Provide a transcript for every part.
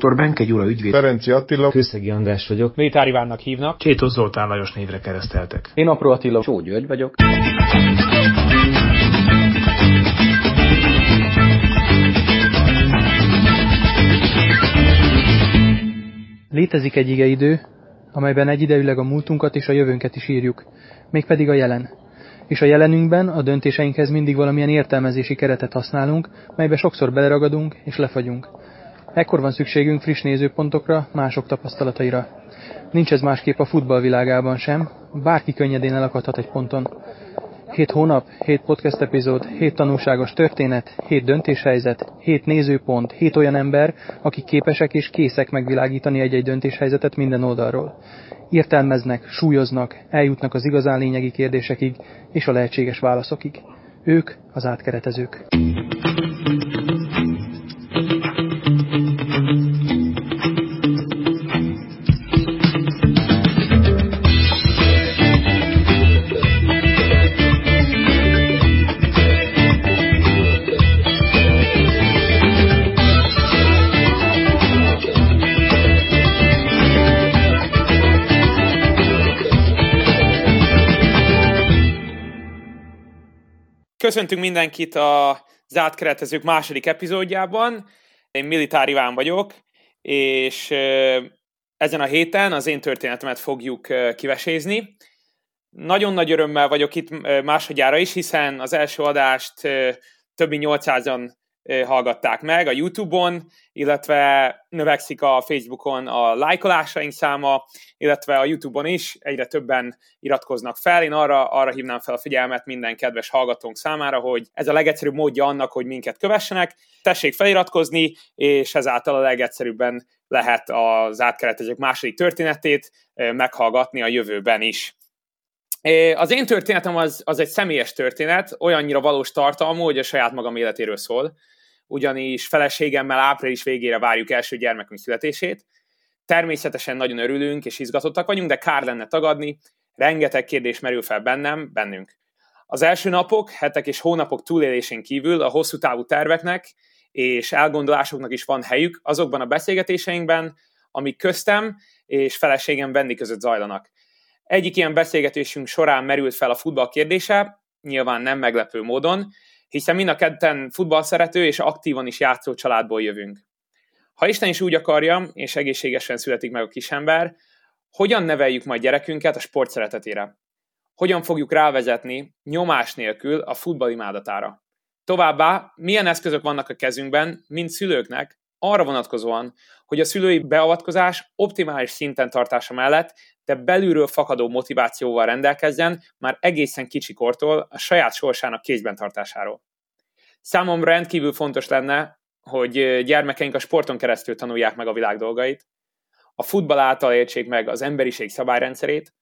Dr. Benke Gyula ügyvéd. Ferenci Attila. Kőszegi András vagyok. Militár Ivánnak hívnak. Csétó Zoltán Lajos névre kereszteltek. Én Apró Attila. Só György vagyok. Létezik egy igeidő, amelyben egyidejűleg a múltunkat és a jövőnket is írjuk, mégpedig a jelen. És a jelenünkben a döntéseinkhez mindig valamilyen értelmezési keretet használunk, melybe sokszor beleragadunk és lefagyunk. Ekkor van szükségünk friss nézőpontokra, mások tapasztalataira. Nincs ez másképp a futballvilágában sem, bárki könnyedén elakadhat egy ponton. Hét hónap, hét podcast epizód, hét tanulságos történet, hét döntéshelyzet, hét nézőpont, hét olyan ember, akik képesek és készek megvilágítani egy-egy döntéshelyzetet minden oldalról. Értelmeznek, súlyoznak, eljutnak az igazán lényegi kérdésekig és a lehetséges válaszokig. Ők az átkeretezők. Köszöntünk mindenkit a Zátkeretezők második epizódjában. Én Militár Iván vagyok, és ezen a héten az én történetemet fogjuk kivesézni. Nagyon nagy örömmel vagyok itt másodjára is, hiszen az első adást több mint 800-an hallgatták meg a YouTube-on, illetve növekszik a Facebookon a lájkolásaink száma, illetve a YouTube-on is egyre többen iratkoznak fel. Én arra, arra hívnám fel a figyelmet minden kedves hallgatónk számára, hogy ez a legegyszerűbb módja annak, hogy minket kövessenek. Tessék feliratkozni, és ezáltal a legegyszerűbben lehet az átkeretezők második történetét meghallgatni a jövőben is. Az én történetem az, az egy személyes történet, olyannyira valós tartalmú, hogy a saját magam életéről szól, ugyanis feleségemmel április végére várjuk első gyermekünk születését. Természetesen nagyon örülünk és izgatottak vagyunk, de kár lenne tagadni, rengeteg kérdés merül fel bennem, bennünk. Az első napok, hetek és hónapok túlélésén kívül a hosszú távú terveknek és elgondolásoknak is van helyük azokban a beszélgetéseinkben, amik köztem és feleségem Vendi között zajlanak. Egyik ilyen beszélgetésünk során merült fel a futball kérdése, nyilván nem meglepő módon, hiszen mind a ketten futballszerető és aktívan is játszó családból jövünk. Ha Isten is úgy akarja, és egészségesen születik meg a kisember, hogyan neveljük majd gyerekünket a sport szeretetére? Hogyan fogjuk rávezetni nyomás nélkül a futball imádatára? Továbbá, milyen eszközök vannak a kezünkben, mint szülőknek, arra vonatkozóan, hogy a szülői beavatkozás optimális szinten tartása mellett, de belülről fakadó motivációval rendelkezzen már egészen kicsikortól a saját sorsának kézben tartásáról. Számomra rendkívül fontos lenne, hogy gyermekeink a sporton keresztül tanulják meg a világ dolgait, a futball által értsék meg az emberiség szabályrendszerét,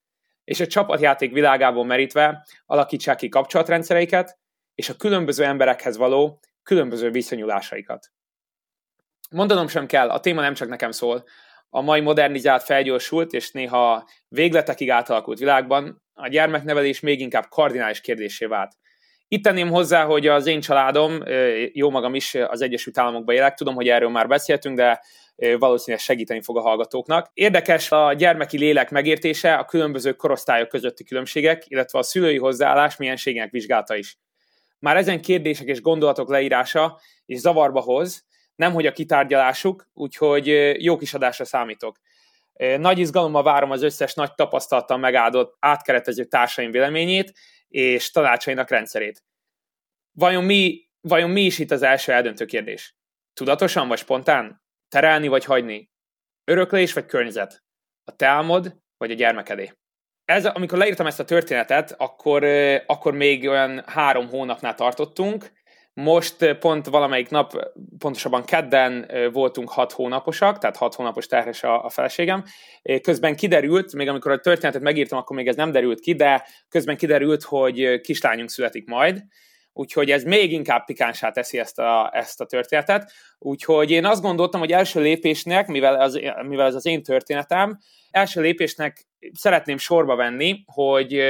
és a csapatjáték világából merítve alakítsák ki kapcsolatrendszereiket, és a különböző emberekhez való különböző viszonyulásaikat. Mondanom sem kell, a téma nem csak nekem szól. A mai modernizált, felgyorsult és néha végletekig átalakult világban a gyermeknevelés még inkább kardinális kérdésé vált. Itt tenném hozzá, hogy az én családom, jó magam is az Egyesült Államokban élek, tudom, hogy erről már beszéltünk, de valószínűleg segíteni fog a hallgatóknak. Érdekes a gyermeki lélek megértése, a különböző korosztályok közötti különbségek, illetve a szülői hozzáállás mienségének vizsgálata is. Már ezen kérdések és gondolatok leírása és zavarba hoz, nemhogy a kitárgyalásuk, úgyhogy jó kis adásra számítok. Nagy izgalommal várom az összes nagy tapasztalattal megáldott átkeretező társaim véleményét és tanácsainak rendszerét. Vajon mi, vajon mi is itt az első eldöntő kérdés? Tudatosan vagy spontán? Terelni vagy hagyni? Öröklés vagy környezet? A te álmod vagy a gyermekedé? Ez, amikor leírtam ezt a történetet, akkor, akkor még olyan három hónapnál tartottunk, most eh, pont valamelyik nap, pontosabban kedden eh, voltunk hat hónaposak, tehát hat hónapos terhes a, a feleségem. Eh, közben kiderült, még amikor a történetet megírtam, akkor még ez nem derült ki, de közben kiderült, hogy kislányunk születik majd, úgyhogy ez még inkább pikánsá teszi ezt a, ezt a történetet. Úgyhogy én azt gondoltam, hogy első lépésnek, mivel, az, mivel ez az én történetem, első lépésnek szeretném sorba venni, hogy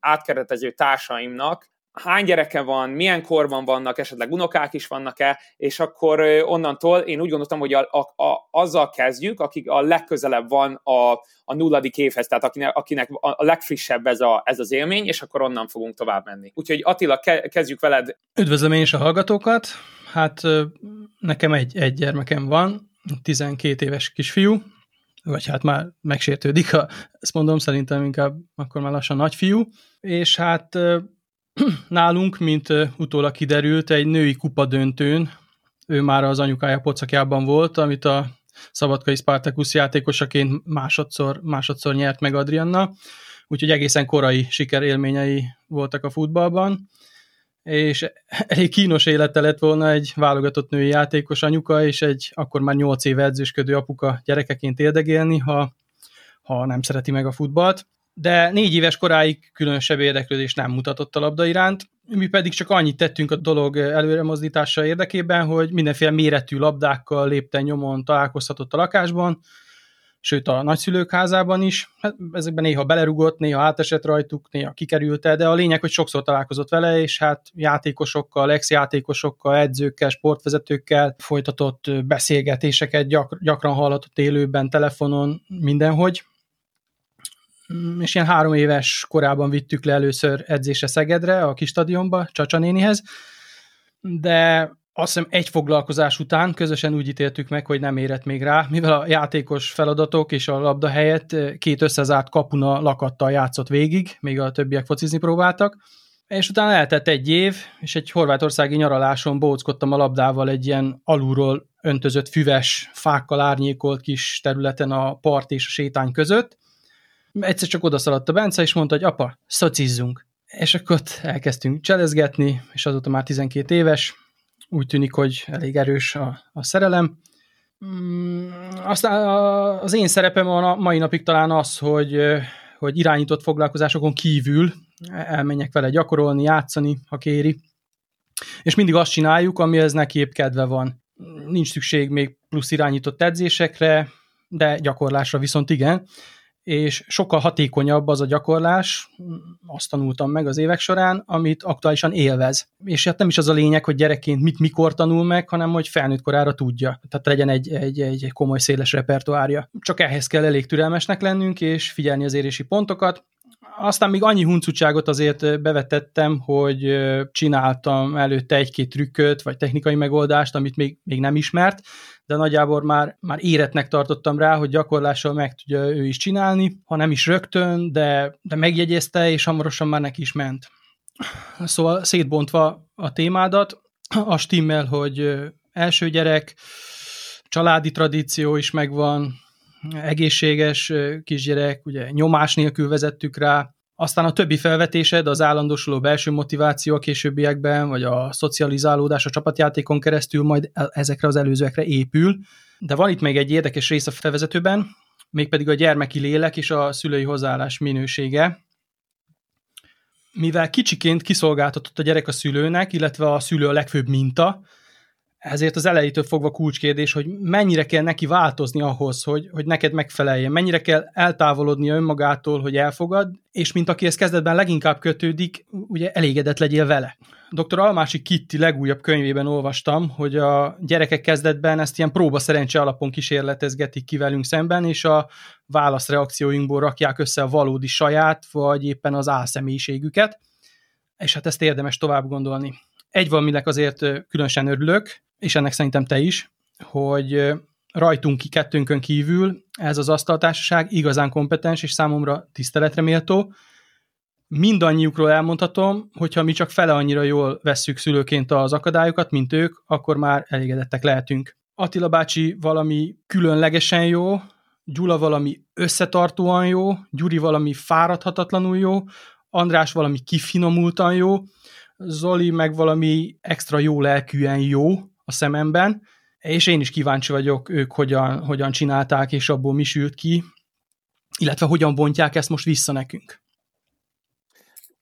átkeretező társaimnak hány gyereke van, milyen korban vannak, esetleg unokák is vannak-e, és akkor onnantól én úgy gondoltam, hogy a, a, a, azzal kezdjük, akik a legközelebb van a, a nulladik évhez, tehát akinek, akinek a legfrissebb ez, a, ez az élmény, és akkor onnan fogunk tovább menni. Úgyhogy Attila, kezdjük veled. Üdvözlöm én is a hallgatókat. Hát nekem egy, egy gyermekem van, 12 éves kisfiú, vagy hát már megsértődik, ha ezt mondom, szerintem inkább akkor már lassan nagyfiú, és hát nálunk, mint utólag kiderült, egy női kupa döntőn, ő már az anyukája pocakjában volt, amit a Szabadkai Spartacus játékosaként másodszor, másodszor nyert meg Adrianna, úgyhogy egészen korai sikerélményei voltak a futballban, és elég kínos élete lett volna egy válogatott női játékos anyuka, és egy akkor már nyolc éve edzősködő apuka gyerekeként éldegélni, ha, ha nem szereti meg a futballt de négy éves koráig különösebb érdeklődést nem mutatott a labda iránt, mi pedig csak annyit tettünk a dolog előremozdítása érdekében, hogy mindenféle méretű labdákkal lépten nyomon találkozhatott a lakásban, sőt a nagyszülők házában is. Hát ezekben néha belerugott, néha átesett rajtuk, néha kikerülte, de a lényeg, hogy sokszor találkozott vele, és hát játékosokkal, ex-játékosokkal, edzőkkel, sportvezetőkkel folytatott beszélgetéseket gyak, gyakran hallatott élőben, telefonon, mindenhogy. Mm, és ilyen három éves korában vittük le először edzése Szegedre, a kis stadionba, Csacsa nénihez, de azt hiszem egy foglalkozás után közösen úgy ítéltük meg, hogy nem érett még rá, mivel a játékos feladatok és a labda helyett két összezárt kapuna lakattal játszott végig, még a többiek focizni próbáltak, és utána eltett egy év, és egy horvátországi nyaraláson bóckodtam a labdával egy ilyen alulról öntözött füves, fákkal árnyékolt kis területen a part és a sétány között, egyszer csak odaszaladt a Bence, és mondta, hogy apa, szocizzunk. És akkor ott elkezdtünk cselezgetni, és azóta már 12 éves, úgy tűnik, hogy elég erős a, a szerelem. Mm, aztán az én szerepem a mai napig talán az, hogy, hogy irányított foglalkozásokon kívül elmenjek vele gyakorolni, játszani, ha kéri. És mindig azt csináljuk, amihez neki épp kedve van. Nincs szükség még plusz irányított edzésekre, de gyakorlásra viszont igen és sokkal hatékonyabb az a gyakorlás, azt tanultam meg az évek során, amit aktuálisan élvez. És hát nem is az a lényeg, hogy gyerekként mit mikor tanul meg, hanem hogy felnőtt korára tudja. Tehát legyen egy, egy, egy komoly széles repertoárja. Csak ehhez kell elég türelmesnek lennünk, és figyelni az érési pontokat, aztán még annyi huncutságot azért bevetettem, hogy csináltam előtte egy-két trükköt, vagy technikai megoldást, amit még, még nem ismert, de nagyjából már, már éretnek tartottam rá, hogy gyakorlással meg tudja ő is csinálni, ha nem is rögtön, de, de megjegyezte, és hamarosan már neki is ment. Szóval szétbontva a témádat, a stimmel, hogy első gyerek, családi tradíció is megvan, egészséges kisgyerek, ugye nyomás nélkül vezettük rá, aztán a többi felvetésed, az állandósuló belső motiváció a későbbiekben, vagy a szocializálódás a csapatjátékon keresztül majd ezekre az előzőekre épül. De van itt még egy érdekes rész a felvezetőben, mégpedig a gyermeki lélek és a szülői hozzáállás minősége. Mivel kicsiként kiszolgáltatott a gyerek a szülőnek, illetve a szülő a legfőbb minta, ezért az elejétől fogva kulcskérdés, hogy mennyire kell neki változni ahhoz, hogy, hogy neked megfeleljen, mennyire kell eltávolodnia önmagától, hogy elfogad, és mint aki ezt kezdetben leginkább kötődik, ugye elégedett legyél vele. Dr. Almási Kitti legújabb könyvében olvastam, hogy a gyerekek kezdetben ezt ilyen próba szerencse alapon kísérletezgetik ki velünk szemben, és a válaszreakcióinkból rakják össze a valódi saját, vagy éppen az álszemélyiségüket, és hát ezt érdemes tovább gondolni. Egy valaminek azért különösen örülök, és ennek szerintem te is, hogy rajtunk ki, kettőnkön kívül ez az asztaltársaság igazán kompetens és számomra tiszteletre méltó. Mindannyiukról elmondhatom, hogyha mi csak fele annyira jól vesszük szülőként az akadályokat, mint ők, akkor már elégedettek lehetünk. Attila bácsi valami különlegesen jó, Gyula valami összetartóan jó, Gyuri valami fáradhatatlanul jó, András valami kifinomultan jó, Zoli meg valami extra jó lelkűen jó a szememben, és én is kíváncsi vagyok, ők hogyan, hogyan csinálták, és abból mi sült ki, illetve hogyan bontják ezt most vissza nekünk.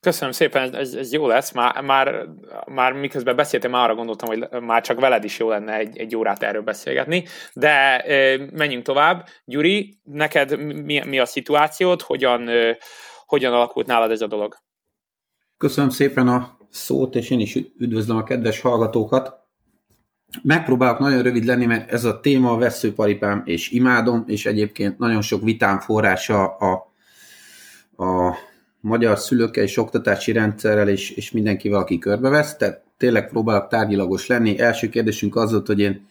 Köszönöm szépen, ez, ez jó lesz. Már, már, már miközben beszéltem, arra gondoltam, hogy már csak veled is jó lenne egy, egy órát erről beszélgetni, de menjünk tovább. Gyuri, neked mi, mi a szituációt, hogyan, hogyan alakult nálad ez a dolog? Köszönöm szépen a szót, és én is üdvözlöm a kedves hallgatókat. Megpróbálok nagyon rövid lenni, mert ez a téma a veszőparipám, és imádom, és egyébként nagyon sok vitám forrása a, a magyar szülőkkel és oktatási rendszerrel, és, és mindenkivel, aki körbevesz, tehát tényleg próbálok tárgyilagos lenni. Első kérdésünk az volt, hogy én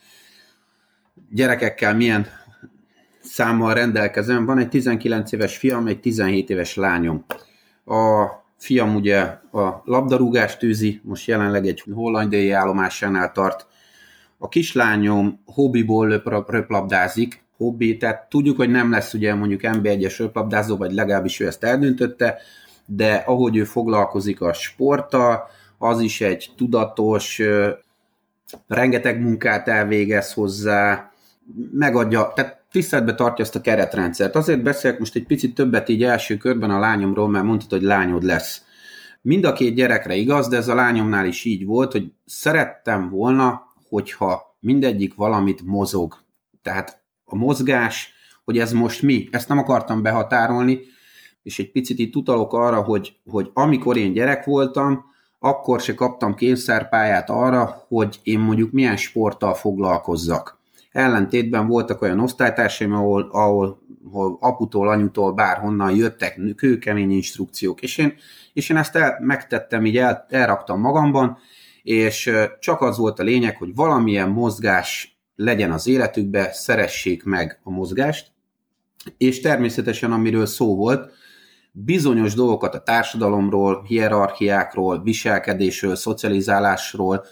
gyerekekkel milyen számmal rendelkezem. Van egy 19 éves fiam, egy 17 éves lányom. A fiam ugye a labdarúgást tűzi, most jelenleg egy hollandai állomásánál tart. A kislányom hobbiból röplabdázik, hobbi, tehát tudjuk, hogy nem lesz ugye mondjuk NB1-es röplabdázó, vagy legalábbis ő ezt eldöntötte, de ahogy ő foglalkozik a sporttal, az is egy tudatos, rengeteg munkát elvégez hozzá, megadja, tehát tiszteletbe tartja azt a keretrendszert. Azért beszélek most egy picit többet így első körben a lányomról, mert mondtad, hogy lányod lesz. Mind a két gyerekre igaz, de ez a lányomnál is így volt, hogy szerettem volna, hogyha mindegyik valamit mozog. Tehát a mozgás, hogy ez most mi, ezt nem akartam behatárolni, és egy picit itt utalok arra, hogy, hogy amikor én gyerek voltam, akkor se kaptam kényszerpályát arra, hogy én mondjuk milyen sporttal foglalkozzak. Ellentétben voltak olyan osztálytársaim, ahol, ahol, ahol aputól, anyutól, bárhonnan jöttek kőkemény instrukciók, és én, és én ezt el, megtettem, így el, elraktam magamban, és csak az volt a lényeg, hogy valamilyen mozgás legyen az életükbe, szeressék meg a mozgást, és természetesen, amiről szó volt, bizonyos dolgokat a társadalomról, hierarchiákról, viselkedésről, szocializálásról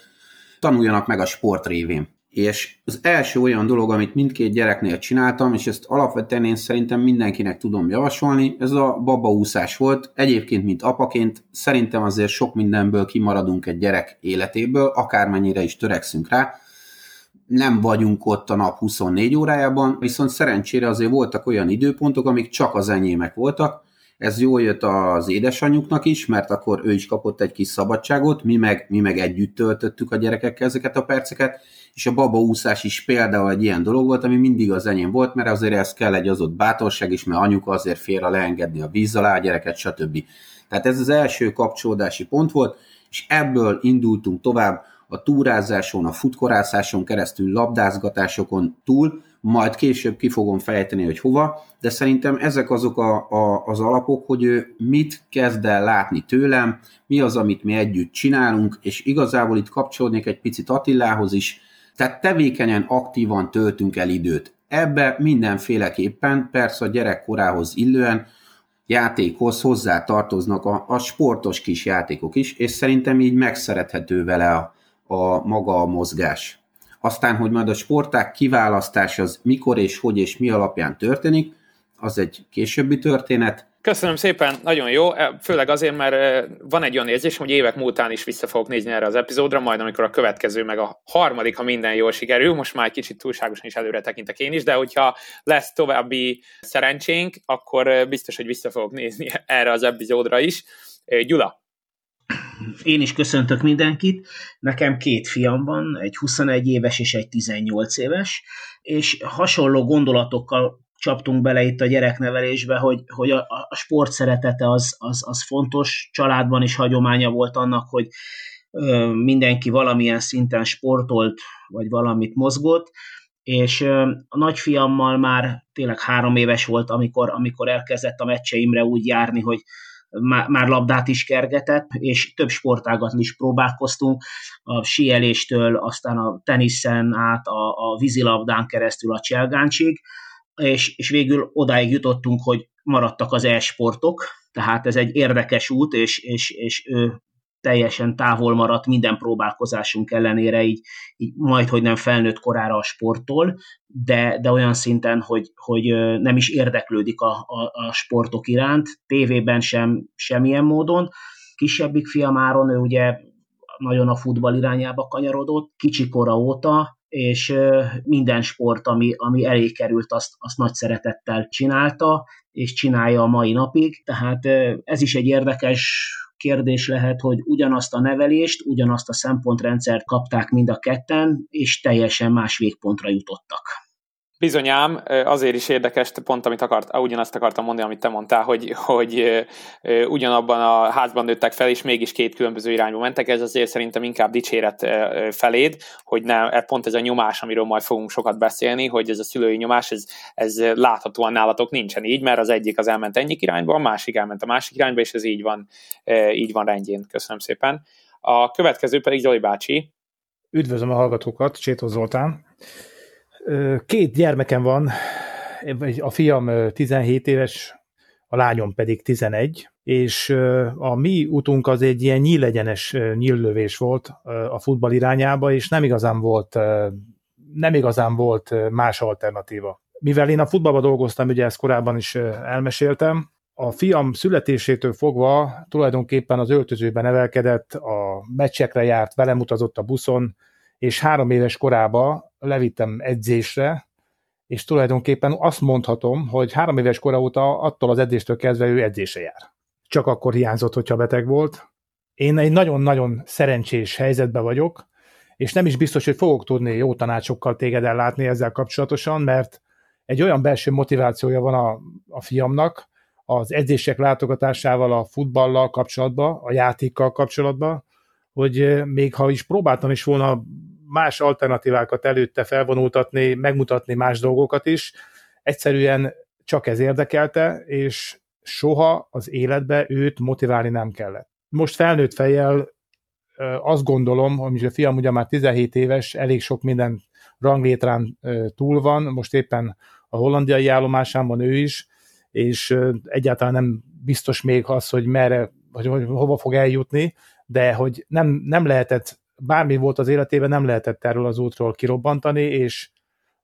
tanuljanak meg a sport révén. És az első olyan dolog, amit mindkét gyereknél csináltam, és ezt alapvetően én szerintem mindenkinek tudom javasolni, ez a babaúszás volt. Egyébként, mint apaként, szerintem azért sok mindenből kimaradunk egy gyerek életéből, akármennyire is törekszünk rá. Nem vagyunk ott a nap 24 órájában, viszont szerencsére azért voltak olyan időpontok, amik csak az enyémek voltak, ez jól jött az édesanyjuknak is, mert akkor ő is kapott egy kis szabadságot, mi meg, mi meg együtt töltöttük a gyerekekkel ezeket a perceket, és a babaúszás is például egy ilyen dolog volt, ami mindig az enyém volt, mert azért ez kell egy az ott bátorság is, mert anyuka azért félre leengedni a víz alá a gyereket, stb. Tehát ez az első kapcsolódási pont volt, és ebből indultunk tovább a túrázáson, a futkorászáson keresztül, labdázgatásokon túl, majd később ki fogom fejteni, hogy hova, de szerintem ezek azok a, a, az alapok, hogy ő mit kezd el látni tőlem, mi az, amit mi együtt csinálunk, és igazából itt kapcsolódnék egy picit Attilához is, tehát tevékenyen, aktívan töltünk el időt. Ebbe mindenféleképpen, persze a gyerekkorához illően, játékhoz hozzá tartoznak a, a sportos kis játékok is, és szerintem így megszerethető vele a, a maga a mozgás. Aztán, hogy majd a sporták kiválasztás az mikor és hogy és mi alapján történik, az egy későbbi történet. Köszönöm szépen, nagyon jó, e, főleg azért, mert e, van egy olyan érzés, hogy évek múltán is vissza fogok nézni erre az epizódra, majd amikor a következő, meg a harmadik, ha minden jól sikerül, most már egy kicsit túlságosan is előre tekintek én is, de hogyha lesz további szerencsénk, akkor e, biztos, hogy vissza fogok nézni erre az epizódra is. Gyula, én is köszöntök mindenkit. Nekem két fiam van, egy 21 éves és egy 18 éves, és hasonló gondolatokkal csaptunk bele itt a gyereknevelésbe, hogy, hogy a, a sport szeretete az, az, az fontos. Családban is hagyománya volt annak, hogy ö, mindenki valamilyen szinten sportolt, vagy valamit mozgott, és ö, a nagyfiammal már tényleg három éves volt, amikor, amikor elkezdett a meccseimre úgy járni, hogy már, már labdát is kergetett, és több sportágat is próbálkoztunk, a síeléstől, aztán a teniszen át, a, a vízilabdán keresztül a cselgáncsig, és, és végül odáig jutottunk, hogy maradtak az e-sportok, tehát ez egy érdekes út, és, és, és ő teljesen távol maradt minden próbálkozásunk ellenére, így, így majd, hogy nem felnőtt korára a sporttól, de, de olyan szinten, hogy, hogy nem is érdeklődik a, a, a sportok iránt, tévében sem, semmilyen módon. Kisebbik fiam Áron, ő ugye nagyon a futball irányába kanyarodott, kicsikora óta, és minden sport, ami, ami elé került, azt, azt nagy szeretettel csinálta, és csinálja a mai napig. Tehát ez is egy érdekes kérdés lehet, hogy ugyanazt a nevelést, ugyanazt a szempontrendszert kapták mind a ketten, és teljesen más végpontra jutottak. Bizonyám, azért is érdekes, pont amit akart, ugyanazt akartam mondani, amit te mondtál, hogy, hogy ugyanabban a házban nőttek fel, és mégis két különböző irányba mentek, ez azért szerintem inkább dicséret feléd, hogy ne, e pont ez a nyomás, amiről majd fogunk sokat beszélni, hogy ez a szülői nyomás, ez, ez láthatóan nálatok nincsen így, mert az egyik az elment egyik irányba, a másik elment a másik irányba, és ez így van, így van rendjén. Köszönöm szépen. A következő pedig Zoli bácsi. Üdvözlöm a hallgatókat, Csétó Zoltán. Két gyermekem van, a fiam 17 éves, a lányom pedig 11, és a mi utunk az egy ilyen nyílegyenes nyíllövés volt a futball irányába, és nem igazán volt, nem igazán volt más alternatíva. Mivel én a futballban dolgoztam, ugye ezt korábban is elmeséltem, a fiam születésétől fogva tulajdonképpen az öltözőben nevelkedett, a meccsekre járt, velem utazott a buszon, és három éves korába levittem edzésre, és tulajdonképpen azt mondhatom, hogy három éves kora óta attól az edzéstől kezdve ő edzése jár. Csak akkor hiányzott, hogyha beteg volt. Én egy nagyon-nagyon szerencsés helyzetben vagyok, és nem is biztos, hogy fogok tudni jó tanácsokkal téged ellátni ezzel kapcsolatosan, mert egy olyan belső motivációja van a, a fiamnak, az edzések látogatásával, a futballal kapcsolatban, a játékkal kapcsolatban, hogy még ha is próbáltam is volna más alternatívákat előtte felvonultatni, megmutatni más dolgokat is, egyszerűen csak ez érdekelte, és soha az életbe őt motiválni nem kellett. Most felnőtt fejjel azt gondolom, hogy a fiam ugye már 17 éves, elég sok minden ranglétrán túl van, most éppen a hollandiai állomásán van ő is, és egyáltalán nem biztos még az, hogy merre, vagy hova fog eljutni, de hogy nem, nem lehetett, bármi volt az életében, nem lehetett erről az útról kirobbantani, és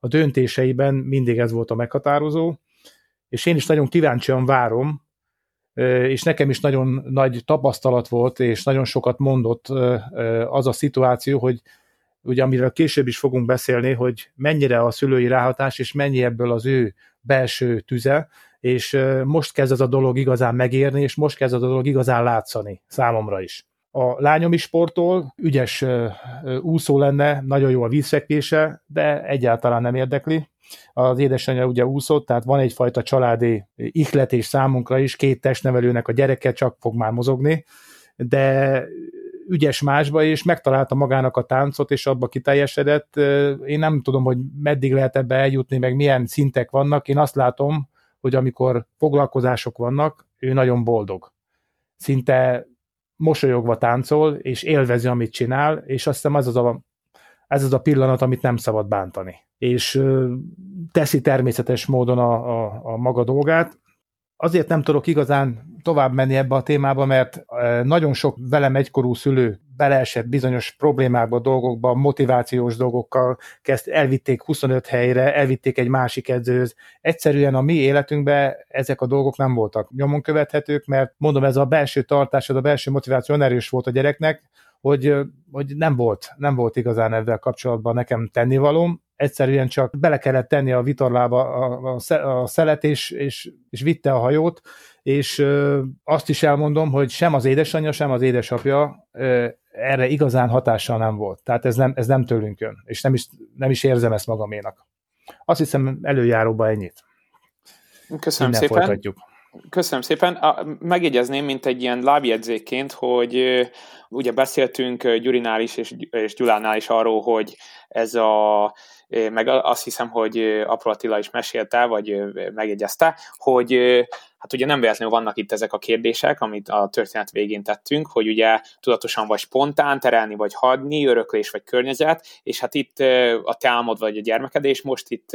a döntéseiben mindig ez volt a meghatározó, és én is nagyon kíváncsian várom, és nekem is nagyon nagy tapasztalat volt, és nagyon sokat mondott az a szituáció, hogy ugye amiről később is fogunk beszélni, hogy mennyire a szülői ráhatás, és mennyi ebből az ő belső tüze, és most kezd ez a dolog igazán megérni, és most kezd ez a dolog igazán látszani számomra is. A lányom is sportol, ügyes úszó lenne, nagyon jó a vízfekvése, de egyáltalán nem érdekli. Az édesanyja ugye úszott, tehát van egyfajta családi ihletés számunkra is, két testnevelőnek a gyereke csak fog már mozogni, de ügyes másba, és megtalálta magának a táncot, és abba kiteljesedett. Én nem tudom, hogy meddig lehet ebbe eljutni, meg milyen szintek vannak. Én azt látom, hogy amikor foglalkozások vannak, ő nagyon boldog. Szinte mosolyogva táncol, és élvezi, amit csinál, és azt hiszem ez az a, ez az a pillanat, amit nem szabad bántani. És teszi természetes módon a, a, a maga dolgát. Azért nem tudok igazán tovább menni ebbe a témába, mert nagyon sok velem egykorú szülő beleesett bizonyos problémákba, dolgokba, motivációs dolgokkal, kezd, elvitték 25 helyre, elvitték egy másik edzőhöz. Egyszerűen a mi életünkben ezek a dolgok nem voltak nyomon követhetők, mert mondom, ez a belső tartás, ez a belső motiváció erős volt a gyereknek, hogy, hogy nem volt, nem volt igazán ezzel kapcsolatban nekem tennivalóm, egyszerűen csak bele kellett tenni a vitorlába a, a, a szelet, és, és, és vitte a hajót, és ö, azt is elmondom, hogy sem az édesanyja, sem az édesapja ö, erre igazán hatással nem volt. Tehát ez nem, ez nem tőlünk jön, és nem is, nem is érzem ezt magaménak. Azt hiszem előjáróba ennyit. Köszönöm Innen szépen. Folytatjuk. Köszönöm szépen. A, megjegyezném, mint egy ilyen lábjegyzéként, hogy ugye beszéltünk Gyurinál is és, és Gyulánál is arról, hogy ez a meg azt hiszem, hogy Apró Attila is mesélte, vagy megjegyezte, hogy hát ugye nem véletlenül vannak itt ezek a kérdések, amit a történet végén tettünk, hogy ugye tudatosan vagy spontán terelni, vagy hagyni, öröklés vagy környezet, és hát itt a te álmod vagy a gyermekedés, most itt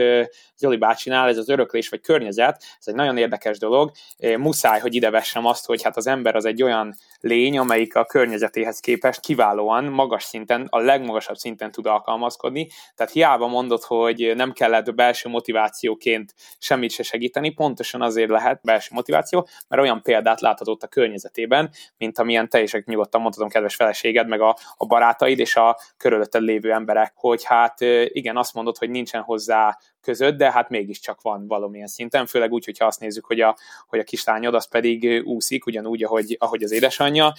Zoli bácsinál ez az öröklés vagy környezet, ez egy nagyon érdekes dolog. Muszáj, hogy ide vessem azt, hogy hát az ember az egy olyan lény, amelyik a környezetéhez képest kiválóan, magas szinten, a legmagasabb szinten tud alkalmazkodni, tehát hiába mondod, hogy nem kellett belső motivációként semmit se segíteni, pontosan azért lehet belső motiváció, mert olyan példát láthatott a környezetében, mint amilyen te is nyugodtan mondhatom, kedves feleséged, meg a, a barátaid és a körülötted lévő emberek, hogy hát igen, azt mondod, hogy nincsen hozzá között, de hát mégiscsak van valamilyen szinten, főleg úgy, hogyha azt nézzük, hogy a, hogy a kislányod az pedig úszik, ugyanúgy, ahogy, ahogy az édesanyja,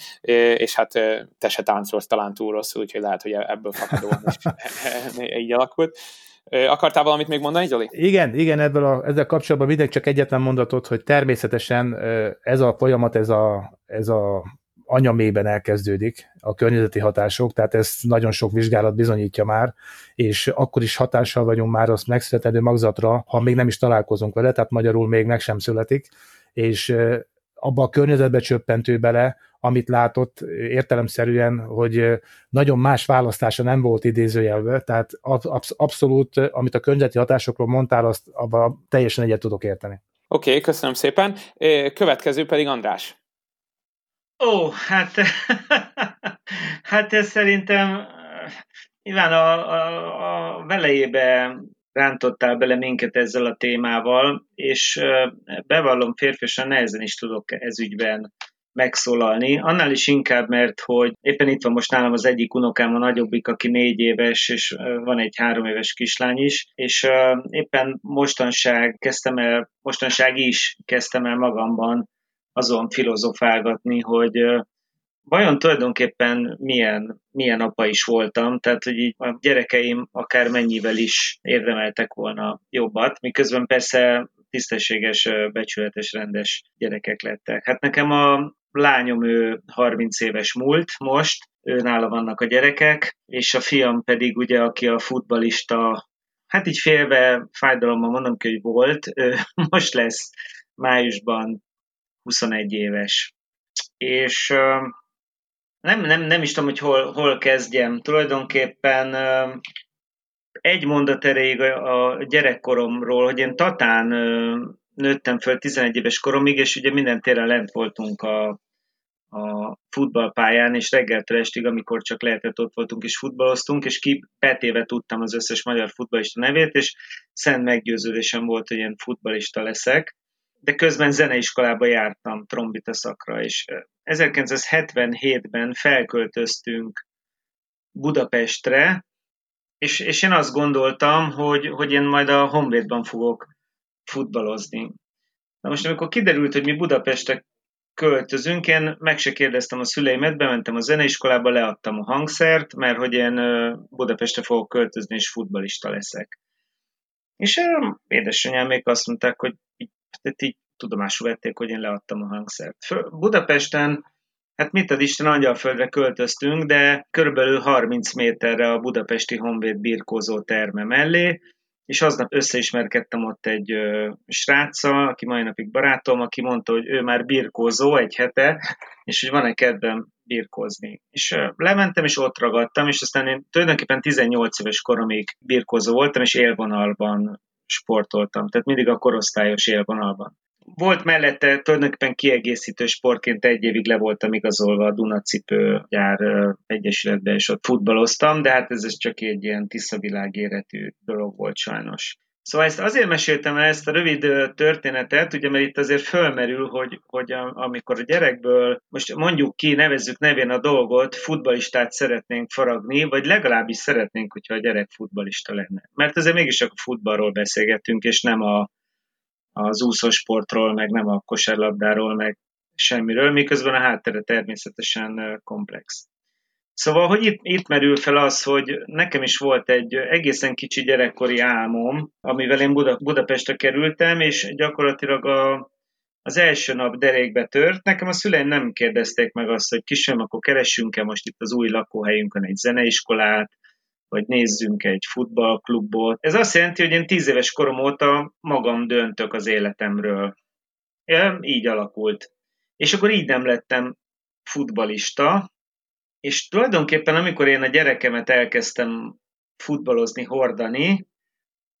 és hát te se táncolsz talán túl rosszul, úgyhogy lehet, hogy ebből fakadóan is így alakult. Akartál valamit még mondani, Zoli? Igen, igen, ebből a, ezzel kapcsolatban mindegy csak egyetlen mondatot, hogy természetesen ez a folyamat, ez a, ez a anyamében elkezdődik a környezeti hatások, tehát ez nagyon sok vizsgálat bizonyítja már, és akkor is hatással vagyunk már az megszületendő magzatra, ha még nem is találkozunk vele, tehát magyarul még meg sem születik, és abba a környezetbe csöppentő bele, amit látott értelemszerűen, hogy nagyon más választása nem volt idézőjelve, tehát absz- abszolút, amit a környezeti hatásokról mondtál, azt abban teljesen egyet tudok érteni. Oké, okay, köszönöm szépen. Következő pedig András. Ó, hát, hát ez szerintem nyilván a, a, a velejébe rántottál bele minket ezzel a témával, és bevallom férfiasan nehezen is tudok ez ügyben megszólalni. Annál is inkább, mert hogy éppen itt van most nálam az egyik unokám, a nagyobbik, aki négy éves, és van egy három éves kislány is, és éppen mostanság kezdtem el, mostanság is kezdtem el magamban azon filozofálgatni, hogy vajon tulajdonképpen milyen, milyen apa is voltam, tehát hogy így a gyerekeim akár mennyivel is érdemeltek volna jobbat, miközben persze tisztességes, becsületes, rendes gyerekek lettek. Hát nekem a lányom ő 30 éves múlt most, ő nála vannak a gyerekek, és a fiam pedig ugye, aki a futbalista, hát így félve fájdalommal mondom ki, hogy volt, ő most lesz májusban 21 éves. És nem, nem, nem is tudom, hogy hol, hol kezdjem. Tulajdonképpen egy mondat erejéig a gyerekkoromról, hogy én Tatán nőttem föl 11 éves koromig, és ugye minden téren lent voltunk a, a futballpályán, és reggeltől estig, amikor csak lehetett, ott voltunk és futballoztunk, és ki éve tudtam az összes magyar futballista nevét, és szent meggyőződésem volt, hogy én futballista leszek. De közben zeneiskolába jártam trombita szakra, és 1977-ben felköltöztünk Budapestre, és, és én azt gondoltam, hogy, hogy én majd a Honvédban fogok futballozni. Na most, amikor kiderült, hogy mi Budapestre költözünk, én meg se kérdeztem a szüleimet, bementem a zeneiskolába, leadtam a hangszert, mert hogy én Budapestre fogok költözni, és futbalista leszek. És édesanyám még azt mondták, hogy így tehát így tudomásul vették, hogy én leadtam a hangszert. Budapesten Hát mit ad Isten, Angyalföldre költöztünk, de körülbelül 30 méterre a budapesti Honvéd birkózó terme mellé, és aznap összeismerkedtem ott egy ö, sráccal, aki mai napig barátom, aki mondta, hogy ő már birkózó egy hete, és hogy van-e kedvem birkózni. És ö, lementem, és ott ragadtam, és aztán én tulajdonképpen 18 éves koromig birkózó voltam, és élvonalban sportoltam, tehát mindig a korosztályos élvonalban. Volt mellette tulajdonképpen kiegészítő sportként egy évig le voltam igazolva a Dunacipő gyár egyesületbe, és ott futballoztam, de hát ez, csak egy ilyen tiszavilágéretű dolog volt sajnos. Szóval ezt azért meséltem el ezt a rövid történetet, ugye, mert itt azért fölmerül, hogy, hogy amikor a gyerekből, most mondjuk ki, nevezzük nevén a dolgot, futbalistát szeretnénk faragni, vagy legalábbis szeretnénk, hogyha a gyerek futbalista lenne. Mert azért mégis csak a futballról beszélgettünk, és nem a, az úszósportról, meg nem a kosárlabdáról, meg semmiről, miközben a háttere természetesen komplex. Szóval, hogy itt, itt merül fel az, hogy nekem is volt egy egészen kicsi gyerekkori álmom, amivel én Buda, Budapestre kerültem, és gyakorlatilag a, az első nap derékbe tört. Nekem a szüleim nem kérdezték meg azt, hogy kisem, akkor keressünk-e most itt az új lakóhelyünkön egy zeneiskolát, vagy nézzünk egy futballklubot. Ez azt jelenti, hogy én tíz éves korom óta magam döntök az életemről. Ja, így alakult. És akkor így nem lettem futbalista, és tulajdonképpen amikor én a gyerekemet elkezdtem futballozni, hordani,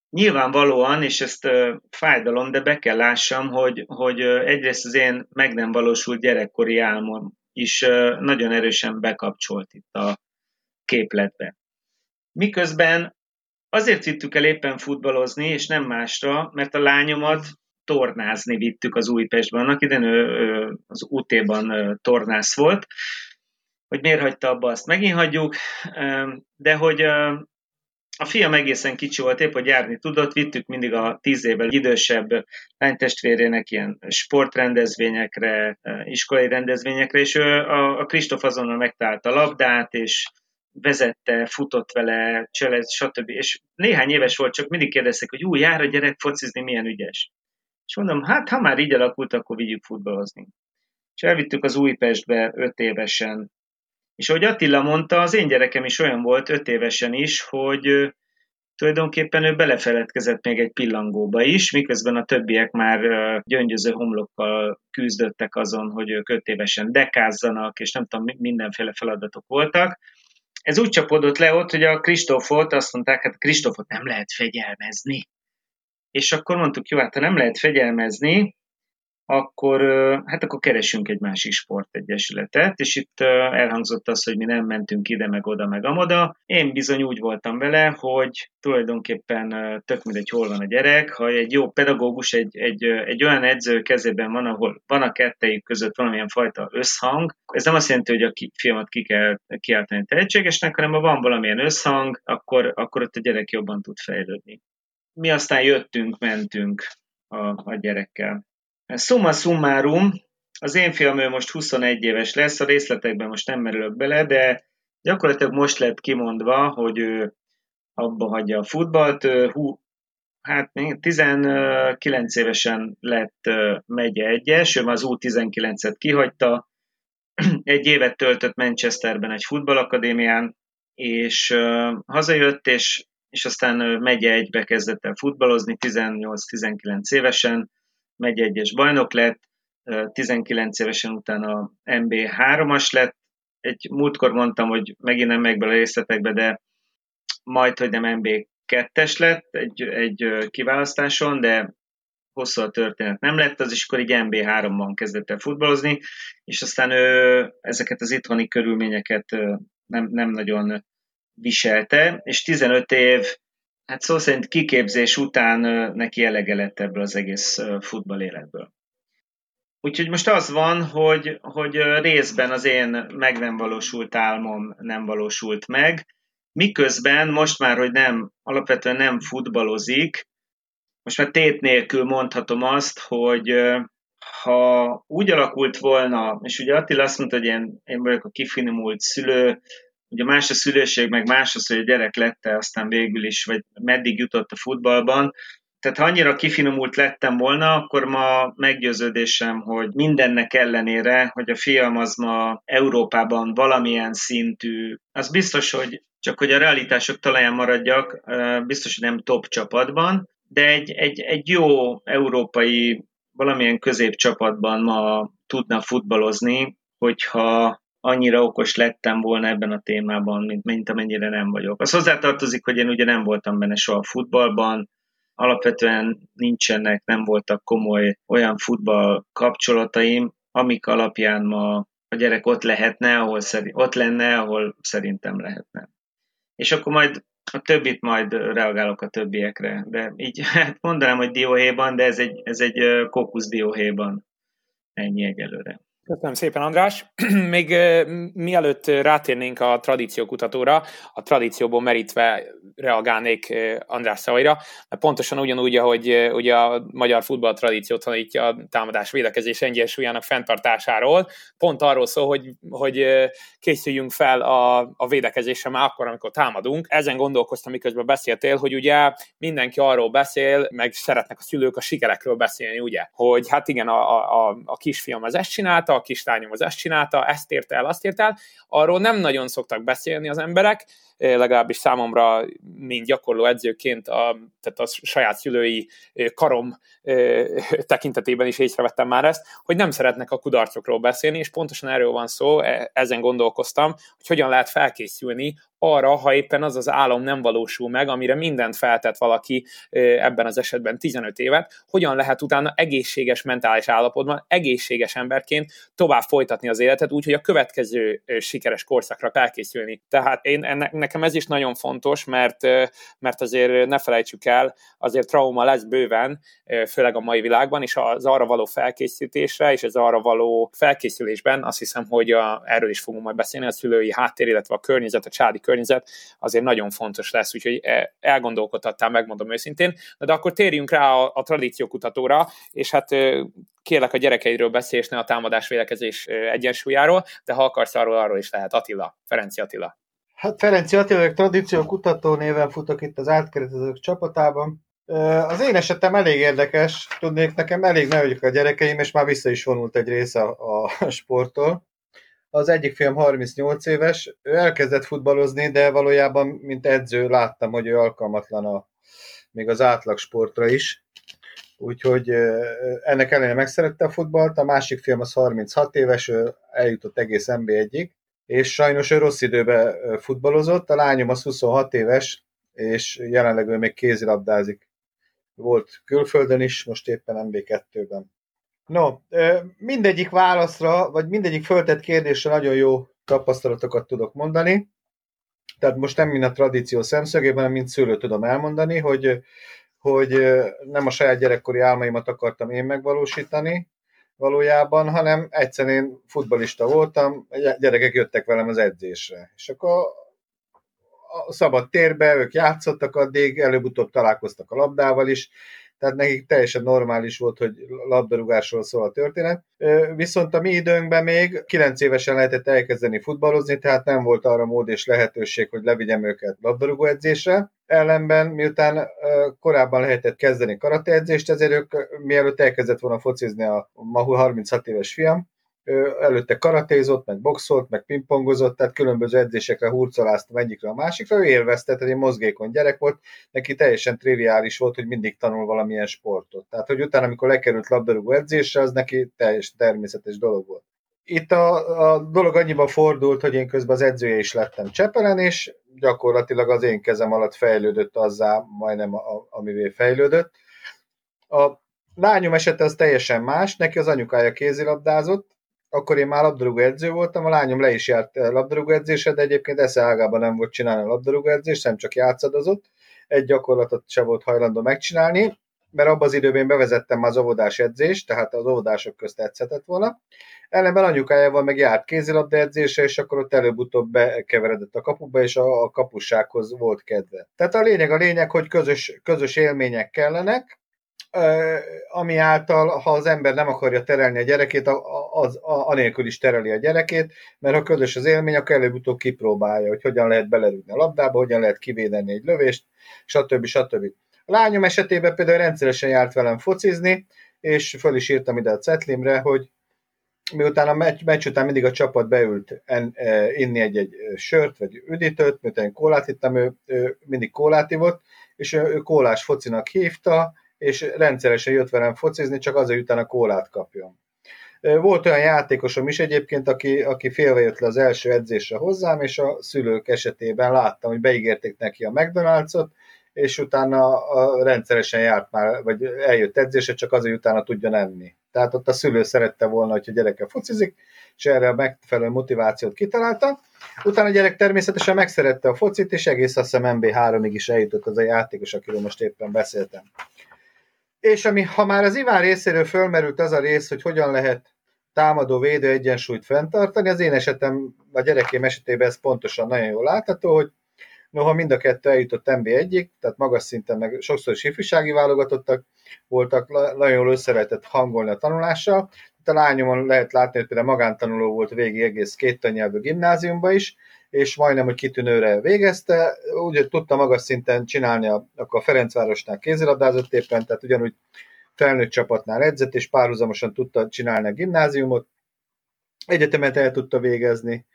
nyilvánvalóan, és ezt fájdalom, de be kell lássam, hogy, hogy egyrészt az én meg nem valósult gyerekkori álmom is nagyon erősen bekapcsolt itt a képletbe. Miközben azért vittük el éppen futballozni, és nem másra, mert a lányomat tornázni vittük az Újpestben. Annak idején ő, ő az UT-ban tornász volt, hogy miért hagyta abba, azt megint hagyjuk, de hogy a fiam egészen kicsi volt, épp hogy járni tudott, vittük mindig a tíz évvel idősebb lánytestvérének ilyen sportrendezvényekre, iskolai rendezvényekre, és ő, a, a Kristóf azonnal megtalálta a labdát, és vezette, futott vele, cselez, stb. És néhány éves volt, csak mindig kérdezték, hogy új, jár a gyerek focizni, milyen ügyes. És mondom, hát ha már így alakult, akkor vigyük futballozni. És elvittük az Újpestbe öt évesen. És ahogy Attila mondta, az én gyerekem is olyan volt öt évesen is, hogy tulajdonképpen ő belefeledkezett még egy pillangóba is, miközben a többiek már gyöngyöző homlokkal küzdöttek azon, hogy ők öt évesen dekázzanak, és nem tudom, mindenféle feladatok voltak. Ez úgy csapódott le ott, hogy a Kristófot azt mondták, hát Kristófot nem lehet fegyelmezni. És akkor mondtuk, jó, hát ha nem lehet fegyelmezni, akkor, hát akkor keresünk egy másik sportegyesületet, és itt elhangzott az, hogy mi nem mentünk ide, meg oda, meg amoda. Én bizony úgy voltam vele, hogy tulajdonképpen tök mindegy, hol van a gyerek, ha egy jó pedagógus, egy, egy, egy olyan edző kezében van, ahol van a kettejük között valamilyen fajta összhang, ez nem azt jelenti, hogy a fiamat ki kell kiáltani tehetségesnek, hanem ha van valamilyen összhang, akkor, akkor ott a gyerek jobban tud fejlődni. Mi aztán jöttünk, mentünk a, a gyerekkel. Summa summarum, az én fiam ő most 21 éves lesz, a részletekben most nem merülök bele, de gyakorlatilag most lett kimondva, hogy ő abba hagyja a futballt. Hú, hát 19 évesen lett megye egyes, ő már az U19-et kihagyta, egy évet töltött Manchesterben egy futballakadémián, és hazajött, és, és aztán megye egybe kezdett el futballozni 18-19 évesen, megy egyes bajnok lett, 19 évesen utána MB3-as lett, egy múltkor mondtam, hogy megint nem megy bele részletekbe, de majd, hogy nem MB2-es lett egy, egy kiválasztáson, de hosszú a történet. Nem lett, az is akkor így MB3-ban kezdett el futballozni, és aztán ő ezeket az itthoni körülményeket nem, nem nagyon viselte, és 15 év hát szó szerint kiképzés után neki elege lett ebből az egész futball életből. Úgyhogy most az van, hogy, hogy részben az én meg nem valósult álmom nem valósult meg, miközben most már, hogy nem, alapvetően nem futballozik, most már tét nélkül mondhatom azt, hogy ha úgy alakult volna, és ugye Attila azt mondta, hogy én, én vagyok a kifinomult szülő, Ugye más a szülőség, meg más az, hogy a gyerek lette aztán végül is, vagy meddig jutott a futballban. Tehát ha annyira kifinomult lettem volna, akkor ma meggyőződésem, hogy mindennek ellenére, hogy a fiam az ma Európában valamilyen szintű, az biztos, hogy csak hogy a realitások talaján maradjak, biztos, hogy nem top csapatban, de egy, egy, egy jó európai, valamilyen középcsapatban ma tudna futballozni, hogyha annyira okos lettem volna ebben a témában, mint, mint amennyire nem vagyok. Az hozzátartozik, hogy én ugye nem voltam benne soha futballban, alapvetően nincsenek, nem voltak komoly olyan futball kapcsolataim, amik alapján ma a gyerek ott lehetne, ahol szeri, ott lenne, ahol szerintem lehetne. És akkor majd a többit majd reagálok a többiekre, de így hát mondanám, hogy dióhéjban, de ez egy, ez egy kokusz dióhéjban. Ennyi egyelőre. Köszönöm szépen, András. Még mielőtt rátérnénk a tradíciókutatóra, a tradícióból merítve reagálnék András szavaira, mert pontosan ugyanúgy, ahogy ugye a magyar futball tradíció tanítja a támadás védekezés egyensúlyának fenntartásáról, pont arról szól, hogy, hogy készüljünk fel a, a védekezésre már akkor, amikor támadunk. Ezen gondolkoztam, miközben beszéltél, hogy ugye mindenki arról beszél, meg szeretnek a szülők a sikerekről beszélni, ugye? Hogy hát igen, a, a, a kisfiam az ezt csinálta, a kislányom az ezt csinálta, ezt érte el, azt érte el. Arról nem nagyon szoktak beszélni az emberek, legalábbis számomra, mint gyakorló edzőként, a, tehát a saját szülői karom tekintetében is észrevettem már ezt, hogy nem szeretnek a kudarcokról beszélni, és pontosan erről van szó, e, ezen gondolkoztam, hogy hogyan lehet felkészülni arra, ha éppen az az álom nem valósul meg, amire mindent feltett valaki ebben az esetben 15 évet, hogyan lehet utána egészséges mentális állapotban, egészséges emberként tovább folytatni az életet, úgyhogy a következő sikeres korszakra felkészülni. Tehát én, ennek, nekem ez is nagyon fontos, mert, mert azért ne felejtsük el, azért trauma lesz bőven, főleg a mai világban, és az arra való felkészítésre, és az arra való felkészülésben azt hiszem, hogy a, erről is fogunk majd beszélni, a szülői háttér, illetve a környezet, a csádi környezet azért nagyon fontos lesz, úgyhogy e, elgondolkodhattál, megmondom őszintén. De akkor térjünk rá a, a tradíciókutatóra, és hát kérlek a gyerekeidről beszélni, és ne a támadás vélekezés egyensúlyáról, de ha akarsz arról, arról is lehet. Attila, Ferenci Attila. Hát Ferenci Attila, tradíció kutató néven futok itt az átkeretezők csapatában. Az én esetem elég érdekes, tudnék, nekem elég nagyok a gyerekeim, és már vissza is vonult egy része a, a sporttól. Az egyik fiam 38 éves, ő elkezdett futballozni, de valójában, mint edző láttam, hogy ő alkalmatlan a, még az átlag sportra is. Úgyhogy ennek ellenére megszerette a futballt, a másik fiam az 36 éves, ő eljutott egész NB1-ig, és sajnos ő rossz időben futballozott, a lányom az 26 éves, és jelenleg ő még kézilabdázik. Volt külföldön is, most éppen MB2-ben. No, mindegyik válaszra, vagy mindegyik föltett kérdésre nagyon jó tapasztalatokat tudok mondani. Tehát most nem mind a tradíció szemszögében, hanem mint szülő tudom elmondani, hogy, hogy nem a saját gyerekkori álmaimat akartam én megvalósítani valójában, hanem egyszerűen én futbalista voltam, gyerekek jöttek velem az edzésre. És akkor a szabad térbe ők játszottak addig, előbb-utóbb találkoztak a labdával is, tehát nekik teljesen normális volt, hogy labdarúgásról szól a történet. Viszont a mi időnkben még 9 évesen lehetett elkezdeni futballozni, tehát nem volt arra mód és lehetőség, hogy levigyem őket labdarúgó edzésre. Ellenben, miután korábban lehetett kezdeni karateedzést, ezért ők mielőtt elkezdett volna focizni a ma 36 éves fiam, előtte karatézott, meg boxolt, meg pingpongozott, tehát különböző edzésekre hurcoláztam egyikre a másikra, ő élvezte, tehát egy mozgékony gyerek volt, neki teljesen triviális volt, hogy mindig tanul valamilyen sportot. Tehát, hogy utána, amikor lekerült labdarúgó edzésre, az neki teljesen természetes dolog volt. Itt a, a dolog annyiban fordult, hogy én közben az edzője is lettem Csepelen, és gyakorlatilag az én kezem alatt fejlődött azzá, majdnem a, amivé fejlődött. A lányom esete az teljesen más, neki az anyukája kézilabdázott, akkor én már labdarúgó edző voltam, a lányom le is járt labdarúgó edzésre, de egyébként esze ágában nem volt csinálni a labdarúgó edzést, nem csak játszadozott. Egy gyakorlatot se volt hajlandó megcsinálni, mert abban az időben bevezettem már az óvodás edzést, tehát az óvodások közt edzhetett volna. Ellenben anyukájával meg járt kézilabda edzése, és akkor ott előbb-utóbb bekeveredett a kapuba, és a, a kapussághoz volt kedve. Tehát a lényeg a lényeg, hogy közös, közös élmények kellenek, ami által, ha az ember nem akarja terelni a gyerekét, az, anélkül is tereli a gyerekét, mert ha közös az élmény, akkor előbb-utóbb kipróbálja, hogy hogyan lehet belerúgni a labdába, hogyan lehet kivédeni egy lövést, stb. stb. A lányom esetében például rendszeresen járt velem focizni, és föl is írtam ide a cetlimre, hogy miután a meccs, meccs után mindig a csapat beült en, e, inni egy-egy sört, vagy üdítőt, miután kólát ittam, ő, ő mindig kólát ivott, és ő, ő kólás focinak hívta, és rendszeresen jött velem focizni, csak azért utána kólát kapjon. Volt olyan játékosom is egyébként, aki, aki félve jött le az első edzésre hozzám, és a szülők esetében láttam, hogy beígérték neki a McDonald's-ot, és utána a rendszeresen járt már, vagy eljött edzésre, csak azért utána tudjon enni. Tehát ott a szülő szerette volna, hogy a gyereke focizik, és erre a megfelelő motivációt kitalálta. Utána a gyerek természetesen megszerette a focit, és egész azt hiszem MB3-ig is eljutott az a játékos, akiről most éppen beszéltem. És ami, ha már az Iván részéről fölmerült az a rész, hogy hogyan lehet támadó-védő egyensúlyt fenntartani, az én esetem, a gyerekém esetében ez pontosan nagyon jól látható, hogy noha mind a kettő eljutott MB1-ig, tehát magas szinten, meg sokszor is ifjúsági válogatottak voltak, nagyon jól össze lehetett hangolni a tanulással. A lányomon lehet látni, hogy például magántanuló volt végig egész két tannyelvű gimnáziumba is, és majdnem, hogy kitűnőre végezte. Úgy tudta magas szinten csinálni, a, a Ferencvárosnál kézilabdázott éppen, tehát ugyanúgy felnőtt csapatnál edzett, és párhuzamosan tudta csinálni a gimnáziumot. Egyetemet el tudta végezni,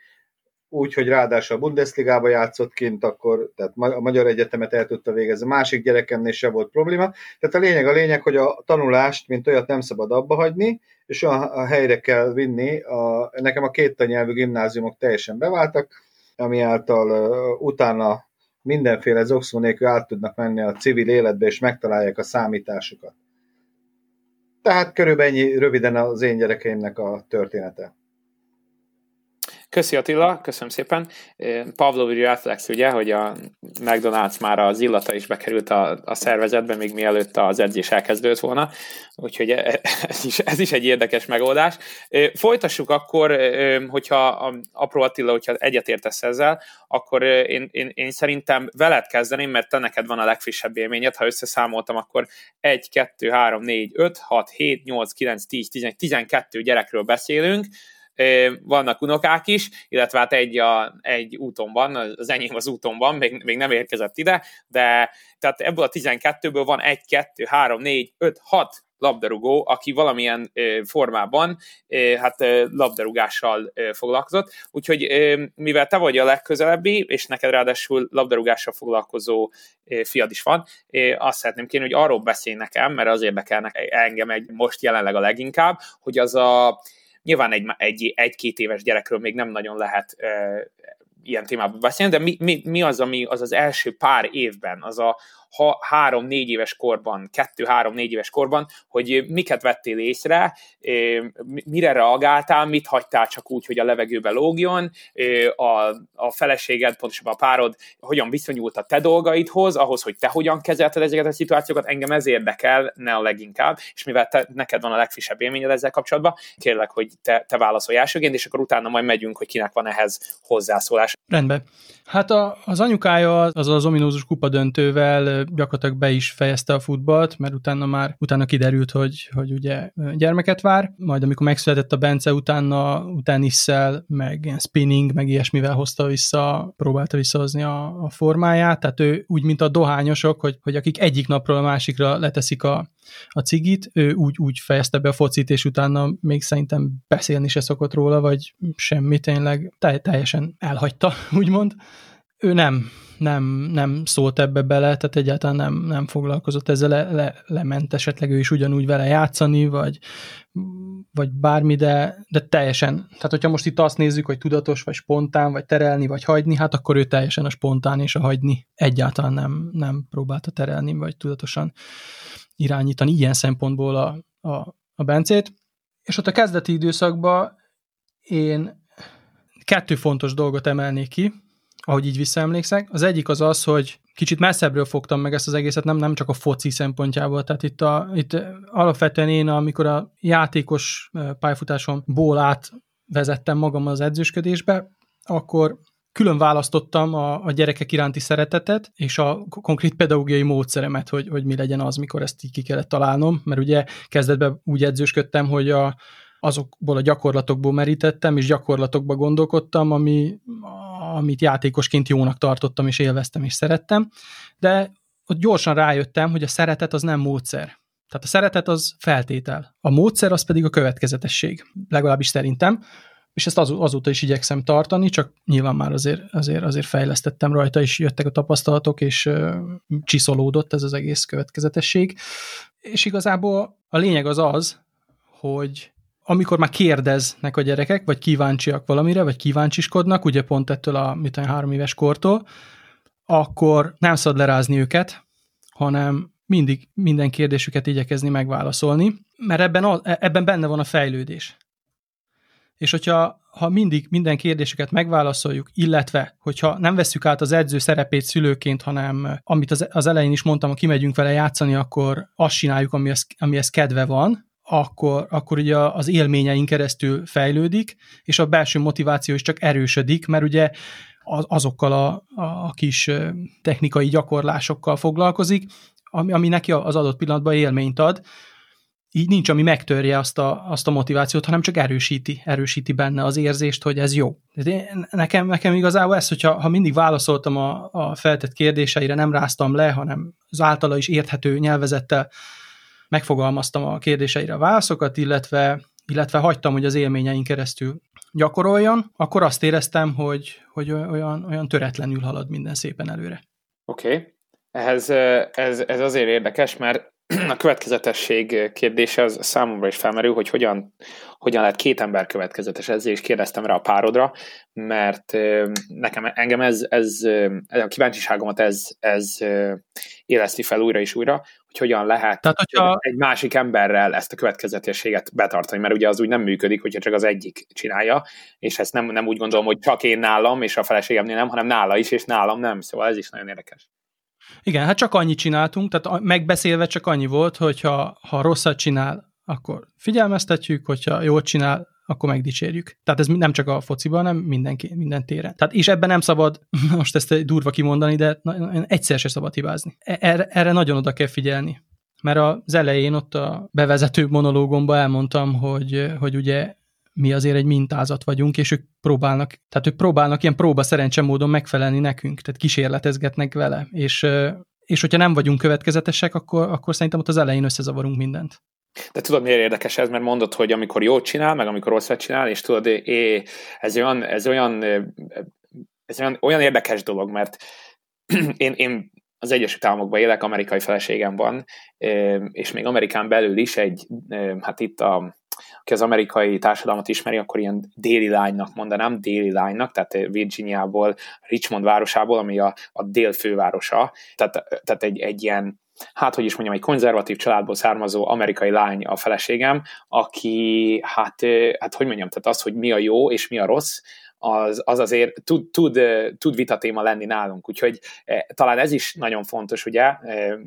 úgy, hogy ráadásul a Bundesligába játszott kint, akkor tehát a Magyar Egyetemet el tudta végezni. A másik gyerekemnél se volt probléma. Tehát a lényeg a lényeg, hogy a tanulást, mint olyat nem szabad abba hagyni, és olyan helyre kell vinni. A, nekem a két nyelvű gimnáziumok teljesen beváltak, ami által utána mindenféle zokszó nélkül át tudnak menni a civil életbe, és megtalálják a számításukat. Tehát körülbelül ennyi röviden az én gyerekeimnek a története. Köszi Attila, köszönöm szépen. Pavlovi reflex, ugye, hogy a McDonald's már az illata is bekerült a, a szervezetbe, még mielőtt az edzés elkezdődött volna, úgyhogy e, ez is, ez is egy érdekes megoldás. Folytassuk akkor, hogyha apró Attila, hogyha egyetértesz ezzel, akkor én, én, én szerintem veled kezdeném, mert te neked van a legfrissebb élményed, ha összeszámoltam, akkor 1, 2, 3, 4, 5, 6, 7, 8, 9, 10, 11, 12 gyerekről beszélünk, vannak unokák is, illetve hát egy, a, egy úton van, az enyém az úton van, még, még nem érkezett ide, de tehát ebből a 12-ből van 1, 2, 3, 4, 5, 6 labdarúgó, aki valamilyen formában hát labdarúgással foglalkozott. Úgyhogy mivel te vagy a legközelebbi, és neked ráadásul labdarúgással foglalkozó fiad is van, azt szeretném kérni, hogy arról beszélj nekem, mert az érdekelnek engem egy most jelenleg a leginkább, hogy az a nyilván egy, egy, egy-két éves gyerekről még nem nagyon lehet ilyen témában beszélni, de mi, mi, mi az, ami az az első pár évben, az a, ha három-négy éves korban, kettő-három-négy éves korban, hogy miket vettél észre, mire reagáltál, mit hagytál csak úgy, hogy a levegőbe lógjon, a, a feleséged, pontosabban a párod hogyan viszonyult a te dolgaidhoz, ahhoz, hogy te hogyan kezelted ezeket a szituációkat, engem ez érdekel, ne a leginkább, és mivel te, neked van a legfrissebb élményed ezzel kapcsolatban, kérlek, hogy te, te válaszolj elsőként, és akkor utána majd megyünk, hogy kinek van ehhez hozzászólás. Rendben. Hát a, az anyukája az az ominózus kupa döntővel gyakorlatilag be is fejezte a futballt, mert utána már utána kiderült, hogy, hogy ugye gyermeket vár, majd amikor megszületett a Bence, utána utánisszel, meg ilyen spinning, meg ilyesmivel hozta vissza, próbálta visszahozni a, a formáját, tehát ő úgy, mint a dohányosok, hogy, hogy akik egyik napról a másikra leteszik a, a cigit, ő úgy, úgy fejezte be a focit, és utána még szerintem beszélni se szokott róla, vagy semmi, tényleg teljesen elhagyta, úgymond. Ő nem, nem, nem szólt ebbe bele, tehát egyáltalán nem, nem foglalkozott ezzel, le, le, lement esetleg ő is ugyanúgy vele játszani, vagy, vagy bármi, de, de teljesen, tehát hogyha most itt azt nézzük, hogy tudatos, vagy spontán, vagy terelni, vagy hagyni, hát akkor ő teljesen a spontán és a hagyni egyáltalán nem, nem próbálta terelni, vagy tudatosan irányítani ilyen szempontból a, a, a Bencét. És ott a kezdeti időszakban én kettő fontos dolgot emelnék ki, ahogy így visszaemlékszek. Az egyik az az, hogy kicsit messzebbről fogtam meg ezt az egészet, nem, nem csak a foci szempontjából. Tehát itt, a, itt alapvetően én, amikor a játékos pályafutásomból át vezettem magam az edzősködésbe, akkor külön választottam a, a gyerekek iránti szeretetet, és a konkrét pedagógiai módszeremet, hogy, hogy mi legyen az, mikor ezt így ki kellett találnom, mert ugye kezdetben úgy edzősködtem, hogy a, azokból a gyakorlatokból merítettem, és gyakorlatokba gondolkodtam, ami, amit játékosként jónak tartottam, és élveztem, és szerettem, de ott gyorsan rájöttem, hogy a szeretet az nem módszer. Tehát a szeretet az feltétel. A módszer az pedig a következetesség, legalábbis szerintem, és ezt az, azóta is igyekszem tartani, csak nyilván már azért, azért, azért fejlesztettem rajta, és jöttek a tapasztalatok, és uh, csiszolódott ez az egész következetesség. És igazából a lényeg az az, hogy amikor már kérdeznek a gyerekek, vagy kíváncsiak valamire, vagy kíváncsiskodnak, ugye pont ettől a mit tudom, három éves kortól, akkor nem szabad lerázni őket, hanem mindig minden kérdésüket igyekezni megválaszolni, mert ebben, a, ebben benne van a fejlődés. És hogyha ha mindig minden kérdéseket megválaszoljuk, illetve hogyha nem vesszük át az edző szerepét szülőként, hanem amit az, az elején is mondtam, ha kimegyünk vele játszani, akkor azt csináljuk, amihez, amihez kedve van, akkor, akkor ugye az élményeink keresztül fejlődik, és a belső motiváció is csak erősödik, mert ugye azokkal a, a kis technikai gyakorlásokkal foglalkozik, ami, ami neki az adott pillanatban élményt ad, így nincs, ami megtörje azt a, azt a motivációt, hanem csak erősíti, erősíti benne az érzést, hogy ez jó. Nekem, nekem igazából ez, hogyha ha mindig válaszoltam a, a feltett kérdéseire, nem ráztam le, hanem az általa is érthető nyelvezettel megfogalmaztam a kérdéseire a válaszokat, illetve, illetve hagytam, hogy az élményeink keresztül gyakoroljon, akkor azt éreztem, hogy, hogy olyan, olyan töretlenül halad minden szépen előre. Oké. Okay. Ehhez, ez, ez azért érdekes, mert a következetesség kérdése az számomra is felmerül, hogy hogyan, hogyan lehet két ember következetes, ezzel is kérdeztem rá a párodra, mert nekem engem ez, ez, ez a kíváncsiságomat ez, ez éleszti fel újra és újra, hogy hogyan lehet Tehát, hogyha... egy másik emberrel ezt a következetességet betartani, mert ugye az úgy nem működik, hogyha csak az egyik csinálja, és ezt nem, nem úgy gondolom, hogy csak én nálam, és a feleségemnél nem, hanem nála is, és nálam nem, szóval ez is nagyon érdekes. Igen, hát csak annyit csináltunk, tehát megbeszélve csak annyi volt, hogy ha, ha rosszat csinál, akkor figyelmeztetjük, hogyha jót csinál, akkor megdicsérjük. Tehát ez nem csak a fociban, hanem mindenki, minden téren. Tehát és ebben nem szabad, most ezt durva kimondani, de egyszer se szabad hibázni. E, erre, erre nagyon oda kell figyelni. Mert az elején ott a bevezető monológomban elmondtam, hogy, hogy ugye mi azért egy mintázat vagyunk, és ők próbálnak, tehát ők próbálnak ilyen próba szerencse módon megfelelni nekünk, tehát kísérletezgetnek vele, és, és hogyha nem vagyunk következetesek, akkor, akkor szerintem ott az elején összezavarunk mindent. De tudod, miért érdekes ez? Mert mondod, hogy amikor jót csinál, meg amikor rosszat csinál, és tudod, é, ez olyan, ez olyan, ez olyan, olyan érdekes dolog, mert én, én az Egyesült Államokban élek, amerikai feleségem van, és még Amerikán belül is egy, hát itt a, aki az amerikai társadalmat ismeri, akkor ilyen déli lánynak mondanám, déli lánynak, tehát Virginiából, Richmond városából, ami a, a dél fővárosa, tehát, tehát egy, egy ilyen hát hogy is mondjam, egy konzervatív családból származó amerikai lány a feleségem, aki, hát, hát hogy mondjam, tehát az, hogy mi a jó és mi a rossz, az, az azért tud, tud, tud vitatéma lenni nálunk. Úgyhogy e, talán ez is nagyon fontos, ugye, e,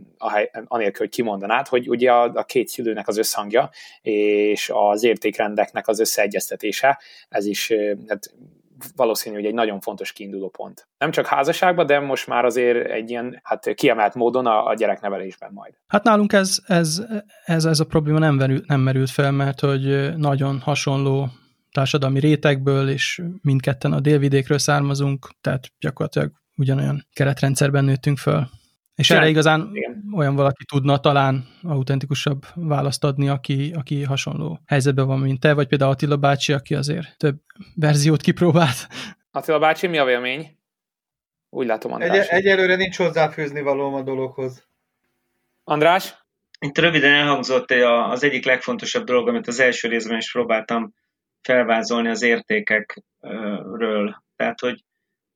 anélkül, hogy kimondanád, hogy ugye a, a két szülőnek az összhangja, és az értékrendeknek az összeegyeztetése, ez is e, hát valószínű, hogy egy nagyon fontos kiinduló pont. Nem csak házasságban, de most már azért egy ilyen hát kiemelt módon a, a gyereknevelésben majd. Hát nálunk ez, ez, ez, ez a probléma nem, verül, nem merült fel, mert hogy nagyon hasonló társadalmi rétegből, és mindketten a délvidékről származunk, tehát gyakorlatilag ugyanolyan keretrendszerben nőttünk föl. És erre igazán Igen. olyan valaki tudna talán autentikusabb választ adni, aki, aki hasonló helyzetben van, mint te, vagy például Attila bácsi, aki azért több verziót kipróbált. Attila bácsi, mi a vélemény? Úgy látom, András. Egy, egyelőre nincs hozzáfűzni valóm a dologhoz. András? Itt röviden elhangzott az egyik legfontosabb dolog, amit az első részben is próbáltam felvázolni az értékekről. Tehát, hogy,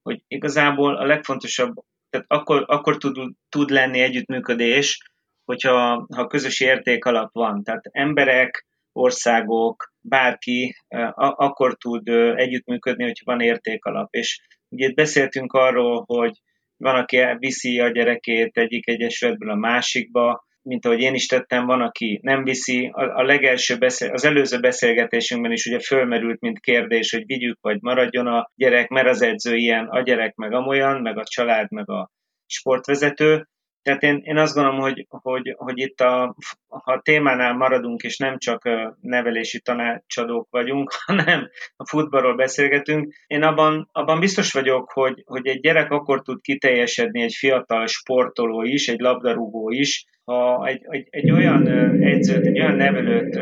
hogy igazából a legfontosabb, tehát akkor, akkor tud, tud lenni együttműködés, hogyha ha közös érték alap van. Tehát emberek, országok, bárki akkor tud együttműködni, hogyha van érték alap. És ugye itt beszéltünk arról, hogy van, aki viszi a gyerekét egyik egyesületből a másikba, mint ahogy én is tettem, van, aki nem viszi. A, a legelső beszél, az előző beszélgetésünkben is ugye fölmerült, mint kérdés, hogy vigyük vagy maradjon a gyerek, mert az edző ilyen, a gyerek meg amolyan, meg a család, meg a sportvezető. Tehát én, én azt gondolom, hogy, hogy, hogy itt a, ha a témánál maradunk, és nem csak nevelési tanácsadók vagyunk, hanem a futballról beszélgetünk, én abban, abban biztos vagyok, hogy, hogy egy gyerek akkor tud kiteljesedni, egy fiatal sportoló is, egy labdarúgó is, ha egy, egy, egy olyan edzőt, egy olyan nevelőt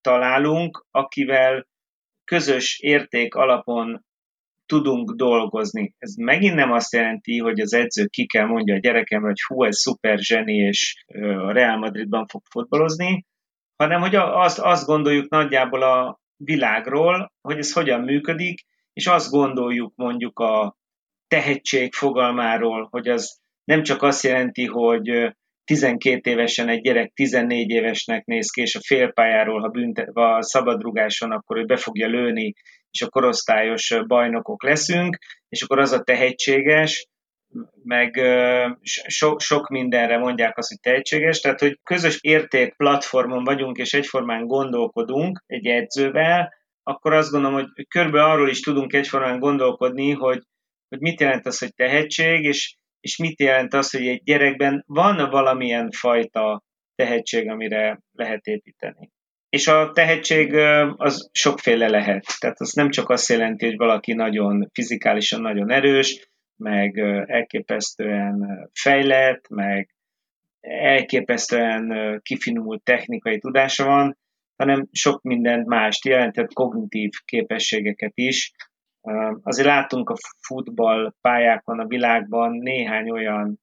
találunk, akivel közös érték alapon tudunk dolgozni. Ez megint nem azt jelenti, hogy az edző ki kell mondja a gyerekem, hogy hú, ez szuper zseni, és a Real Madridban fog fotbalozni, hanem hogy azt, azt gondoljuk nagyjából a világról, hogy ez hogyan működik, és azt gondoljuk mondjuk a tehetség fogalmáról, hogy az nem csak azt jelenti, hogy 12 évesen egy gyerek 14 évesnek néz ki, és a félpályáról, ha büntetve a szabadrugáson, akkor ő be fogja lőni, és a korosztályos bajnokok leszünk, és akkor az a tehetséges, meg so, sok mindenre mondják azt, hogy tehetséges, tehát hogy közös érték platformon vagyunk, és egyformán gondolkodunk egy edzővel, akkor azt gondolom, hogy körbe arról is tudunk egyformán gondolkodni, hogy, hogy mit jelent az, hogy tehetség, és, és mit jelent az, hogy egy gyerekben van valamilyen fajta tehetség, amire lehet építeni. És a tehetség az sokféle lehet. Tehát az nem csak azt jelenti, hogy valaki nagyon fizikálisan nagyon erős, meg elképesztően fejlett, meg elképesztően kifinult technikai tudása van, hanem sok mindent mást jelentett, kognitív képességeket is. Azért látunk a futball pályákon a világban néhány olyan,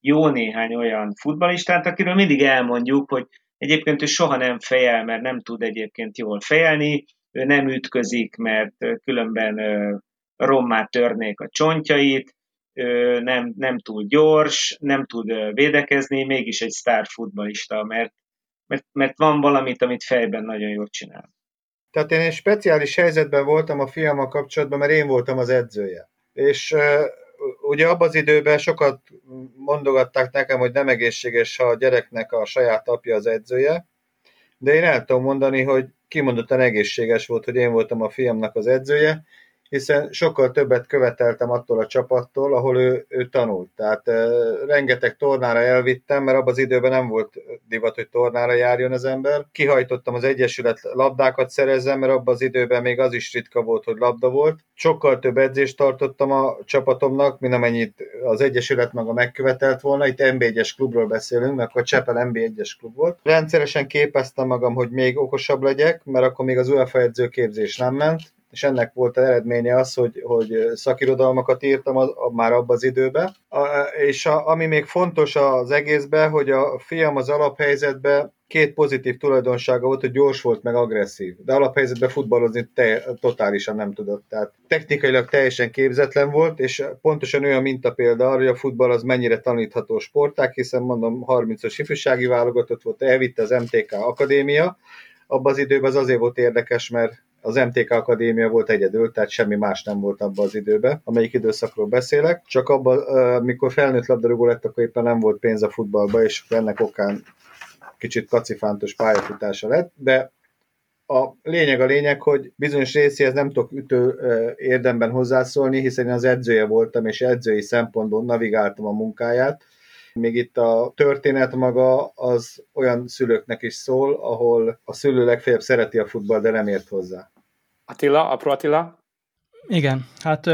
jó néhány olyan futbalistát, akiről mindig elmondjuk, hogy Egyébként ő soha nem fejel, mert nem tud egyébként jól fejelni, ő nem ütközik, mert különben rommá törnék a csontjait, nem, nem túl gyors, nem tud védekezni, mégis egy sztár futbalista, mert, mert, mert van valamit, amit fejben nagyon jól csinál. Tehát én egy speciális helyzetben voltam a fiammal kapcsolatban, mert én voltam az edzője. És ugye abban az időben sokat mondogatták nekem, hogy nem egészséges, ha a gyereknek a saját apja az edzője, de én el tudom mondani, hogy kimondottan egészséges volt, hogy én voltam a fiamnak az edzője, hiszen sokkal többet követeltem attól a csapattól, ahol ő, ő tanult. Tehát e, rengeteg tornára elvittem, mert abban az időben nem volt divat, hogy tornára járjon az ember. Kihajtottam az Egyesület labdákat szerezzen, mert abban az időben még az is ritka volt, hogy labda volt. Sokkal több edzést tartottam a csapatomnak, mint amennyit az Egyesület maga megkövetelt volna. Itt NB1-es klubról beszélünk, mert akkor Csepel NB1-es klub volt. Rendszeresen képeztem magam, hogy még okosabb legyek, mert akkor még az UEFA edzőképzés nem ment és ennek volt az eredménye az, hogy, hogy szakirodalmakat írtam az, már abban az időben. A, és a, ami még fontos az egészben, hogy a fiam az alaphelyzetben két pozitív tulajdonsága volt, hogy gyors volt, meg agresszív. De alaphelyzetben futballozni te, totálisan nem tudott. Tehát technikailag teljesen képzetlen volt, és pontosan olyan példa arra, hogy a futball az mennyire tanítható sporták, hiszen mondom, 30-as ifjúsági válogatott volt, elvitte az MTK Akadémia, abban az időben az azért volt érdekes, mert az MTK Akadémia volt egyedül, tehát semmi más nem volt abban az időben, amelyik időszakról beszélek. Csak abban, mikor felnőtt labdarúgó lett, akkor éppen nem volt pénz a futballba, és ennek okán kicsit kacifántos pályafutása lett, de a lényeg a lényeg, hogy bizonyos részéhez nem tudok ütő érdemben hozzászólni, hiszen én az edzője voltam, és edzői szempontból navigáltam a munkáját, még itt a történet maga az olyan szülőknek is szól, ahol a szülő legfeljebb szereti a futball, de nem ért hozzá. Attila, apró Attila? Igen, hát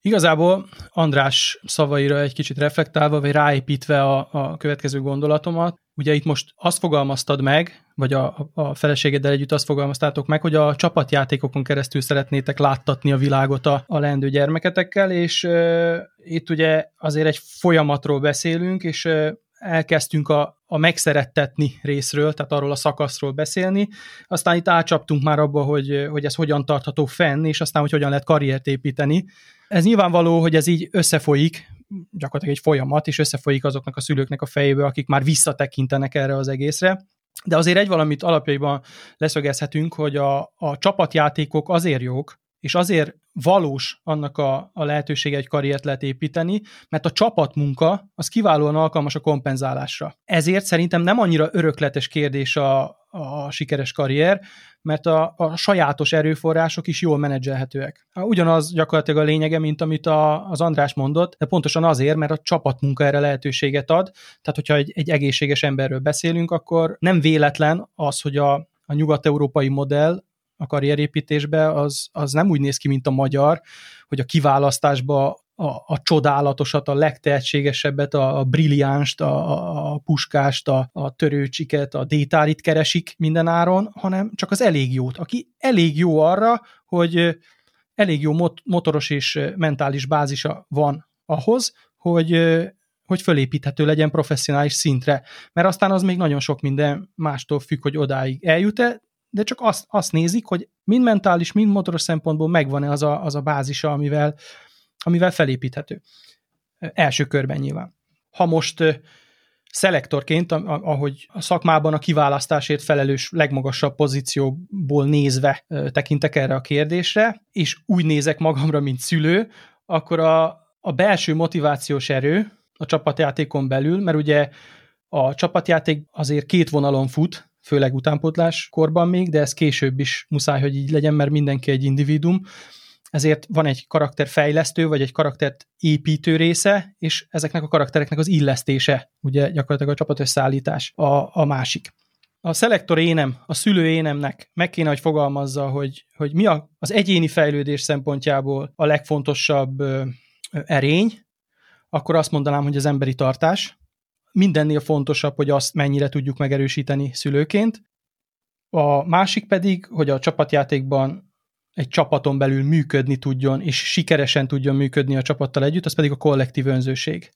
igazából András szavaira egy kicsit reflektálva, vagy ráépítve a, a következő gondolatomat, ugye itt most azt fogalmaztad meg, vagy a, a feleségeddel együtt azt fogalmaztátok meg, hogy a csapatjátékokon keresztül szeretnétek láttatni a világot a, a leendő gyermeketekkel, és uh, itt ugye azért egy folyamatról beszélünk, és uh, elkezdtünk a, a megszerettetni részről, tehát arról a szakaszról beszélni, aztán itt átcsaptunk már abba, hogy, hogy ez hogyan tartható fenn, és aztán, hogy hogyan lehet karriert építeni. Ez nyilvánvaló, hogy ez így összefolyik, gyakorlatilag egy folyamat, és összefolyik azoknak a szülőknek a fejébe, akik már visszatekintenek erre az egészre. De azért egy valamit alapjaiban leszögezhetünk, hogy a, a csapatjátékok azért jók, és azért valós annak a, a lehetősége, egy karriert lehet építeni, mert a csapatmunka az kiválóan alkalmas a kompenzálásra. Ezért szerintem nem annyira örökletes kérdés a, a sikeres karrier, mert a, a sajátos erőforrások is jól menedzselhetőek. Ugyanaz gyakorlatilag a lényege, mint amit a, az András mondott, de pontosan azért, mert a csapatmunka erre lehetőséget ad. Tehát, hogyha egy, egy egészséges emberről beszélünk, akkor nem véletlen az, hogy a, a nyugat-európai modell a karrierépítésbe, az, az nem úgy néz ki, mint a magyar, hogy a kiválasztásba a, a csodálatosat, a legtehetségesebbet, a, a brilliánst, a, a puskást, a, a törőcsiket, a détárit keresik mindenáron, hanem csak az elég jót, aki elég jó arra, hogy elég jó mot- motoros és mentális bázisa van ahhoz, hogy, hogy fölépíthető legyen professzionális szintre. Mert aztán az még nagyon sok minden mástól függ, hogy odáig eljut-e, de csak azt, azt nézik, hogy mind mentális, mind motoros szempontból megvan-e az a, az a bázisa, amivel, amivel felépíthető. Első körben nyilván. Ha most szelektorként, ahogy a szakmában a kiválasztásért felelős legmagasabb pozícióból nézve tekintek erre a kérdésre, és úgy nézek magamra, mint szülő, akkor a, a belső motivációs erő a csapatjátékon belül, mert ugye a csapatjáték azért két vonalon fut, főleg utánpótlás korban még, de ez később is muszáj, hogy így legyen, mert mindenki egy individum, ezért van egy karakterfejlesztő, vagy egy karaktert építő része, és ezeknek a karaktereknek az illesztése, ugye gyakorlatilag a csapatösszállítás a, a másik. A szelektor énem, a szülő énemnek meg kéne, hogy fogalmazza, hogy, hogy mi a, az egyéni fejlődés szempontjából a legfontosabb ö, ö, erény, akkor azt mondanám, hogy az emberi tartás, mindennél fontosabb, hogy azt mennyire tudjuk megerősíteni szülőként. A másik pedig, hogy a csapatjátékban egy csapaton belül működni tudjon, és sikeresen tudjon működni a csapattal együtt, az pedig a kollektív önzőség.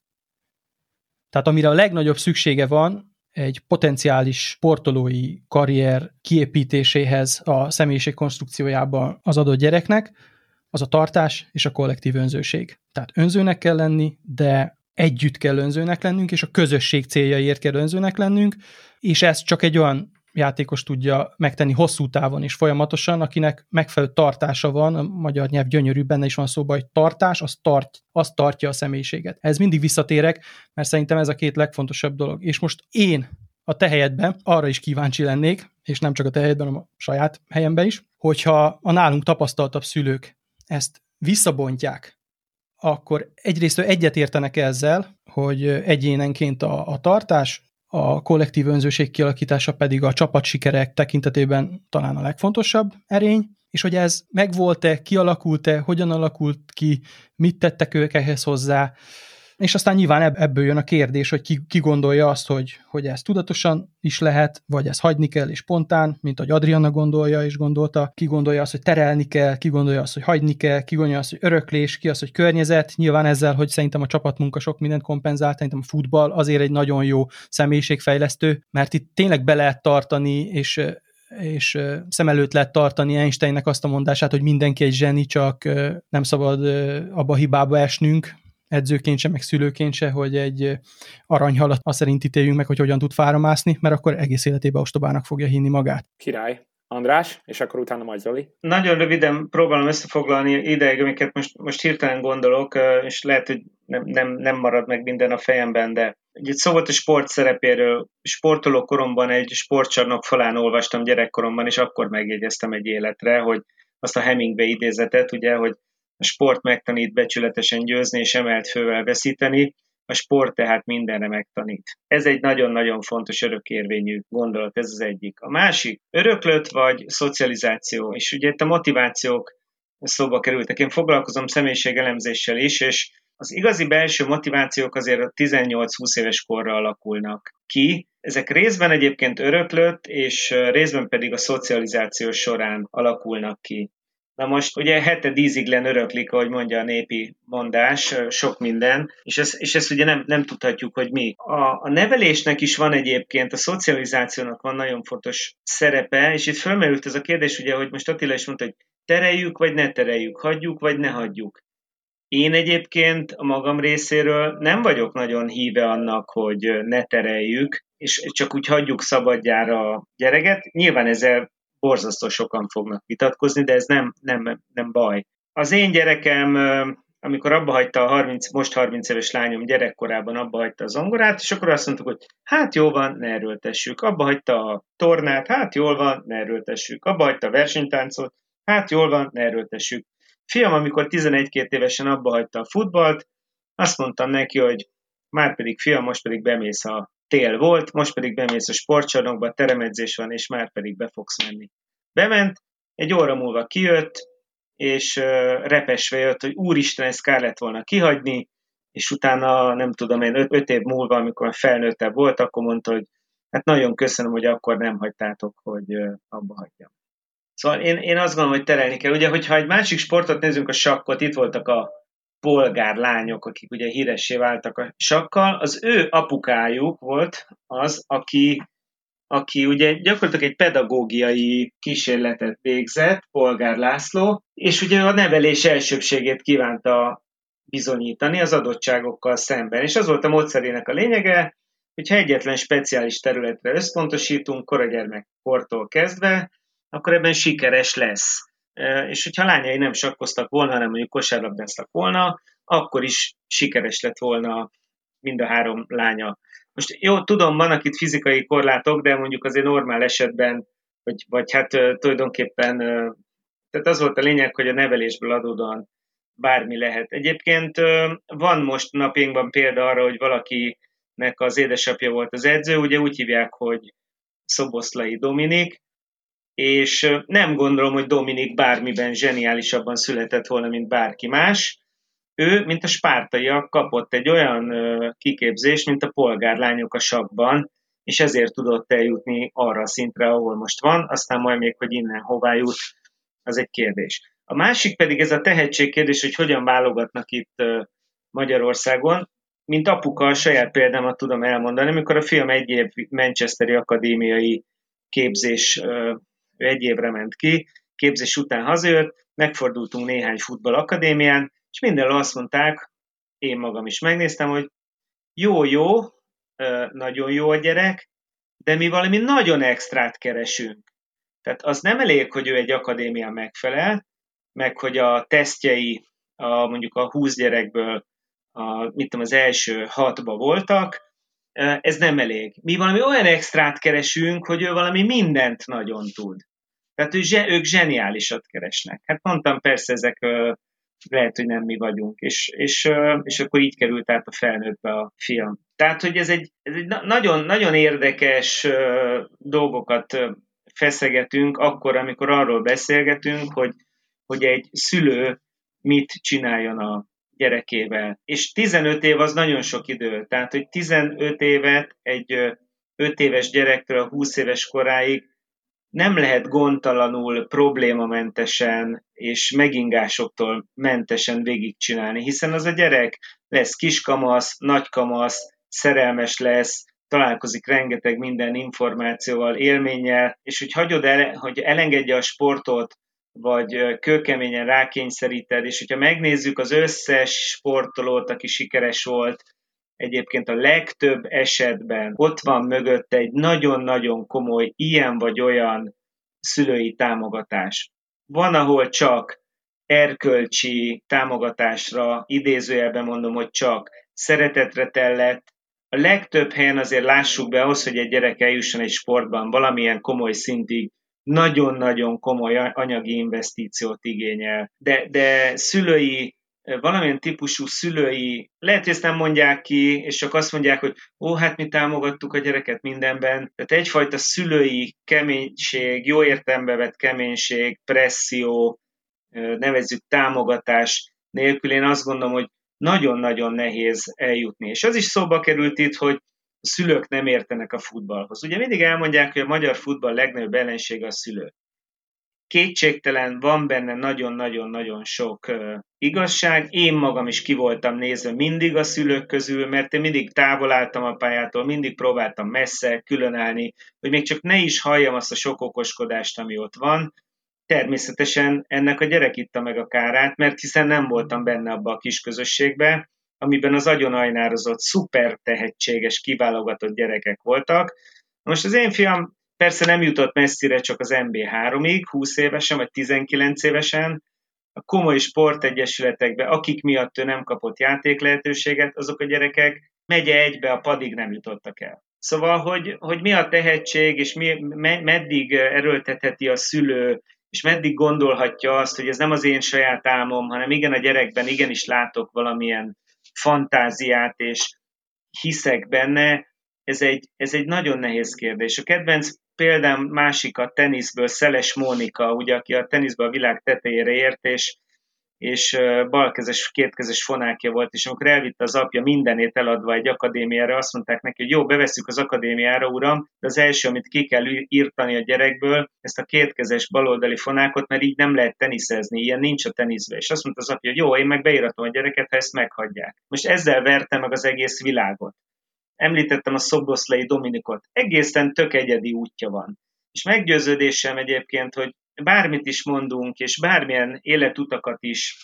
Tehát amire a legnagyobb szüksége van egy potenciális sportolói karrier kiépítéséhez a személyiség konstrukciójában az adott gyereknek, az a tartás és a kollektív önzőség. Tehát önzőnek kell lenni, de együtt kell önzőnek lennünk, és a közösség céljaiért kell önzőnek lennünk, és ez csak egy olyan játékos tudja megtenni hosszú távon és folyamatosan, akinek megfelelő tartása van, a magyar nyelv gyönyörű, benne is van szóba, hogy tartás, az, tart, az tartja a személyiséget. Ez mindig visszatérek, mert szerintem ez a két legfontosabb dolog. És most én a te helyedben arra is kíváncsi lennék, és nem csak a te helyedben, hanem a saját helyemben is, hogyha a nálunk tapasztaltabb szülők ezt visszabontják, akkor egyrészt egyet értenek ezzel, hogy egyénenként a, a tartás, a kollektív önzőség kialakítása pedig a csapat sikerek tekintetében talán a legfontosabb erény, és hogy ez megvolt-e, kialakult-e, hogyan alakult ki, mit tettek ők ehhez hozzá, és aztán nyilván ebből jön a kérdés, hogy ki, ki gondolja azt, hogy, hogy ez tudatosan is lehet, vagy ezt hagyni kell, és spontán, mint ahogy Adriana gondolja és gondolta, ki gondolja azt, hogy terelni kell, ki gondolja azt, hogy hagyni kell, ki gondolja azt, hogy öröklés, ki az, hogy környezet. Nyilván ezzel, hogy szerintem a csapatmunka sok mindent kompenzált, szerintem a futball azért egy nagyon jó személyiségfejlesztő, mert itt tényleg be lehet tartani, és és szem előtt lehet tartani Einsteinnek azt a mondását, hogy mindenki egy zseni, csak nem szabad abba a hibába esnünk, edzőként se, meg szülőként se, hogy egy aranyhalat azt szerint ítéljünk meg, hogy hogyan tud fára mászni, mert akkor egész életében ostobának fogja hinni magát. Király. András, és akkor utána majd Zoli. Nagyon röviden próbálom összefoglalni ideig, amiket most, most hirtelen gondolok, és lehet, hogy nem, nem, nem marad meg minden a fejemben, de egy szó volt a sport szerepéről. Sportoló koromban egy sportcsarnok falán olvastam gyerekkoromban, és akkor megjegyeztem egy életre, hogy azt a Hemingway idézetet, ugye, hogy a sport megtanít becsületesen győzni és emelt fővel veszíteni, a sport tehát mindenre megtanít. Ez egy nagyon-nagyon fontos örökérvényű gondolat, ez az egyik. A másik, öröklött vagy szocializáció, és ugye itt a motivációk szóba kerültek. Én foglalkozom személyiségelemzéssel is, és az igazi belső motivációk azért a 18-20 éves korra alakulnak ki. Ezek részben egyébként öröklött, és részben pedig a szocializáció során alakulnak ki. Na most ugye hete díziglen öröklik, ahogy mondja a népi mondás, sok minden, és, ez, és ezt ugye nem, nem tudhatjuk, hogy mi. A, a nevelésnek is van egyébként, a szocializációnak van nagyon fontos szerepe, és itt fölmerült ez a kérdés, ugye, hogy most Attila is mondta, hogy tereljük, vagy ne tereljük, hagyjuk, vagy ne hagyjuk. Én egyébként a magam részéről nem vagyok nagyon híve annak, hogy ne tereljük, és csak úgy hagyjuk szabadjára a gyereket. Nyilván ezzel borzasztó sokan fognak vitatkozni, de ez nem, nem, nem baj. Az én gyerekem, amikor abba hagyta a 30, most 30 éves lányom gyerekkorában abba hagyta az zongorát, és akkor azt mondtuk, hogy hát jó van, ne erőltessük. Abba hagyta a tornát, hát jól van, ne erőltessük. Abba hagyta a versenytáncot, hát jól van, ne erőltessük. Fiam, amikor 11-2 évesen abba hagyta a futballt, azt mondtam neki, hogy már pedig fiam, most pedig bemész a tél volt, most pedig bemész a sportcsarnokba, teremedzés van, és már pedig be fogsz menni. Bement, egy óra múlva kijött, és repesve jött, hogy úristen, ezt kár lett volna kihagyni, és utána, nem tudom én, öt, öt év múlva, amikor felnőttebb volt, akkor mondta, hogy hát nagyon köszönöm, hogy akkor nem hagytátok, hogy abba hagyjam. Szóval én, én azt gondolom, hogy terelni kell. Ugye, hogyha egy másik sportot nézzünk, a sakkot, itt voltak a polgár lányok, akik ugye híressé váltak a sakkal, az ő apukájuk volt az, aki, aki ugye gyakorlatilag egy pedagógiai kísérletet végzett, Polgár László, és ugye a nevelés elsőbségét kívánta bizonyítani az adottságokkal szemben. És az volt a módszerének a lényege, hogyha egyetlen speciális területre összpontosítunk, koragyermekkortól kezdve, akkor ebben sikeres lesz és hogyha lányai nem sakkoztak volna, hanem mondjuk kosárlabdáztak volna, akkor is sikeres lett volna mind a három lánya. Most jó, tudom, vannak itt fizikai korlátok, de mondjuk azért normál esetben, vagy, vagy hát tulajdonképpen, tehát az volt a lényeg, hogy a nevelésből adódóan bármi lehet. Egyébként van most napjainkban példa arra, hogy valakinek az édesapja volt az edző, ugye úgy hívják, hogy Szoboszlai Dominik, és nem gondolom, hogy Dominik bármiben zseniálisabban született volna, mint bárki más. Ő, mint a spártaiak, kapott egy olyan kiképzést, mint a polgárlányok a sakban, és ezért tudott eljutni arra a szintre, ahol most van, aztán majd még, hogy innen hová jut, az egy kérdés. A másik pedig ez a tehetségkérdés, hogy hogyan válogatnak itt Magyarországon. Mint apuka a saját példámat tudom elmondani, amikor a film egy év Manchesteri akadémiai képzés ő egy évre ment ki, képzés után hazajött, megfordultunk néhány futballakadémián, és mindenhol azt mondták, én magam is megnéztem, hogy jó, jó, nagyon jó a gyerek, de mi valami nagyon extrát keresünk. Tehát az nem elég, hogy ő egy akadémián megfelel, meg hogy a tesztjei a, mondjuk a 20 gyerekből a, mit tudom, az első hatba voltak, ez nem elég. Mi valami olyan extrát keresünk, hogy ő valami mindent nagyon tud. Tehát ő, ők zseniálisat keresnek. Hát mondtam, persze ezek lehet, hogy nem mi vagyunk. És, és, és akkor így került át a felnőttbe a film. Tehát, hogy ez egy, ez egy nagyon, nagyon érdekes dolgokat feszegetünk akkor, amikor arról beszélgetünk, hogy, hogy egy szülő mit csináljon a gyerekével. És 15 év az nagyon sok idő. Tehát, hogy 15 évet egy 5 éves gyerektől a 20 éves koráig nem lehet gondtalanul, problémamentesen és megingásoktól mentesen végigcsinálni, hiszen az a gyerek lesz kiskamasz, nagykamasz, szerelmes lesz, találkozik rengeteg minden információval, élménnyel, és hogy hagyod el, hogy elengedje a sportot, vagy kőkeményen rákényszeríted, és hogyha megnézzük az összes sportolót, aki sikeres volt, egyébként a legtöbb esetben ott van mögött egy nagyon-nagyon komoly ilyen vagy olyan szülői támogatás. Van, ahol csak erkölcsi támogatásra, idézőjelben mondom, hogy csak szeretetre tellett. A legtöbb helyen azért lássuk be ahhoz, hogy egy gyerek eljusson egy sportban valamilyen komoly szintig, nagyon-nagyon komoly anyagi investíciót igényel. De, de szülői valamilyen típusú szülői, lehet, hogy ezt nem mondják ki, és csak azt mondják, hogy ó, hát mi támogattuk a gyereket mindenben. Tehát egyfajta szülői keménység, jó értelembe vett keménység, presszió, nevezzük támogatás nélkül én azt gondolom, hogy nagyon-nagyon nehéz eljutni. És az is szóba került itt, hogy a szülők nem értenek a futballhoz. Ugye mindig elmondják, hogy a magyar futball legnagyobb ellensége a szülő kétségtelen van benne nagyon-nagyon-nagyon sok igazság. Én magam is ki voltam nézve mindig a szülők közül, mert én mindig távol álltam a pályától, mindig próbáltam messze különállni, hogy még csak ne is halljam azt a sok okoskodást, ami ott van. Természetesen ennek a gyerek itta meg a kárát, mert hiszen nem voltam benne abba a kis közösségbe, amiben az agyon ajnározott, szuper tehetséges, kiválogatott gyerekek voltak. Most az én fiam Persze nem jutott messzire csak az MB3-ig, 20 évesen vagy 19 évesen, a komoly sportegyesületekbe, akik miatt ő nem kapott játéklehetőséget, azok a gyerekek megye egybe a padig nem jutottak el. Szóval, hogy, hogy mi a tehetség, és mi, me, meddig erőltetheti a szülő, és meddig gondolhatja azt, hogy ez nem az én saját álmom, hanem igen a gyerekben igenis látok valamilyen fantáziát, és hiszek benne, ez egy, ez egy nagyon nehéz kérdés. A kedvenc példám másik a teniszből, Szeles Mónika, ugye, aki a teniszből a világ tetejére ért, és, és balkezes, kétkezes fonákja volt, és amikor elvitte az apja mindenét eladva egy akadémiára, azt mondták neki, hogy jó, beveszük az akadémiára, uram, de az első, amit ki kell írtani a gyerekből, ezt a kétkezes baloldali fonákot, mert így nem lehet teniszezni, ilyen nincs a teniszbe. És azt mondta az apja, hogy jó, én meg beíratom a gyereket, ha ezt meghagyják. Most ezzel verte meg az egész világot. Említettem a Szoboszlai Dominikot. Egészen tök egyedi útja van. És meggyőződésem egyébként, hogy bármit is mondunk, és bármilyen életutakat is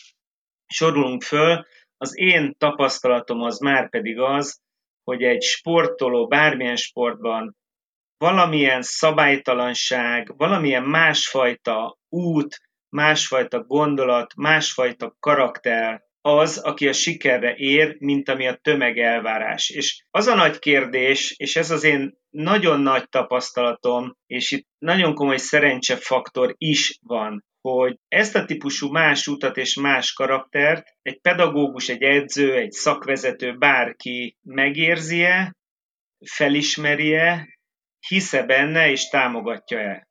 sorolunk föl, az én tapasztalatom az már pedig az, hogy egy sportoló bármilyen sportban valamilyen szabálytalanság, valamilyen másfajta út, másfajta gondolat, másfajta karakter, az, aki a sikerre ér, mint ami a tömeg elvárás. És az a nagy kérdés, és ez az én nagyon nagy tapasztalatom, és itt nagyon komoly szerencsefaktor is van, hogy ezt a típusú más utat és más karaktert egy pedagógus, egy edző, egy szakvezető, bárki megérzi-e, felismeri-e, hisze benne és támogatja-e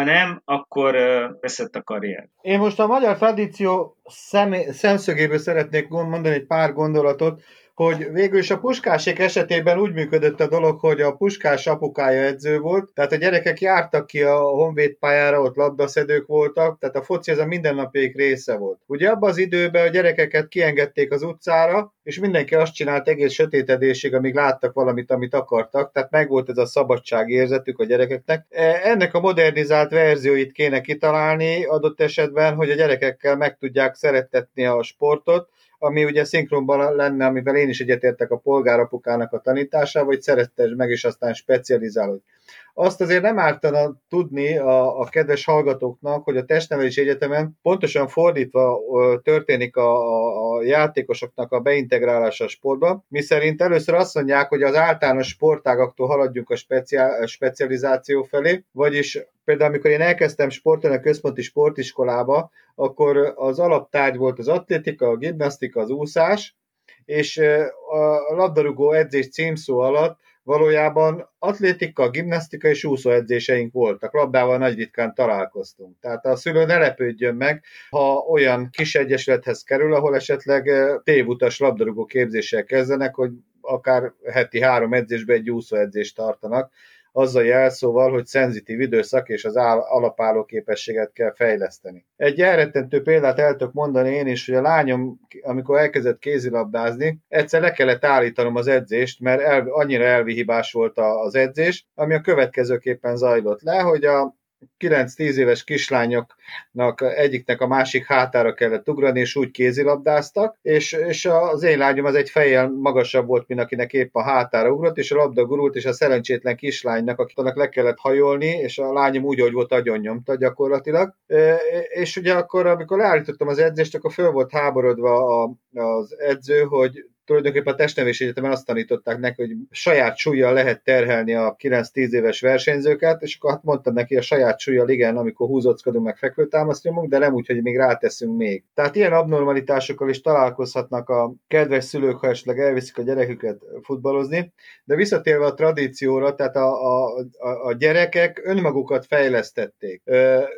ha nem, akkor veszett a karrier. Én most a magyar tradíció szemé- szemszögéből szeretnék mondani egy pár gondolatot, hogy végül is a puskásék esetében úgy működött a dolog, hogy a puskás apukája edző volt, tehát a gyerekek jártak ki a honvéd pályára, ott labdaszedők voltak, tehát a foci ez a mindennapjék része volt. Ugye abban az időben a gyerekeket kiengedték az utcára, és mindenki azt csinált egész sötétedésig, amíg láttak valamit, amit akartak, tehát megvolt ez a szabadságérzetük a gyerekeknek. E, ennek a modernizált verzióit kéne kitalálni adott esetben, hogy a gyerekekkel meg tudják szerettetni a sportot, ami ugye szinkronban lenne, amivel én is egyetértek a polgárapukának a tanításával, hogy szerettes meg, és aztán specializálódj. Azt azért nem ártana tudni a, a kedves hallgatóknak, hogy a testnevelési egyetemen pontosan fordítva történik a, a, játékosoknak a beintegrálása a sportba, mi szerint először azt mondják, hogy az általános sportágaktól haladjunk a, speciál, specializáció felé, vagyis például amikor én elkezdtem sportolni a központi sportiskolába, akkor az alaptárgy volt az atlétika, a gimnasztika, az úszás, és a labdarúgó edzés címszó alatt valójában atlétika, gimnasztika és úszóedzéseink voltak. Labdával nagy ritkán találkoztunk. Tehát a szülő ne lepődjön meg, ha olyan kis egyesülethez kerül, ahol esetleg tévutas labdarúgó képzéssel kezdenek, hogy akár heti három edzésbe egy úszóedzést tartanak, azzal jelszóval, hogy szenzitív időszak és az alapálló képességet kell fejleszteni. Egy elrettentő példát el tudok mondani én is, hogy a lányom, amikor elkezdett kézilabdázni, egyszer le kellett állítanom az edzést, mert el, annyira elvihibás volt az edzés, ami a következőképpen zajlott le, hogy a 9-10 éves kislányoknak egyiknek a másik hátára kellett ugrani, és úgy kézilabdáztak, és, és az én lányom az egy fejjel magasabb volt, mint akinek épp a hátára ugrott, és a labda gurult, és a szerencsétlen kislánynak, akitnek le kellett hajolni, és a lányom úgy, hogy volt, agyon nyomta gyakorlatilag. És ugye akkor, amikor leállítottam az edzést, akkor föl volt háborodva az edző, hogy tulajdonképpen a testnevési egyetemen azt tanították neki, hogy saját súlyjal lehet terhelni a 9-10 éves versenyzőket, és akkor hát mondtam neki, a saját súlyjal igen, amikor húzóckodunk meg fekvőtámaszt nyomunk, de nem úgy, hogy még ráteszünk még. Tehát ilyen abnormalitásokkal is találkozhatnak a kedves szülők, ha esetleg elviszik a gyereküket futballozni, de visszatérve a tradícióra, tehát a, a, a, a gyerekek önmagukat fejlesztették.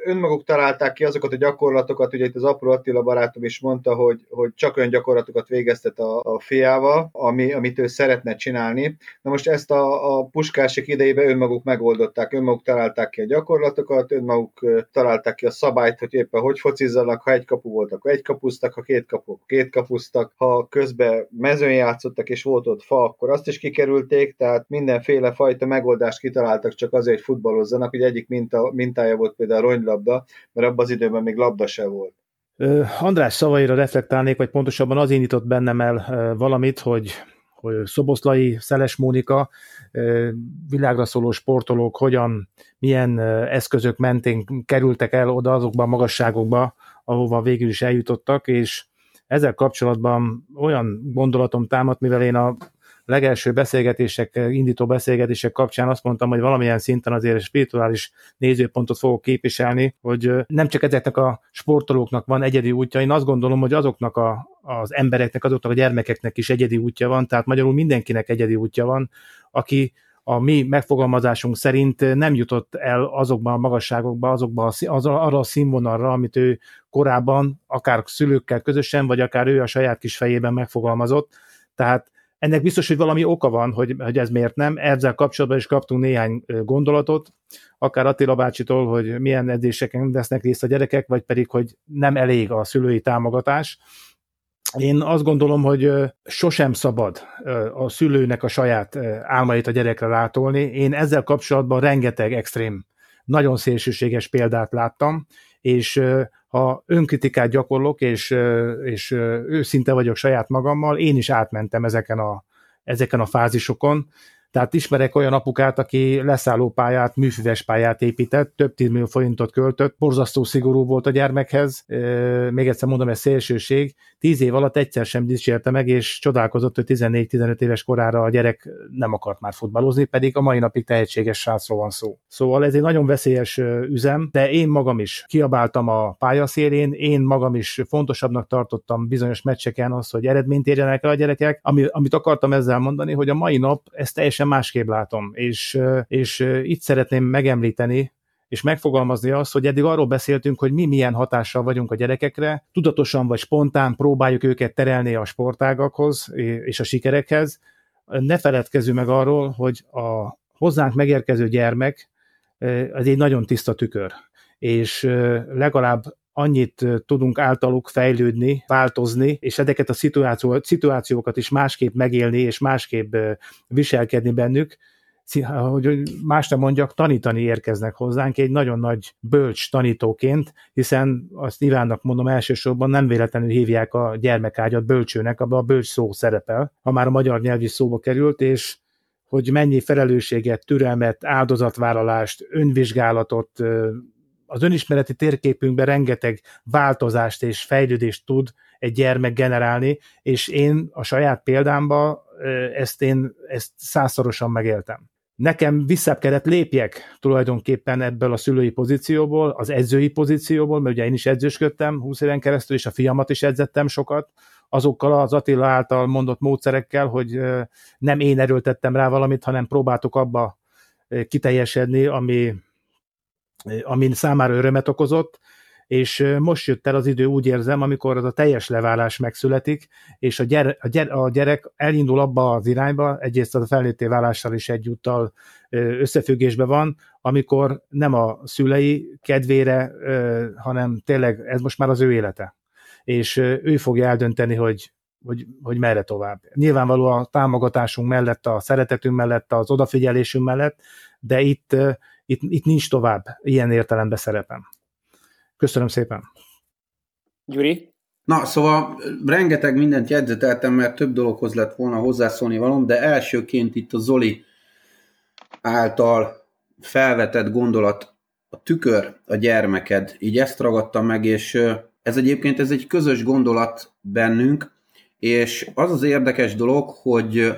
Önmaguk találták ki azokat a gyakorlatokat, ugye itt az Apró Attila barátom is mondta, hogy, hogy csak öngyakorlatokat végeztet a, a fél filozófiával, ami, amit ő szeretne csinálni. Na most ezt a, a puskások idejében önmaguk megoldották, önmaguk találták ki a gyakorlatokat, önmaguk találták ki a szabályt, hogy éppen hogy focizzanak, ha egy kapu volt, akkor egy kapuztak, ha két kapu, két kapuztak, ha közben mezőn játszottak és volt ott fa, akkor azt is kikerülték, tehát mindenféle fajta megoldást kitaláltak csak azért, hogy futballozzanak, hogy egyik minta, mintája volt például a ronylabda, mert abban az időben még labda se volt. András szavaira reflektálnék, vagy pontosabban az indított bennem el valamit, hogy, hogy Szoboszlai, Szeles Mónika, világra szóló sportolók hogyan, milyen eszközök mentén kerültek el oda azokban a magasságokba, ahova végül is eljutottak, és ezzel kapcsolatban olyan gondolatom támadt, mivel én a legelső beszélgetések, indító beszélgetések kapcsán azt mondtam, hogy valamilyen szinten azért spirituális nézőpontot fogok képviselni, hogy nem csak ezeknek a sportolóknak van egyedi útja, én azt gondolom, hogy azoknak a, az embereknek, azoknak a gyermekeknek is egyedi útja van, tehát magyarul mindenkinek egyedi útja van, aki a mi megfogalmazásunk szerint nem jutott el azokban a magasságokba, azokban a, az, arra a színvonalra, amit ő korábban, akár szülőkkel közösen, vagy akár ő a saját kis fejében megfogalmazott. Tehát ennek biztos, hogy valami oka van, hogy, hogy ez miért nem. Ezzel kapcsolatban is kaptunk néhány gondolatot, akár Attila bácsitól, hogy milyen edzéseken vesznek részt a gyerekek, vagy pedig, hogy nem elég a szülői támogatás. Én azt gondolom, hogy sosem szabad a szülőnek a saját álmait a gyerekre rátolni. Én ezzel kapcsolatban rengeteg extrém, nagyon szélsőséges példát láttam, és ha önkritikát gyakorlok, és, és őszinte vagyok saját magammal, én is átmentem ezeken a, ezeken a fázisokon, tehát ismerek olyan apukát, aki leszállópályát, műfüves pályát épített, több tízmillió forintot költött, borzasztó szigorú volt a gyermekhez, még egyszer mondom, ez szélsőség, tíz év alatt egyszer sem dicsérte meg, és csodálkozott, hogy 14-15 éves korára a gyerek nem akart már futballozni, pedig a mai napig tehetséges srácról van szó. Szóval ez egy nagyon veszélyes üzem, de én magam is kiabáltam a pályaszélén, én magam is fontosabbnak tartottam bizonyos meccseken az, hogy eredményt érjenek el a gyerekek, ami, amit akartam ezzel mondani, hogy a mai nap ez teljesen teljesen másképp látom, és, és itt szeretném megemlíteni, és megfogalmazni azt, hogy eddig arról beszéltünk, hogy mi milyen hatással vagyunk a gyerekekre, tudatosan vagy spontán próbáljuk őket terelni a sportágakhoz és a sikerekhez. Ne feledkezzünk meg arról, hogy a hozzánk megérkező gyermek ez egy nagyon tiszta tükör, és legalább annyit tudunk általuk fejlődni, változni, és ezeket a szituáció, szituációkat is másképp megélni, és másképp viselkedni bennük, hogy más nem mondjak, tanítani érkeznek hozzánk egy nagyon nagy bölcs tanítóként, hiszen azt Ivánnak mondom elsősorban nem véletlenül hívják a gyermekágyat bölcsőnek, abban a bölcs szó szerepel, ha már a magyar nyelv is szóba került, és hogy mennyi felelősséget, türelmet, áldozatvállalást, önvizsgálatot, az önismereti térképünkben rengeteg változást és fejlődést tud egy gyermek generálni, és én a saját példámban ezt én ezt százszorosan megéltem. Nekem vissza kellett lépjek tulajdonképpen ebből a szülői pozícióból, az edzői pozícióból, mert ugye én is edzősködtem 20 éven keresztül, és a fiamat is edzettem sokat, azokkal az Attila által mondott módszerekkel, hogy nem én erőltettem rá valamit, hanem próbáltuk abba kiteljesedni, ami, ami számára örömet okozott, és most jött el az idő, úgy érzem, amikor az a teljes leválás megszületik, és a, gyere, a, gyere, a gyerek elindul abba az irányba, egyrészt az a felnőtté válással is egyúttal összefüggésben van, amikor nem a szülei kedvére, hanem tényleg ez most már az ő élete. És ő fogja eldönteni, hogy hogy, hogy merre tovább. Nyilvánvaló a támogatásunk mellett, a szeretetünk mellett, az odafigyelésünk mellett, de itt, itt, itt nincs tovább ilyen értelemben szerepem. Köszönöm szépen. Gyuri? Na, szóval rengeteg mindent jegyzeteltem, mert több dologhoz lett volna hozzászólni valom, de elsőként itt a Zoli által felvetett gondolat, a tükör a gyermeked, így ezt ragadtam meg, és ez egyébként ez egy közös gondolat bennünk, és az az érdekes dolog, hogy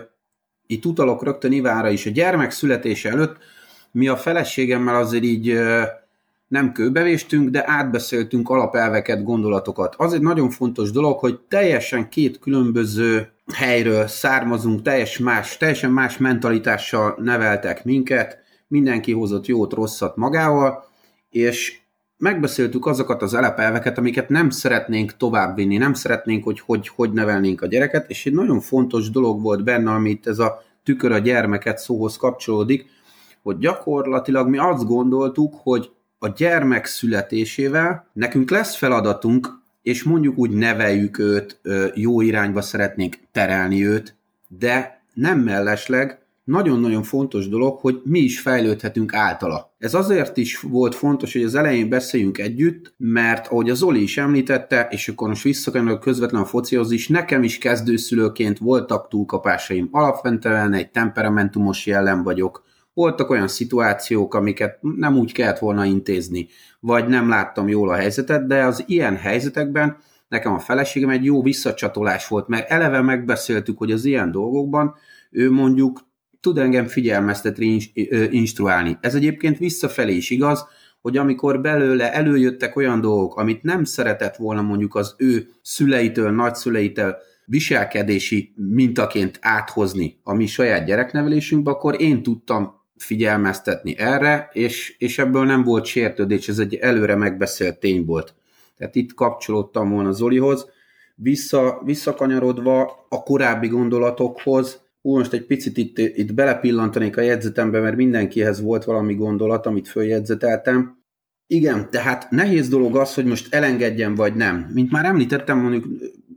itt utalok rögtön Ivára is, a gyermek születése előtt mi a feleségemmel azért így nem kőbevéstünk, de átbeszéltünk alapelveket, gondolatokat. Az egy nagyon fontos dolog, hogy teljesen két különböző helyről származunk, teljes más, teljesen más mentalitással neveltek minket, mindenki hozott jót, rosszat magával, és megbeszéltük azokat az alapelveket, amiket nem szeretnénk továbbvinni, nem szeretnénk, hogy hogy, hogy nevelnénk a gyereket, és egy nagyon fontos dolog volt benne, amit ez a tükör a gyermeket szóhoz kapcsolódik, hogy gyakorlatilag mi azt gondoltuk, hogy a gyermek születésével nekünk lesz feladatunk, és mondjuk úgy neveljük őt, jó irányba szeretnénk terelni őt, de nem mellesleg nagyon-nagyon fontos dolog, hogy mi is fejlődhetünk általa. Ez azért is volt fontos, hogy az elején beszéljünk együtt, mert ahogy az Zoli is említette, és akkor most visszakerülök közvetlen a focihoz is, nekem is kezdőszülőként voltak túlkapásaim. Alapvetően egy temperamentumos jellem vagyok, voltak olyan szituációk, amiket nem úgy kellett volna intézni, vagy nem láttam jól a helyzetet, de az ilyen helyzetekben nekem a feleségem egy jó visszacsatolás volt, mert eleve megbeszéltük, hogy az ilyen dolgokban ő mondjuk tud engem figyelmeztetni, instruálni. Ez egyébként visszafelé is igaz, hogy amikor belőle előjöttek olyan dolgok, amit nem szeretett volna mondjuk az ő szüleitől, nagyszüleitől, viselkedési mintaként áthozni a mi saját gyereknevelésünkbe, akkor én tudtam figyelmeztetni erre, és, és ebből nem volt sértődés, ez egy előre megbeszélt tény volt. Tehát itt kapcsolódtam volna Zolihoz. Vissza, visszakanyarodva a korábbi gondolatokhoz, Ú, most egy picit itt, itt belepillantanék a jegyzetembe, mert mindenkihez volt valami gondolat, amit följegyzeteltem. Igen, tehát nehéz dolog az, hogy most elengedjem vagy nem. Mint már említettem, mondjuk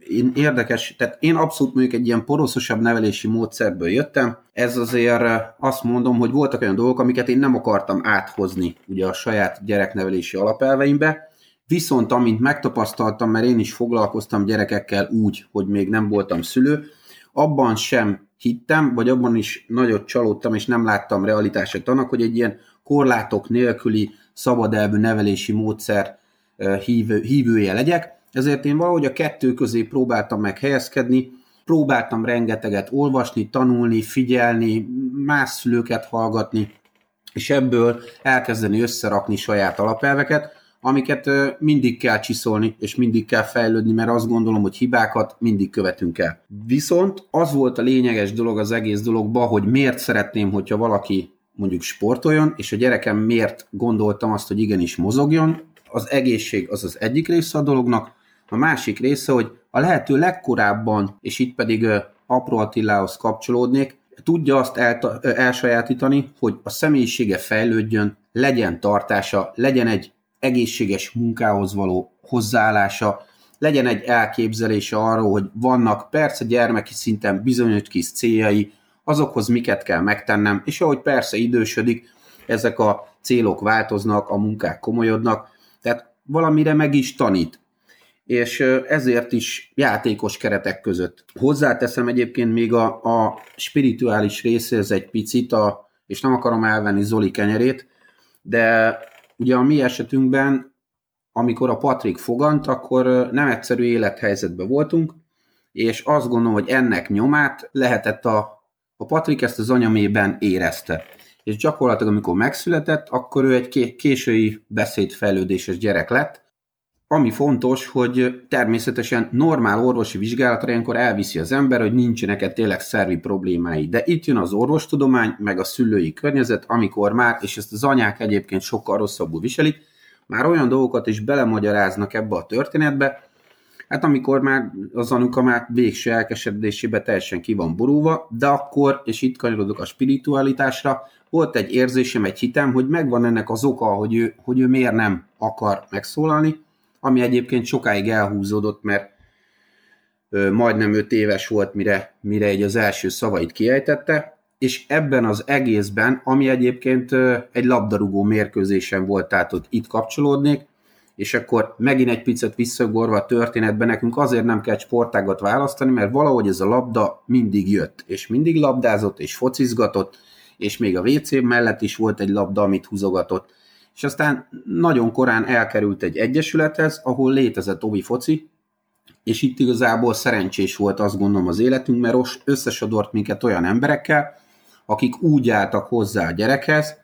én érdekes, tehát én abszolút mondjuk egy ilyen poroszosabb nevelési módszerből jöttem, ez azért azt mondom, hogy voltak olyan dolgok, amiket én nem akartam áthozni ugye a saját gyereknevelési alapelveimbe, viszont amint megtapasztaltam, mert én is foglalkoztam gyerekekkel úgy, hogy még nem voltam szülő, abban sem hittem, vagy abban is nagyot csalódtam, és nem láttam realitását annak, hogy egy ilyen korlátok nélküli szabadelvű nevelési módszer hívő, hívője legyek, ezért én valahogy a kettő közé próbáltam meghelyezkedni, próbáltam rengeteget olvasni, tanulni, figyelni, más szülőket hallgatni, és ebből elkezdeni összerakni saját alapelveket, amiket mindig kell csiszolni, és mindig kell fejlődni, mert azt gondolom, hogy hibákat mindig követünk el. Viszont az volt a lényeges dolog az egész dologban, hogy miért szeretném, hogyha valaki mondjuk sportoljon, és a gyerekem miért gondoltam azt, hogy igenis mozogjon. Az egészség az az egyik része a dolognak, a másik része, hogy a lehető legkorábban, és itt pedig Apró Attilához kapcsolódnék, tudja azt el, elsajátítani, hogy a személyisége fejlődjön, legyen tartása, legyen egy egészséges munkához való hozzáállása, legyen egy elképzelése arról, hogy vannak persze gyermeki szinten bizonyos kis céljai, azokhoz miket kell megtennem, és ahogy persze idősödik, ezek a célok változnak, a munkák komolyodnak, tehát valamire meg is tanít és ezért is játékos keretek között. Hozzáteszem egyébként még a, a spirituális részéhez egy picit, a, és nem akarom elvenni Zoli kenyerét, de ugye a mi esetünkben, amikor a Patrik fogant, akkor nem egyszerű élethelyzetben voltunk, és azt gondolom, hogy ennek nyomát lehetett a, a Patrik ezt az anyamében érezte. És gyakorlatilag, amikor megszületett, akkor ő egy késői beszédfejlődéses gyerek lett, ami fontos, hogy természetesen normál orvosi vizsgálatra ilyenkor elviszi az ember, hogy nincsenek tényleg szervi problémái. De itt jön az orvostudomány, meg a szülői környezet, amikor már, és ezt az anyák egyébként sokkal rosszabbul viselik, már olyan dolgokat is belemagyaráznak ebbe a történetbe, hát amikor már az anuka már végső elkeseredésébe teljesen ki van borulva, de akkor, és itt kanyarodok a spiritualitásra, volt egy érzésem, egy hitem, hogy megvan ennek az oka, hogy ő, hogy ő miért nem akar megszólalni, ami egyébként sokáig elhúzódott, mert ö, majdnem öt éves volt, mire, mire egy az első szavait kiejtette, és ebben az egészben, ami egyébként egy labdarúgó mérkőzésen volt, tehát ott itt kapcsolódnék, és akkor megint egy picit visszagorva a történetben, nekünk azért nem kell sportágat választani, mert valahogy ez a labda mindig jött, és mindig labdázott, és focizgatott, és még a WC mellett is volt egy labda, amit húzogatott, és aztán nagyon korán elkerült egy egyesülethez, ahol létezett Ovi foci, és itt igazából szerencsés volt azt gondolom az életünk, mert összesodort minket olyan emberekkel, akik úgy álltak hozzá a gyerekhez,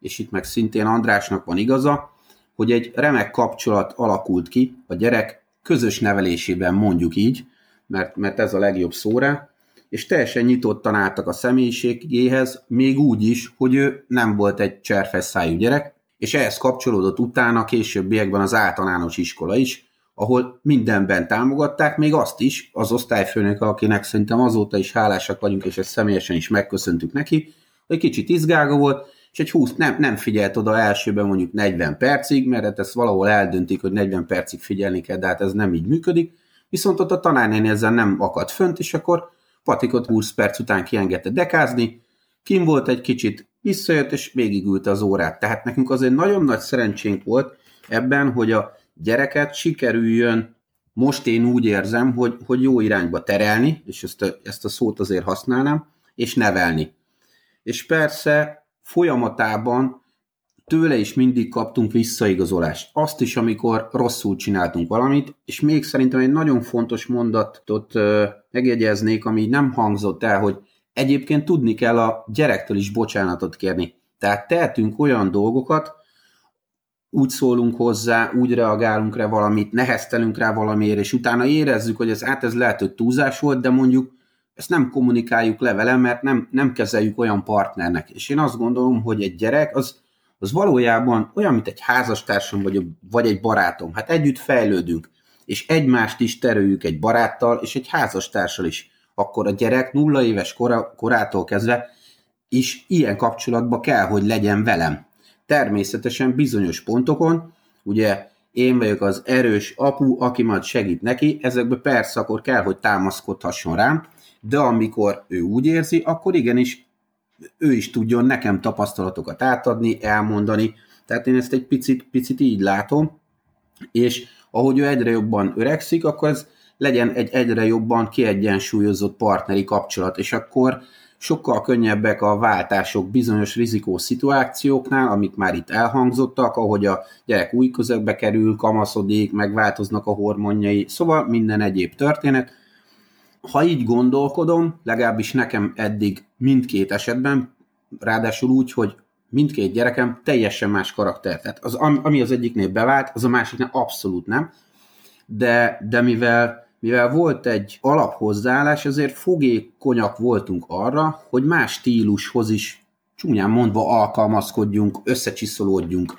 és itt meg szintén Andrásnak van igaza, hogy egy remek kapcsolat alakult ki a gyerek közös nevelésében, mondjuk így, mert, mert ez a legjobb szóra, és teljesen nyitottan álltak a személyiségéhez, még úgy is, hogy ő nem volt egy cserfes gyerek, és ehhez kapcsolódott utána későbbiekben az általános iskola is, ahol mindenben támogatták, még azt is, az osztályfőnök, akinek szerintem azóta is hálásak vagyunk, és ezt személyesen is megköszöntük neki, hogy kicsit izgága volt, és egy 20, nem, nem figyelt oda elsőben mondjuk 40 percig, mert hát ezt valahol eldöntik, hogy 40 percig figyelni kell, de hát ez nem így működik, viszont ott a tanárnéni ezzel nem akadt fönt, és akkor Patikot 20 perc után kiengedte dekázni, kim volt egy kicsit, visszajött és végigülte az órát. Tehát nekünk azért nagyon nagy szerencsénk volt ebben, hogy a gyereket sikerüljön, most én úgy érzem, hogy, hogy jó irányba terelni, és ezt a, ezt a szót azért használnám, és nevelni. És persze folyamatában tőle is mindig kaptunk visszaigazolást. Azt is, amikor rosszul csináltunk valamit, és még szerintem egy nagyon fontos mondatot megjegyeznék, ami nem hangzott el, hogy egyébként tudni kell a gyerektől is bocsánatot kérni. Tehát tehetünk olyan dolgokat, úgy szólunk hozzá, úgy reagálunk rá valamit, neheztelünk rá valamiért, és utána érezzük, hogy ez át ez lehet, hogy túlzás volt, de mondjuk ezt nem kommunikáljuk le vele, mert nem, nem kezeljük olyan partnernek. És én azt gondolom, hogy egy gyerek az, az valójában olyan, mint egy házastársam vagy, vagy egy barátom. Hát együtt fejlődünk, és egymást is terüljük egy baráttal és egy házastársal is akkor a gyerek nulla éves kora, korától kezdve is ilyen kapcsolatban kell, hogy legyen velem. Természetesen bizonyos pontokon, ugye én vagyok az erős apu, aki majd segít neki, ezekbe persze akkor kell, hogy támaszkodhasson rám, de amikor ő úgy érzi, akkor igenis ő is tudjon nekem tapasztalatokat átadni, elmondani, tehát én ezt egy picit, picit így látom, és ahogy ő egyre jobban öregszik, akkor ez legyen egy egyre jobban kiegyensúlyozott partneri kapcsolat, és akkor sokkal könnyebbek a váltások bizonyos rizikó szituációknál, amik már itt elhangzottak, ahogy a gyerek új közegbe kerül, kamaszodik, megváltoznak a hormonjai, szóval minden egyéb történet. Ha így gondolkodom, legalábbis nekem eddig mindkét esetben, ráadásul úgy, hogy mindkét gyerekem teljesen más karakter. Tehát az, ami az egyiknél bevált, az a másiknál abszolút nem. De, de mivel mivel volt egy alaphozzáállás, ezért fogékonyak voltunk arra, hogy más stílushoz is csúnyán mondva alkalmazkodjunk, összecsiszolódjunk.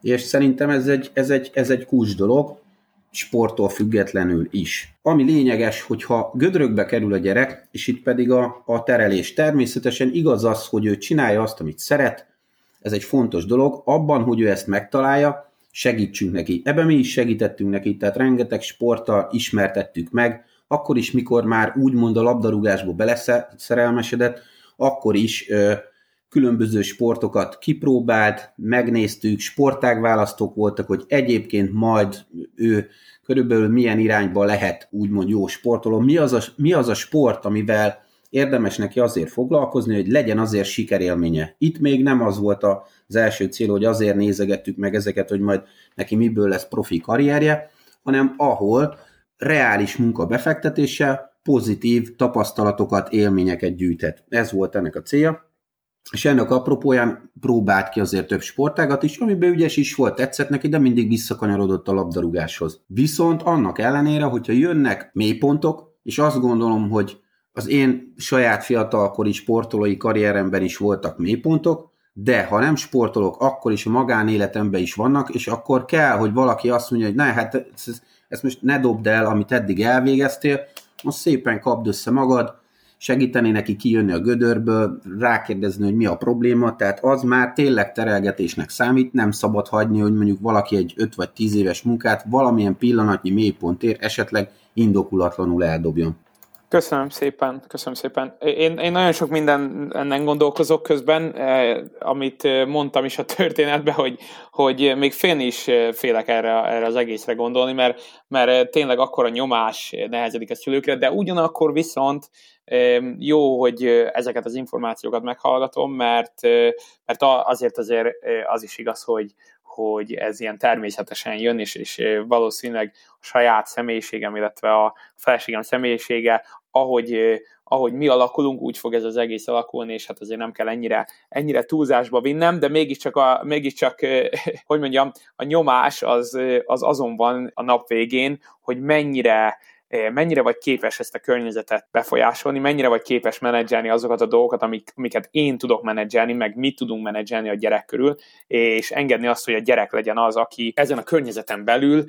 És szerintem ez egy, ez egy, ez egy kulcs dolog, sporttól függetlenül is. Ami lényeges, hogyha gödrökbe kerül a gyerek, és itt pedig a, a terelés. Természetesen igaz az, hogy ő csinálja azt, amit szeret, ez egy fontos dolog. Abban, hogy ő ezt megtalálja, segítsünk neki. Ebben mi is segítettünk neki, tehát rengeteg sporttal ismertettük meg, akkor is, mikor már úgymond a labdarúgásba beleszerelmesedett, akkor is ö, különböző sportokat kipróbált, megnéztük, sportágválasztók voltak, hogy egyébként majd ő körülbelül milyen irányba lehet úgymond jó sportoló, mi az a, mi az a sport, amivel érdemes neki azért foglalkozni, hogy legyen azért sikerélménye. Itt még nem az volt az első cél, hogy azért nézegettük meg ezeket, hogy majd neki miből lesz profi karrierje, hanem ahol reális munka befektetése pozitív tapasztalatokat, élményeket gyűjthet. Ez volt ennek a célja. És ennek apropóján próbált ki azért több sportágat is, amiben ügyes is volt, tetszett neki, de mindig visszakanyarodott a labdarúgáshoz. Viszont annak ellenére, hogyha jönnek mélypontok, és azt gondolom, hogy az én saját fiatalkori sportolói karrieremben is voltak mélypontok, de ha nem sportolok, akkor is a magánéletemben is vannak, és akkor kell, hogy valaki azt mondja, hogy ne, hát ezt, ezt most ne dobd el, amit eddig elvégeztél, most szépen kapd össze magad, segíteni neki kijönni a gödörből, rákérdezni, hogy mi a probléma, tehát az már tényleg terelgetésnek számít, nem szabad hagyni, hogy mondjuk valaki egy 5 vagy 10 éves munkát valamilyen pillanatnyi mélypontért esetleg indokulatlanul eldobjon. Köszönöm szépen, köszönöm szépen. Én, én nagyon sok minden ennek gondolkozok közben, eh, amit eh, mondtam is a történetben, hogy, hogy még félni is eh, félek erre, erre az egészre gondolni, mert, mert tényleg akkor a nyomás nehezedik a szülőkre, de ugyanakkor viszont jó, hogy ezeket az információkat meghallgatom, mert, mert azért azért az is igaz, hogy, hogy ez ilyen természetesen jön, és, és valószínűleg a saját személyiségem, illetve a feleségem személyisége, ahogy, ahogy mi alakulunk, úgy fog ez az egész alakulni, és hát azért nem kell ennyire, ennyire túlzásba vinnem, de mégiscsak, a, mégiscsak hogy mondjam, a nyomás az, az azon van a nap végén, hogy mennyire mennyire vagy képes ezt a környezetet befolyásolni, mennyire vagy képes menedzselni azokat a dolgokat, amik, amiket én tudok menedzselni, meg mit tudunk menedzselni a gyerek körül, és engedni azt, hogy a gyerek legyen az, aki ezen a környezeten belül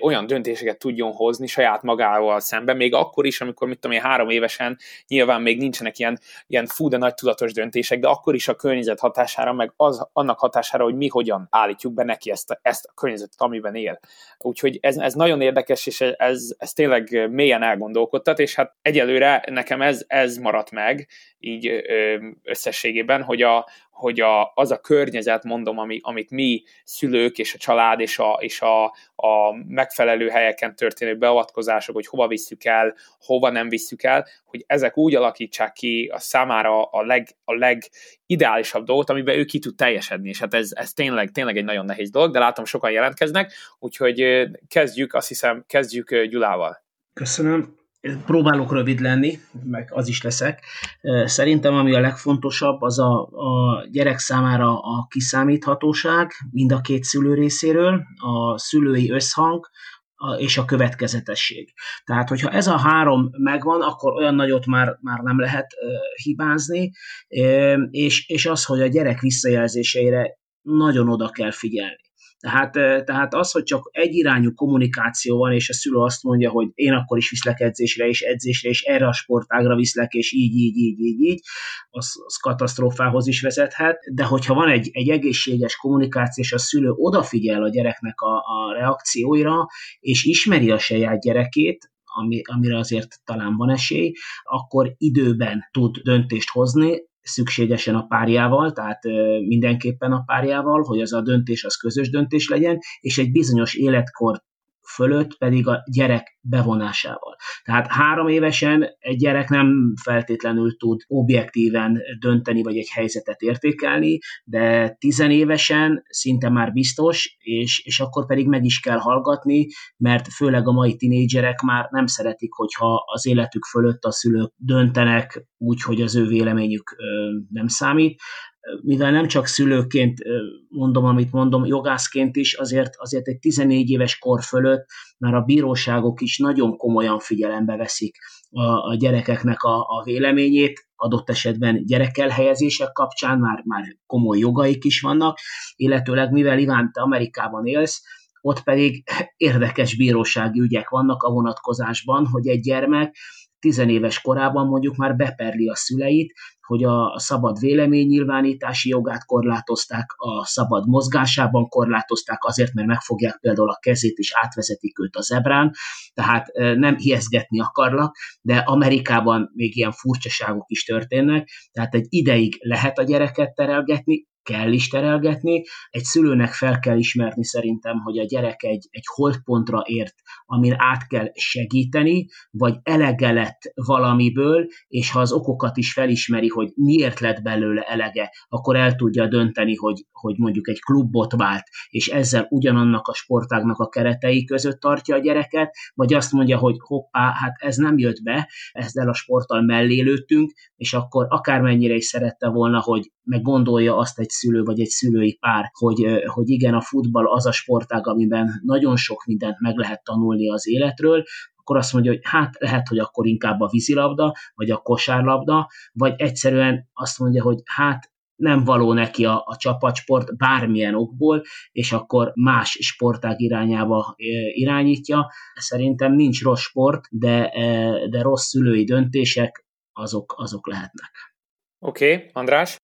olyan döntéseket tudjon hozni saját magával szemben, még akkor is, amikor mit tudom én, három évesen nyilván még nincsenek ilyen, ilyen fú, de nagy tudatos döntések, de akkor is a környezet hatására, meg az, annak hatására, hogy mi hogyan állítjuk be neki ezt a, ezt a környezetet, amiben él. Úgyhogy ez, ez nagyon érdekes, és ez, ez tényleg mélyen elgondolkodtat, és hát egyelőre nekem ez, ez maradt meg így összességében, hogy, a, hogy a, az a környezet, mondom, ami, amit mi szülők és a család és a, és a, a megfelelő helyeken történő beavatkozások, hogy hova visszük el, hova nem visszük el, hogy ezek úgy alakítsák ki a számára a, leg, a legideálisabb dolgot, amiben ő ki tud teljesedni, és hát ez, ez tényleg, tényleg egy nagyon nehéz dolog, de látom sokan jelentkeznek, úgyhogy kezdjük, azt hiszem, kezdjük Gyulával. Köszönöm. Próbálok rövid lenni, meg az is leszek. Szerintem ami a legfontosabb, az a, a gyerek számára a kiszámíthatóság mind a két szülő részéről, a szülői összhang, és a következetesség. Tehát, hogyha ez a három megvan, akkor olyan nagyot már, már nem lehet hibázni, és, és az, hogy a gyerek visszajelzéseire nagyon oda kell figyelni. Tehát, tehát az, hogy csak egyirányú kommunikáció van, és a szülő azt mondja, hogy én akkor is viszlek edzésre, és edzésre, és erre a sportágra viszlek, és így, így, így, így, így, az, az katasztrófához is vezethet. De hogyha van egy, egy egészséges kommunikáció, és a szülő odafigyel a gyereknek a, a reakcióira, és ismeri a saját gyerekét, ami, amire azért talán van esély, akkor időben tud döntést hozni, szükségesen a párjával, tehát mindenképpen a párjával, hogy az a döntés az közös döntés legyen, és egy bizonyos életkor fölött pedig a gyerek bevonásával. Tehát három évesen egy gyerek nem feltétlenül tud objektíven dönteni, vagy egy helyzetet értékelni, de tizenévesen szinte már biztos, és, és akkor pedig meg is kell hallgatni, mert főleg a mai tinédzserek már nem szeretik, hogyha az életük fölött a szülők döntenek úgy, hogy az ő véleményük nem számít mivel nem csak szülőként mondom, amit mondom, jogászként is, azért, azért egy 14 éves kor fölött már a bíróságok is nagyon komolyan figyelembe veszik a, a gyerekeknek a, a véleményét, adott esetben gyerekelhelyezések kapcsán már, már komoly jogaik is vannak, illetőleg mivel Iván, te Amerikában élsz, ott pedig érdekes bírósági ügyek vannak a vonatkozásban, hogy egy gyermek tizenéves korában mondjuk már beperli a szüleit, hogy a szabad véleménynyilvánítási jogát korlátozták, a szabad mozgásában korlátozták, azért, mert megfogják például a kezét és átvezetik őt a zebrán, tehát nem hieszgetni akarlak, de Amerikában még ilyen furcsaságok is történnek, tehát egy ideig lehet a gyereket terelgetni, kell is terelgetni. Egy szülőnek fel kell ismerni szerintem, hogy a gyerek egy, egy holdpontra ért, amin át kell segíteni, vagy elege lett valamiből, és ha az okokat is felismeri, hogy miért lett belőle elege, akkor el tudja dönteni, hogy, hogy mondjuk egy klubot vált, és ezzel ugyanannak a sportágnak a keretei között tartja a gyereket, vagy azt mondja, hogy hoppá, hát ez nem jött be, ezzel a sporttal mellé lőttünk, és akkor akármennyire is szerette volna, hogy meggondolja azt egy szülő vagy egy szülői pár, hogy, hogy igen, a futball az a sportág, amiben nagyon sok mindent meg lehet tanulni az életről, akkor azt mondja, hogy hát lehet, hogy akkor inkább a vízilabda, vagy a kosárlabda, vagy egyszerűen azt mondja, hogy hát nem való neki a, a csapatsport bármilyen okból, és akkor más sportág irányába irányítja. Szerintem nincs rossz sport, de, de rossz szülői döntések azok, azok lehetnek. Oké, okay. András?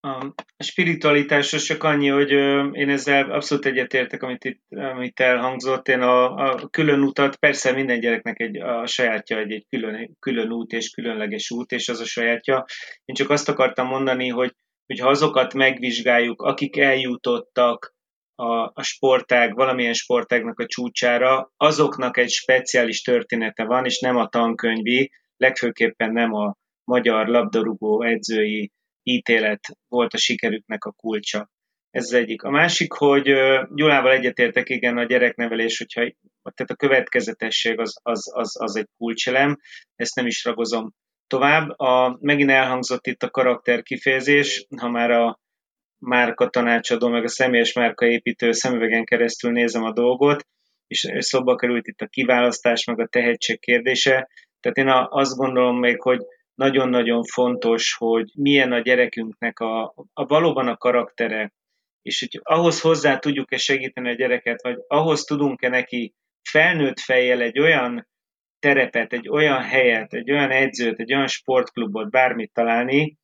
A spiritualitásra csak annyi, hogy én ezzel abszolút egyetértek, amit itt amit elhangzott. Én a, a külön utat, persze minden gyereknek egy, a sajátja egy, egy külön, külön út és különleges út, és az a sajátja. Én csak azt akartam mondani, hogy, hogy ha azokat megvizsgáljuk, akik eljutottak a, a sportág, valamilyen sportágnak a csúcsára, azoknak egy speciális története van, és nem a tankönyvi, legfőképpen nem a magyar labdarúgó edzői ítélet volt a sikerüknek a kulcsa. Ez az egyik. A másik, hogy Gyulával egyetértek, igen, a gyereknevelés, hogyha tehát a következetesség az, az, az, az egy kulcselem, ezt nem is ragozom tovább. A, megint elhangzott itt a karakter kifejezés, ha már a márka tanácsadó, meg a személyes márka építő szemüvegen keresztül nézem a dolgot, és szóba került itt a kiválasztás, meg a tehetség kérdése. Tehát én azt gondolom még, hogy nagyon-nagyon fontos, hogy milyen a gyerekünknek a, a valóban a karaktere, és hogy ahhoz hozzá tudjuk-e segíteni a gyereket, vagy ahhoz tudunk-e neki felnőtt fejjel egy olyan terepet, egy olyan helyet, egy olyan edzőt, egy olyan sportklubot, bármit találni,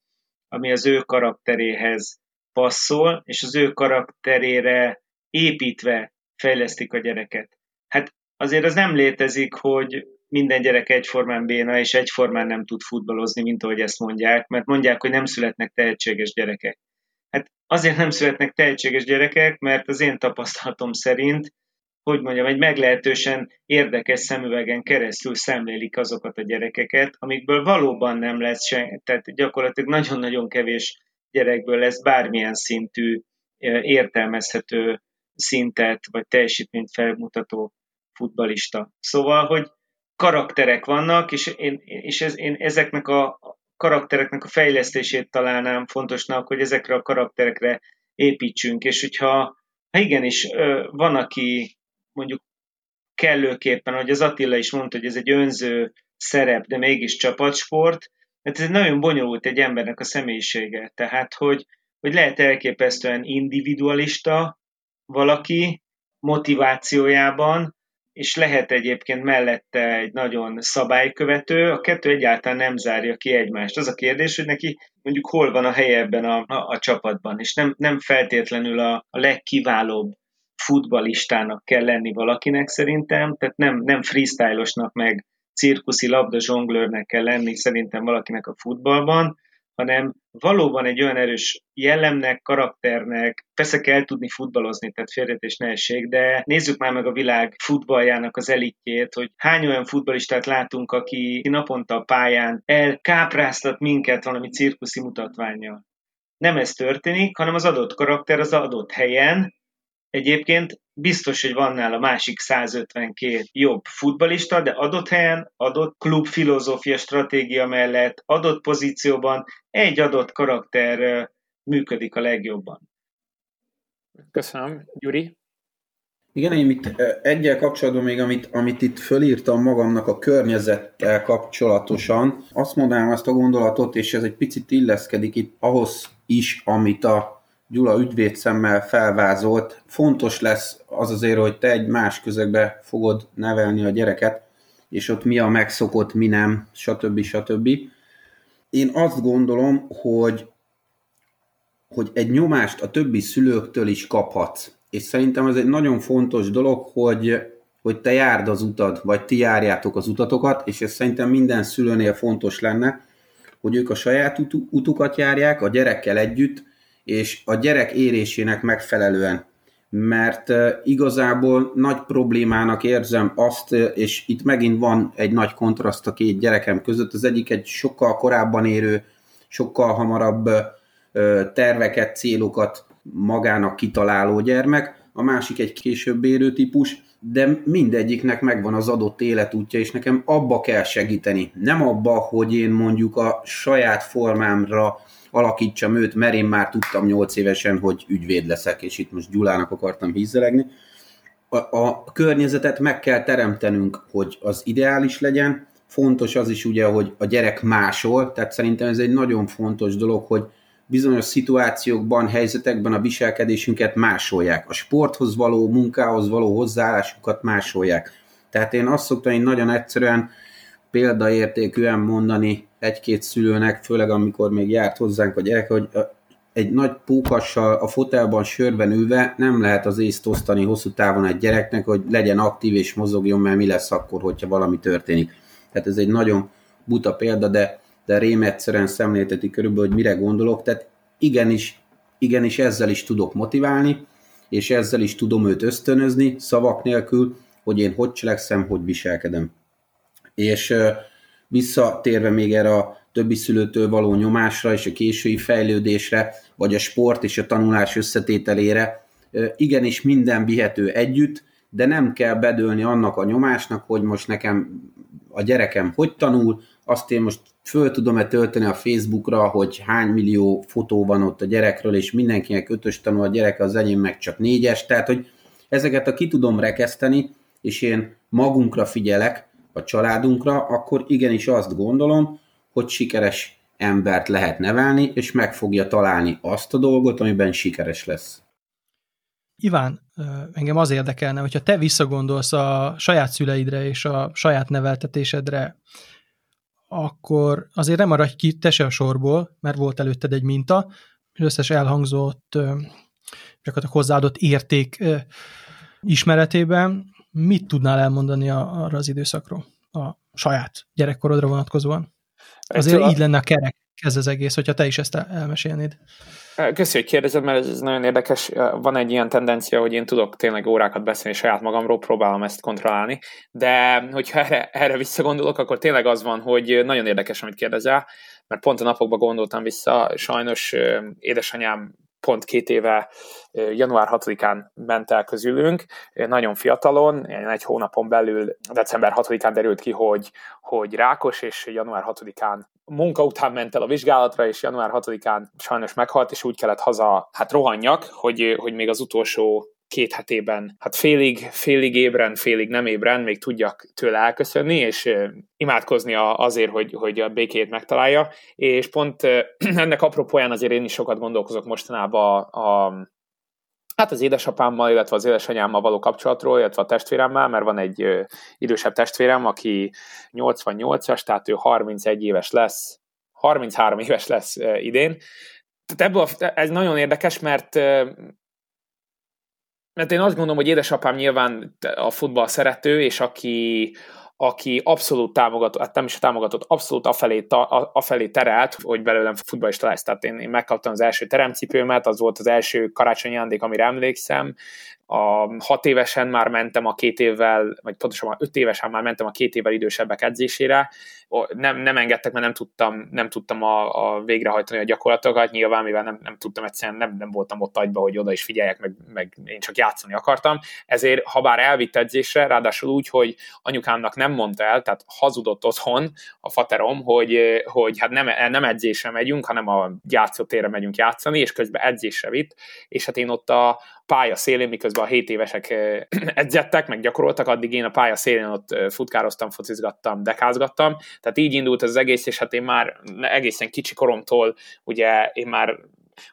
ami az ő karakteréhez passzol, és az ő karakterére építve fejlesztik a gyereket. Hát azért az nem létezik, hogy minden gyerek egyformán béna, és egyformán nem tud futballozni, mint ahogy ezt mondják, mert mondják, hogy nem születnek tehetséges gyerekek. Hát azért nem születnek tehetséges gyerekek, mert az én tapasztalatom szerint, hogy mondjam, egy meglehetősen érdekes szemüvegen keresztül szemlélik azokat a gyerekeket, amikből valóban nem lesz se, tehát gyakorlatilag nagyon-nagyon kevés gyerekből lesz bármilyen szintű értelmezhető szintet vagy teljesítményt felmutató futbalista. Szóval, hogy karakterek vannak, és, én, és ez, én ezeknek a karaktereknek a fejlesztését találnám fontosnak, hogy ezekre a karakterekre építsünk, és hogyha ha igenis van, aki mondjuk kellőképpen, hogy az Attila is mondta, hogy ez egy önző szerep, de mégis csapatsport, mert ez nagyon bonyolult egy embernek a személyisége. Tehát, hogy, hogy lehet elképesztően individualista valaki motivációjában, és lehet egyébként mellette egy nagyon szabálykövető, a kettő egyáltalán nem zárja ki egymást. Az a kérdés, hogy neki mondjuk hol van a helye ebben a, a, a csapatban, és nem, nem feltétlenül a, a legkiválóbb futbalistának kell lenni valakinek szerintem, tehát nem, nem freestylosnak meg cirkuszi labda zsonglőrnek kell lenni szerintem valakinek a futballban, hanem valóban egy olyan erős jellemnek, karakternek, persze kell tudni futballozni, tehát félretés ne essék, de nézzük már meg a világ futballjának az elitjét, hogy hány olyan futballistát látunk, aki naponta a pályán elkápráztat minket valami cirkuszi mutatványa. Nem ez történik, hanem az adott karakter az adott helyen, Egyébként biztos, hogy van nála másik 152 jobb futbalista, de adott helyen, adott klub filozófia stratégia mellett, adott pozícióban egy adott karakter működik a legjobban. Köszönöm. Gyuri? Igen, én itt egyel kapcsolatban még, amit, amit itt fölírtam magamnak a környezettel kapcsolatosan, azt mondanám azt a gondolatot, és ez egy picit illeszkedik itt ahhoz is, amit a Gyula ügyvédszemmel felvázolt. Fontos lesz az azért, hogy te egy más közegbe fogod nevelni a gyereket, és ott mi a megszokott, mi nem, stb. stb. Én azt gondolom, hogy, hogy egy nyomást a többi szülőktől is kaphatsz. És szerintem ez egy nagyon fontos dolog, hogy, hogy te járd az utad, vagy ti járjátok az utatokat, és ez szerintem minden szülőnél fontos lenne, hogy ők a saját utukat járják a gyerekkel együtt, és a gyerek érésének megfelelően. Mert igazából nagy problémának érzem azt, és itt megint van egy nagy kontraszt a két gyerekem között. Az egyik egy sokkal korábban érő, sokkal hamarabb terveket, célokat magának kitaláló gyermek, a másik egy később érő típus, de mindegyiknek megvan az adott életútja, és nekem abba kell segíteni. Nem abba, hogy én mondjuk a saját formámra alakítsam őt, mert én már tudtam 8 évesen, hogy ügyvéd leszek, és itt most Gyulának akartam hízelegni. A, a környezetet meg kell teremtenünk, hogy az ideális legyen. Fontos az is ugye, hogy a gyerek másol, tehát szerintem ez egy nagyon fontos dolog, hogy bizonyos szituációkban, helyzetekben a viselkedésünket másolják. A sporthoz való, munkához való hozzáállásukat másolják. Tehát én azt szoktam, hogy nagyon egyszerűen példaértékűen mondani egy-két szülőnek, főleg amikor még járt hozzánk a gyerek, hogy egy nagy pókassal a fotelban sörben ülve nem lehet az észt osztani hosszú távon egy gyereknek, hogy legyen aktív és mozogjon, mert mi lesz akkor, hogyha valami történik. Tehát ez egy nagyon buta példa, de de rém egyszerűen szemlélteti körülbelül, hogy mire gondolok, tehát igenis, igenis ezzel is tudok motiválni, és ezzel is tudom őt ösztönözni, szavak nélkül, hogy én hogy cselekszem, hogy viselkedem. És visszatérve még erre a többi szülőtől való nyomásra és a késői fejlődésre, vagy a sport és a tanulás összetételére, igenis minden vihető együtt, de nem kell bedőlni annak a nyomásnak, hogy most nekem a gyerekem hogy tanul, azt én most föl tudom-e tölteni a Facebookra, hogy hány millió fotó van ott a gyerekről, és mindenkinek ötös tanul, a gyereke az enyém meg csak négyes, tehát hogy ezeket a ki tudom rekeszteni, és én magunkra figyelek, a családunkra, akkor igenis azt gondolom, hogy sikeres embert lehet nevelni, és meg fogja találni azt a dolgot, amiben sikeres lesz. Iván, engem az érdekelne, hogyha te visszagondolsz a saját szüleidre és a saját neveltetésedre, akkor azért nem maradj ki te se a sorból, mert volt előtted egy minta, az összes elhangzott, gyakorlatilag hozzáadott érték ismeretében mit tudnál elmondani arra az időszakról, a saját gyerekkorodra vonatkozóan? Azért így lenne a kerek ez az egész, hogyha te is ezt elmesélnéd. Köszönjük, hogy kérdezed, mert ez nagyon érdekes. Van egy ilyen tendencia, hogy én tudok tényleg órákat beszélni saját magamról, próbálom ezt kontrollálni, de hogyha erre, erre visszagondolok, akkor tényleg az van, hogy nagyon érdekes, amit kérdezel, mert pont a napokban gondoltam vissza, sajnos édesanyám pont két éve január 6-án ment el közülünk, nagyon fiatalon, egy hónapon belül, december 6-án derült ki, hogy, hogy rákos, és január 6-án munka után ment el a vizsgálatra, és január 6-án sajnos meghalt, és úgy kellett haza, hát rohanjak, hogy, hogy még az utolsó két hetében, hát félig, félig ébren, félig nem ébren, még tudjak tőle elköszönni, és imádkozni azért, hogy, hogy a békét megtalálja, és pont ennek apropóján azért én is sokat gondolkozok mostanában a, a Hát az édesapámmal, illetve az édesanyámmal való kapcsolatról, illetve a testvéremmel, mert van egy idősebb testvérem, aki 88-as, tehát ő 31 éves lesz, 33 éves lesz idén. Tehát ebből a, ez nagyon érdekes, mert mert én azt gondolom, hogy édesapám nyilván a futball szerető, és aki, aki abszolút támogatott, hát nem is támogatott, abszolút afelé, ta, afelé terelt, hogy belőlem futballista lesz. Tehát én, én megkaptam az első teremcipőmet, az volt az első karácsonyi ajándék, amire emlékszem, a hat évesen már mentem a két évvel, vagy pontosan öt évesen már mentem a két évvel idősebbek edzésére. Nem, nem engedtek, mert nem tudtam, nem tudtam a, a végrehajtani a gyakorlatokat, nyilván, mivel nem, nem tudtam egyszerűen, nem, nem voltam ott agyba, hogy oda is figyeljek, meg, meg én csak játszani akartam. Ezért, ha bár elvitt edzésre, ráadásul úgy, hogy anyukámnak nem mondta el, tehát hazudott otthon a faterom, hogy, hogy hát nem, nem edzésre megyünk, hanem a játszótérre megyünk játszani, és közben edzésre vitt, és hát én ott a, pálya szélén, miközben a 7 évesek edzettek, meg gyakoroltak, addig én a pálya szélén ott futkároztam, focizgattam, dekázgattam, tehát így indult ez az egész, és hát én már egészen kicsi koromtól, ugye én már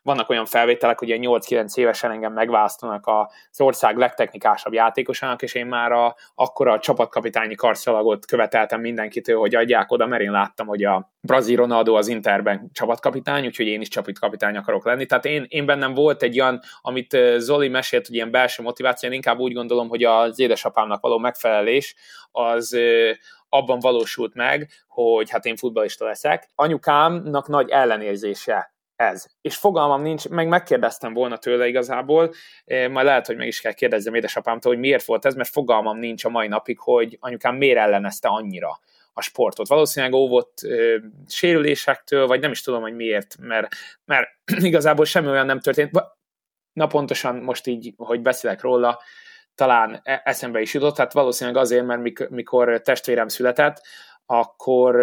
vannak olyan felvételek, hogy ilyen 8-9 évesen engem megválasztanak az ország legtechnikásabb játékosának, és én már a, akkor a csapatkapitányi karszalagot követeltem mindenkitől, hogy adják oda, mert én láttam, hogy a Brazil Ronaldo az Interben csapatkapitány, úgyhogy én is csapatkapitány akarok lenni. Tehát én, én bennem volt egy olyan, amit Zoli mesélt, hogy ilyen belső motiváció, én inkább úgy gondolom, hogy az édesapámnak való megfelelés az abban valósult meg, hogy hát én futballista leszek. Anyukámnak nagy ellenérzése ez. És fogalmam nincs, meg megkérdeztem volna tőle igazából, majd lehet, hogy meg is kell kérdezzem édesapámtól, hogy miért volt ez, mert fogalmam nincs a mai napig, hogy anyukám miért ellenezte annyira a sportot. Valószínűleg óvott ö, sérülésektől, vagy nem is tudom, hogy miért, mert, mert igazából semmi olyan nem történt. Na pontosan most így, hogy beszélek róla, talán e- eszembe is jutott, hát valószínűleg azért, mert mikor testvérem született, akkor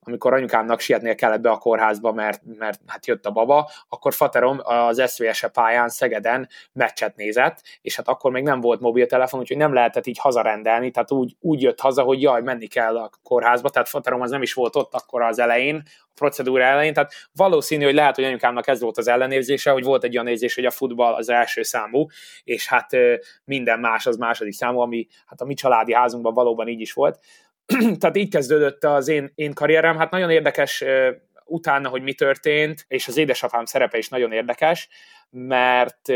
amikor anyukámnak sietnie kellett be a kórházba, mert, mert hát jött a baba, akkor Faterom az SZVS pályán Szegeden meccset nézett, és hát akkor még nem volt mobiltelefon, úgyhogy nem lehetett így hazarendelni, tehát úgy, úgy jött haza, hogy jaj, menni kell a kórházba, tehát Faterom az nem is volt ott akkor az elején, a procedúra elején, tehát valószínű, hogy lehet, hogy anyukámnak ez volt az ellenérzése, hogy volt egy olyan érzés, hogy a futball az első számú, és hát minden más az második számú, ami hát a mi családi házunkban valóban így is volt. tehát így kezdődött az én, én karrierem. Hát nagyon érdekes utána, hogy mi történt, és az édesapám szerepe is nagyon érdekes, mert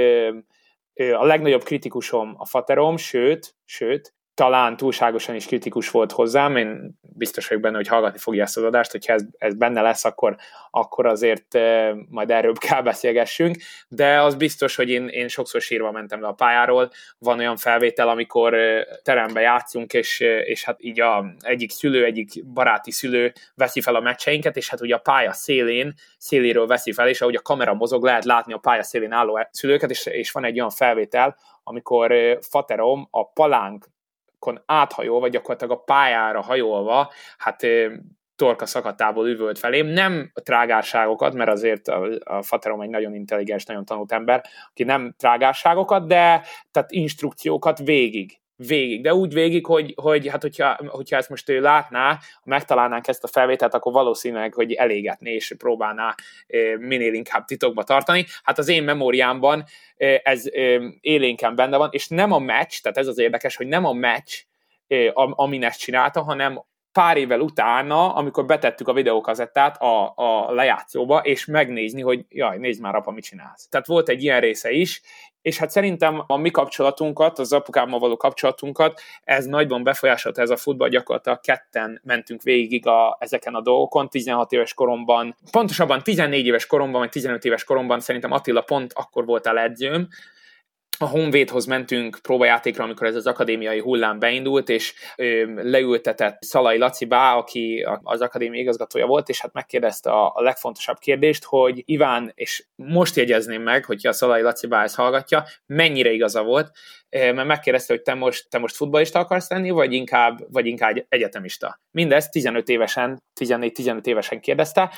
a legnagyobb kritikusom a faterom, sőt, sőt, talán túlságosan is kritikus volt hozzám, én biztos vagyok benne, hogy hallgatni fogja ezt az adást, hogyha ez, ez benne lesz, akkor, akkor azért eh, majd erről kell beszélgessünk, de az biztos, hogy én, én sokszor sírva mentem le a pályáról, van olyan felvétel, amikor eh, terembe játszunk, és, eh, és hát így a, egyik szülő, egyik baráti szülő veszi fel a meccseinket, és hát ugye a pálya szélén, széléről veszi fel, és ahogy a kamera mozog, lehet látni a pálya szélén álló szülőket, és, és van egy olyan felvétel, amikor Faterom a palánk áthajol, vagy gyakorlatilag a pályára hajolva, hát torka szakatából üvölt felém, nem a trágárságokat, mert azért a, a Faterom egy nagyon intelligens, nagyon tanult ember, aki nem trágárságokat, de tehát instrukciókat végig végig, de úgy végig, hogy, hogy hát hogyha, hogyha ezt most ő látná, megtalálnánk ezt a felvételt, akkor valószínűleg, hogy elégetné és próbálná minél inkább titokba tartani. Hát az én memóriámban ez élénken benne van, és nem a meccs, tehát ez az érdekes, hogy nem a meccs, amin ezt csinálta, hanem pár évvel utána, amikor betettük a videókazettát a, a lejátszóba, és megnézni, hogy jaj, nézd már, apa, mit csinálsz. Tehát volt egy ilyen része is, és hát szerintem a mi kapcsolatunkat, az apukámmal való kapcsolatunkat, ez nagyban befolyásolta ez a futball, gyakorlatilag ketten mentünk végig a, ezeken a dolgokon, 16 éves koromban, pontosabban 14 éves koromban, vagy 15 éves koromban szerintem Attila pont akkor volt a edzőm, a Honvédhoz mentünk próbajátékra, amikor ez az akadémiai hullám beindult, és ö, leültetett Szalai Laci Bá, aki az akadémia igazgatója volt, és hát megkérdezte a, a legfontosabb kérdést, hogy Iván, és most jegyezném meg, hogyha a Szalai Laci Bá ezt hallgatja, mennyire igaza volt, mert megkérdezte, hogy te most, te most futballista akarsz lenni, vagy inkább, vagy inkább egyetemista. Mindezt 15 évesen, 14-15 évesen kérdezte,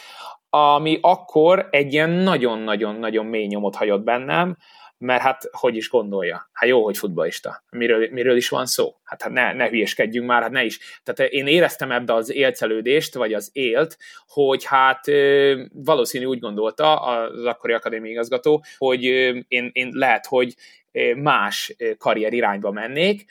ami akkor egy ilyen nagyon-nagyon-nagyon mély nyomot hagyott bennem, mert hát hogy is gondolja? Hát jó, hogy futballista. Miről, miről is van szó? Hát, hát ne, ne hülyeskedjünk már, hát ne is. Tehát én éreztem ebbe az élcelődést, vagy az élt, hogy hát valószínű úgy gondolta az akkori akadémiai igazgató, hogy én, én lehet, hogy más karrier irányba mennék,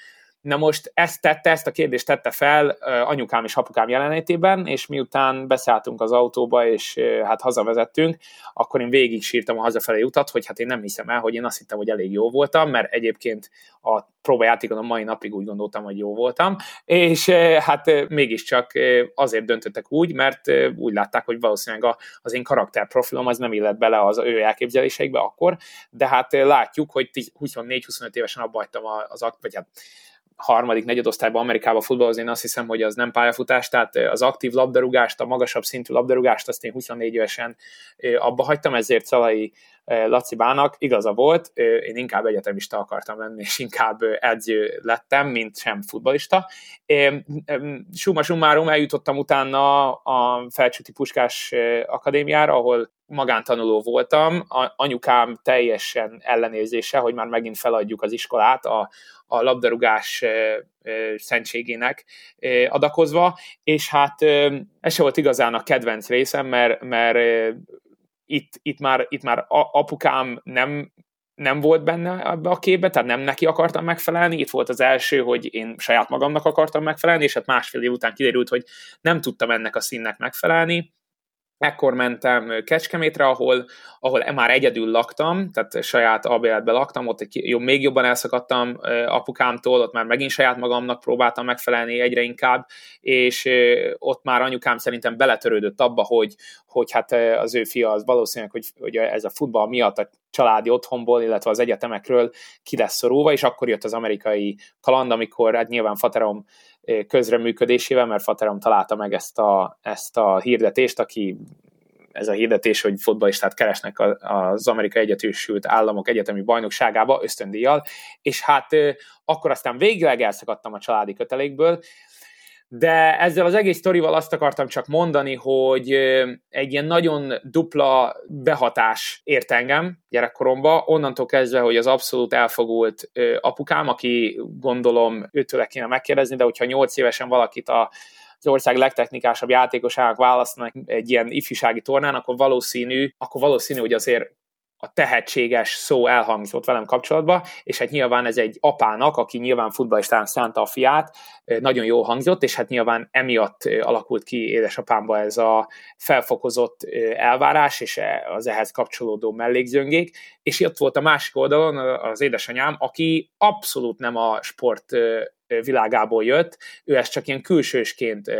Na most ezt tette, ezt a kérdést tette fel anyukám és apukám jelenlétében, és miután beszálltunk az autóba, és hát hazavezettünk, akkor én végig sírtam a hazafelé utat, hogy hát én nem hiszem el, hogy én azt hittem, hogy elég jó voltam, mert egyébként a próbajátékon a mai napig úgy gondoltam, hogy jó voltam, és hát mégiscsak azért döntöttek úgy, mert úgy látták, hogy valószínűleg az én karakterprofilom az nem illet bele az ő elképzeléseikbe akkor, de hát látjuk, hogy 24-25 évesen abba hagytam az, vagy hát harmadik, negyedosztályban Amerikába futballozni, én azt hiszem, hogy az nem pályafutás, tehát az aktív labdarúgást, a magasabb szintű labdarúgást, azt én 24 évesen abba hagytam, ezért Szalai Laci Bának igaza volt, én inkább egyetemista akartam lenni, és inkább edző lettem, mint sem futbalista. Summa summarum eljutottam utána a Felcsúti Puskás Akadémiára, ahol magántanuló voltam, anyukám teljesen ellenérzése, hogy már megint feladjuk az iskolát a, a labdarúgás szentségének adakozva, és hát ez se volt igazán a kedvenc részem, mert, mert itt, itt, már, itt már apukám nem nem volt benne ebbe a képbe, tehát nem neki akartam megfelelni. Itt volt az első, hogy én saját magamnak akartam megfelelni, és hát másfél év után kiderült, hogy nem tudtam ennek a színnek megfelelni. Ekkor mentem Kecskemétre, ahol, ahol már egyedül laktam, tehát saját albéletben laktam, ott egy, jó, még jobban elszakadtam apukámtól, ott már megint saját magamnak próbáltam megfelelni egyre inkább, és ott már anyukám szerintem beletörődött abba, hogy, hogy hát az ő fia az valószínűleg, hogy, hogy ez a futball miatt a családi otthonból, illetve az egyetemekről ki lesz szorulva, és akkor jött az amerikai kaland, amikor hát nyilván Faterom közreműködésével, mert Faterom találta meg ezt a, ezt a hirdetést, aki ez a hirdetés, hogy fotbalistát keresnek az Amerikai Egyetősült Államok Egyetemi Bajnokságába ösztöndíjjal, és hát akkor aztán végleg elszakadtam a családi kötelékből, de ezzel az egész sztorival azt akartam csak mondani, hogy egy ilyen nagyon dupla behatás ért engem gyerekkoromba, onnantól kezdve, hogy az abszolút elfogult apukám, aki gondolom őtőle kéne megkérdezni, de hogyha nyolc évesen valakit a az ország legtechnikásabb játékosának választanak egy ilyen ifjúsági tornán, akkor valószínű, akkor valószínű, hogy azért a tehetséges szó elhangzott velem kapcsolatba, és hát nyilván ez egy apának, aki nyilván futballistán szánta a fiát, nagyon jó hangzott, és hát nyilván emiatt alakult ki édesapámba ez a felfokozott elvárás, és e, az ehhez kapcsolódó mellékzöngék, és ott volt a másik oldalon az édesanyám, aki abszolút nem a sport világából jött, ő ezt csak ilyen külsősként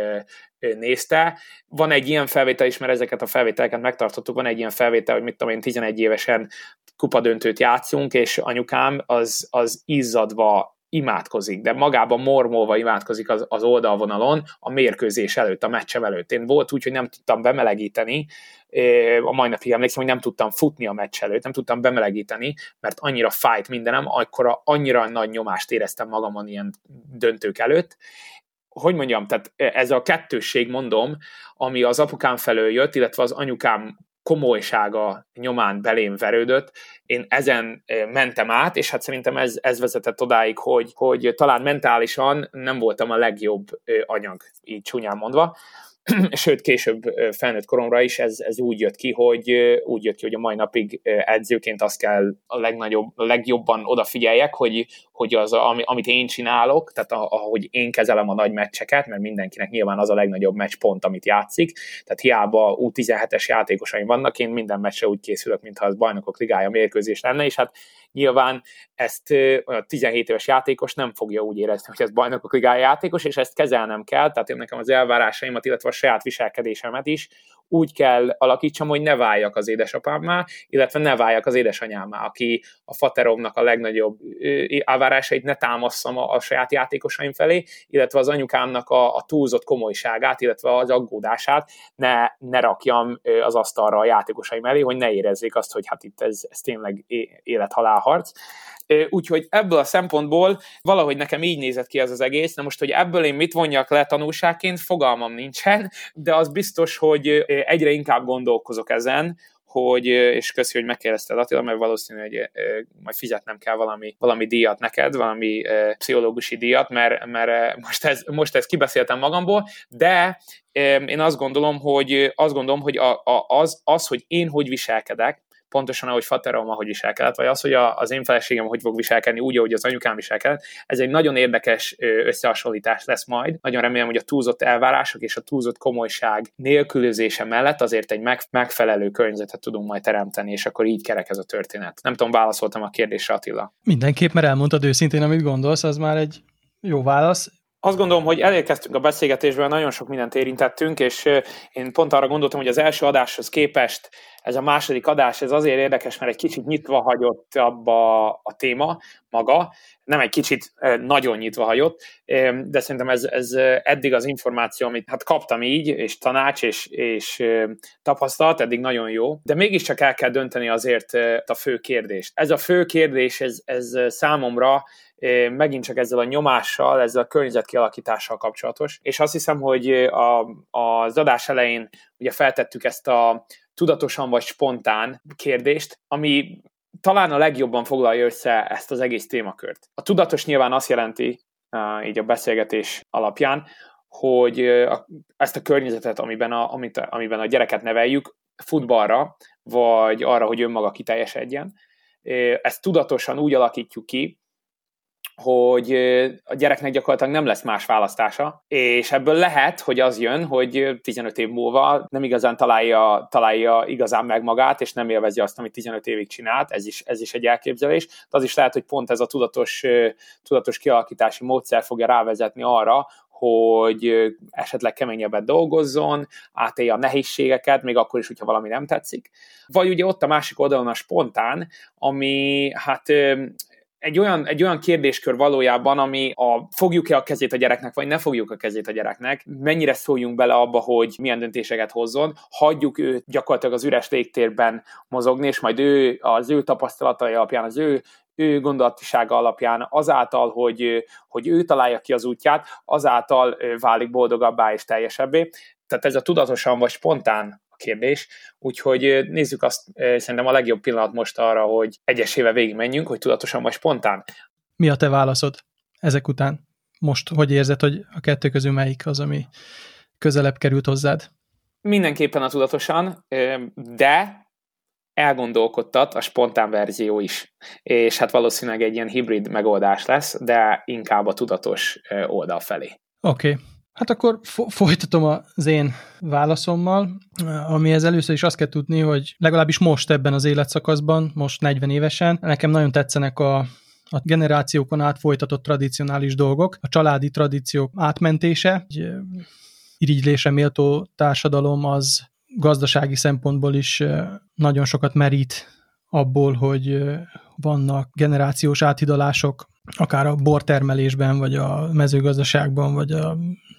nézte. Van egy ilyen felvétel is, mert ezeket a felvételeket megtartottuk, van egy ilyen felvétel, hogy mit tudom én, 11 évesen kupadöntőt játszunk, és anyukám az, az izzadva imádkozik, de magában mormolva imádkozik az, az oldalvonalon a mérkőzés előtt, a meccsem előtt. Én volt úgy, hogy nem tudtam bemelegíteni, a mai napig emlékszem, hogy nem tudtam futni a meccs előtt, nem tudtam bemelegíteni, mert annyira fájt mindenem, akkor annyira nagy nyomást éreztem magamon ilyen döntők előtt, hogy mondjam, tehát ez a kettősség mondom, ami az apukám felől jött, illetve az anyukám komolysága nyomán belém verődött, én ezen mentem át, és hát szerintem ez, ez vezetett odáig, hogy, hogy talán mentálisan nem voltam a legjobb anyag, így csúnyán mondva, sőt később felnőtt koromra is ez, ez úgy jött ki, hogy úgy jött ki, hogy a mai napig edzőként azt kell a legnagyobb, a legjobban odafigyeljek, hogy, hogy az, ami, amit én csinálok, tehát ahogy én kezelem a nagy meccseket, mert mindenkinek nyilván az a legnagyobb meccspont, amit játszik, tehát hiába U17-es játékosaim vannak, én minden meccsre úgy készülök, mintha az bajnokok ligája mérkőzés lenne, és hát nyilván ezt a 17 éves játékos nem fogja úgy érezni, hogy ez bajnokok ligája játékos, és ezt kezelnem kell, tehát én nekem az elvárásaimat, illetve a saját viselkedésemet is úgy kell alakítsam, hogy ne váljak az édesapámmá, illetve ne váljak az édesanyámmá, aki a fateromnak a legnagyobb elvárásait ne támasszam a, a saját játékosaim felé, illetve az anyukámnak a, a túlzott komolyságát, illetve az aggódását ne, ne rakjam az asztalra a játékosaim elé, hogy ne érezzék azt, hogy hát itt ez, ez tényleg élet-halál harc. Úgyhogy ebből a szempontból valahogy nekem így nézett ki ez az egész. Na most, hogy ebből én mit vonjak le tanulságként, fogalmam nincsen, de az biztos, hogy egyre inkább gondolkozok ezen, hogy, és köszi, hogy megkérdezted Attila, mert valószínű, hogy majd fizetnem kell valami, valami díjat neked, valami pszichológusi díjat, mert, mert most, ez, most ezt kibeszéltem magamból, de én azt gondolom, hogy azt gondolom, hogy a, a, az, az, hogy én hogy viselkedek, pontosan ahogy Faterom, ahogy viselkedett, vagy az, hogy a, az én feleségem hogy fog viselkedni, úgy, ahogy az anyukám viselkedett. Ez egy nagyon érdekes összehasonlítás lesz majd. Nagyon remélem, hogy a túlzott elvárások és a túlzott komolyság nélkülözése mellett azért egy megfelelő környezetet tudunk majd teremteni, és akkor így kerek ez a történet. Nem tudom, válaszoltam a kérdésre, Attila. Mindenképp, mert elmondtad őszintén, amit gondolsz, az már egy jó válasz azt gondolom, hogy elérkeztünk a beszélgetésben, nagyon sok mindent érintettünk, és én pont arra gondoltam, hogy az első adáshoz képest ez a második adás, ez azért érdekes, mert egy kicsit nyitva hagyott abba a téma maga, nem egy kicsit nagyon nyitva hagyott, de szerintem ez, ez eddig az információ, amit hát kaptam így, és tanács, és, és tapasztalat, eddig nagyon jó, de mégiscsak el kell dönteni azért a fő kérdést. Ez a fő kérdés, ez, ez számomra megint csak ezzel a nyomással, ezzel a környezet kialakítással kapcsolatos, és azt hiszem, hogy a, az adás elején ugye feltettük ezt a tudatosan vagy spontán kérdést, ami talán a legjobban foglalja össze ezt az egész témakört. A tudatos nyilván azt jelenti, így a beszélgetés alapján, hogy ezt a környezetet, amiben a, amit, amiben a gyereket neveljük, futballra, vagy arra, hogy önmaga kiteljesedjen. Ezt tudatosan úgy alakítjuk ki, hogy a gyereknek gyakorlatilag nem lesz más választása, és ebből lehet, hogy az jön, hogy 15 év múlva nem igazán találja, találja igazán meg magát, és nem élvezi azt, amit 15 évig csinált, ez is, ez is egy elképzelés. De az is lehet, hogy pont ez a tudatos, tudatos kialakítási módszer fogja rávezetni arra, hogy esetleg keményebbet dolgozzon, átélje a nehézségeket, még akkor is, hogyha valami nem tetszik. Vagy ugye ott a másik oldalon a spontán, ami hát egy olyan, egy olyan kérdéskör valójában, ami a fogjuk-e a kezét a gyereknek, vagy ne fogjuk a kezét a gyereknek, mennyire szóljunk bele abba, hogy milyen döntéseket hozzon, hagyjuk őt gyakorlatilag az üres légtérben mozogni, és majd ő az ő tapasztalatai alapján, az ő ő gondolatisága alapján, azáltal, hogy, hogy ő találja ki az útját, azáltal válik boldogabbá és teljesebbé. Tehát ez a tudatosan vagy spontán kérdés. Úgyhogy nézzük azt, szerintem a legjobb pillanat most arra, hogy egyesével végig menjünk, hogy tudatosan vagy spontán. Mi a te válaszod ezek után? Most hogy érzed, hogy a kettő közül melyik az, ami közelebb került hozzád? Mindenképpen a tudatosan, de elgondolkodtat a spontán verzió is. És hát valószínűleg egy ilyen hibrid megoldás lesz, de inkább a tudatos oldal felé. Oké. Okay. Hát akkor folytatom az én válaszommal, amihez először is azt kell tudni, hogy legalábbis most ebben az életszakaszban, most 40 évesen, nekem nagyon tetszenek a, a generációkon át folytatott tradicionális dolgok, a családi tradíciók átmentése, egy irigylésre méltó társadalom az gazdasági szempontból is nagyon sokat merít abból, hogy vannak generációs áthidalások, akár a bortermelésben, vagy a mezőgazdaságban, vagy a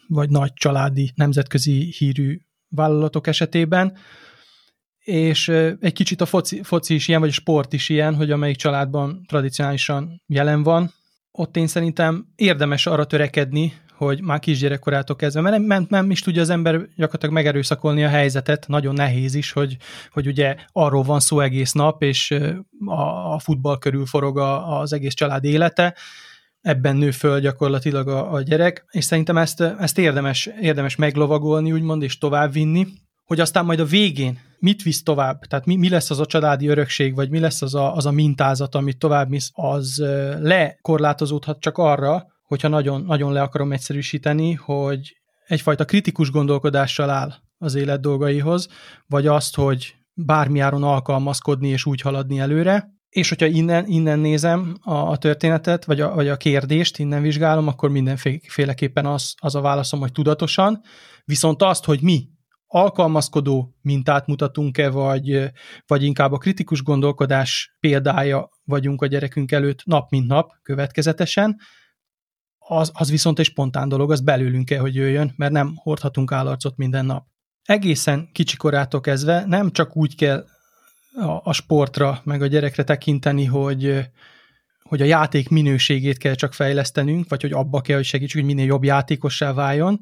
vagy nagy családi nemzetközi hírű vállalatok esetében, és egy kicsit a foci, foci is ilyen, vagy a sport is ilyen, hogy amelyik családban tradicionálisan jelen van, ott én szerintem érdemes arra törekedni, hogy már kisgyerekkorától kezdve, mert nem, nem, is tudja az ember gyakorlatilag megerőszakolni a helyzetet, nagyon nehéz is, hogy, hogy ugye arról van szó egész nap, és a, a futball körül forog a, az egész család élete, ebben nő föl gyakorlatilag a, a gyerek, és szerintem ezt, ezt érdemes, érdemes meglovagolni, úgymond, és továbbvinni, hogy aztán majd a végén mit visz tovább, tehát mi, mi lesz az a családi örökség, vagy mi lesz az a, az a mintázat, amit tovább visz, az lekorlátozódhat csak arra, hogyha nagyon, nagyon le akarom egyszerűsíteni, hogy egyfajta kritikus gondolkodással áll az élet dolgaihoz, vagy azt, hogy bármiáron alkalmazkodni és úgy haladni előre, és hogyha innen, innen nézem a, a történetet, vagy a, vagy a kérdést, innen vizsgálom, akkor mindenféleképpen az, az a válaszom, hogy tudatosan, viszont azt, hogy mi alkalmazkodó mintát mutatunk-e, vagy, vagy inkább a kritikus gondolkodás példája vagyunk a gyerekünk előtt nap mint nap következetesen, az, az viszont egy spontán dolog, az belőlünk kell, hogy jöjjön, mert nem hordhatunk állarcot minden nap. Egészen kicsikorától kezdve nem csak úgy kell a, a sportra, meg a gyerekre tekinteni, hogy, hogy a játék minőségét kell csak fejlesztenünk, vagy hogy abba kell, hogy segítsük, hogy minél jobb játékossá váljon,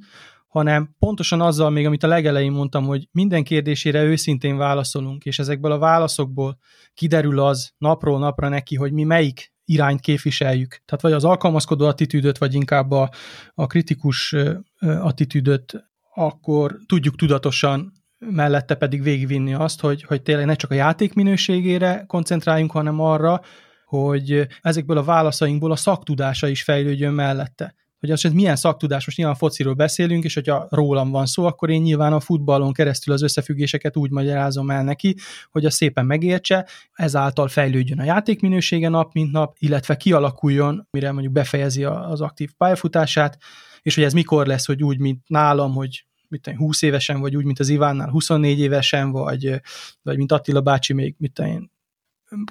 hanem pontosan azzal még, amit a legelején mondtam, hogy minden kérdésére őszintén válaszolunk, és ezekből a válaszokból kiderül az napról napra neki, hogy mi melyik irányt képviseljük. Tehát vagy az alkalmazkodó attitűdöt, vagy inkább a, a kritikus attitűdöt, akkor tudjuk tudatosan mellette pedig végigvinni azt, hogy, hogy tényleg ne csak a játék minőségére koncentráljunk, hanem arra, hogy ezekből a válaszainkból a szaktudása is fejlődjön mellette. Hogy az, hogy milyen szaktudás, most nyilván fociról beszélünk, és hogyha rólam van szó, akkor én nyilván a futballon keresztül az összefüggéseket úgy magyarázom el neki, hogy a szépen megértse, ezáltal fejlődjön a játékminősége nap, mint nap, illetve kialakuljon, mire mondjuk befejezi az aktív pályafutását, és hogy ez mikor lesz, hogy úgy, mint nálam, hogy mit tudom, 20 évesen, vagy úgy, mint az Ivánnál 24 évesen, vagy, vagy mint Attila bácsi még, mit tudom,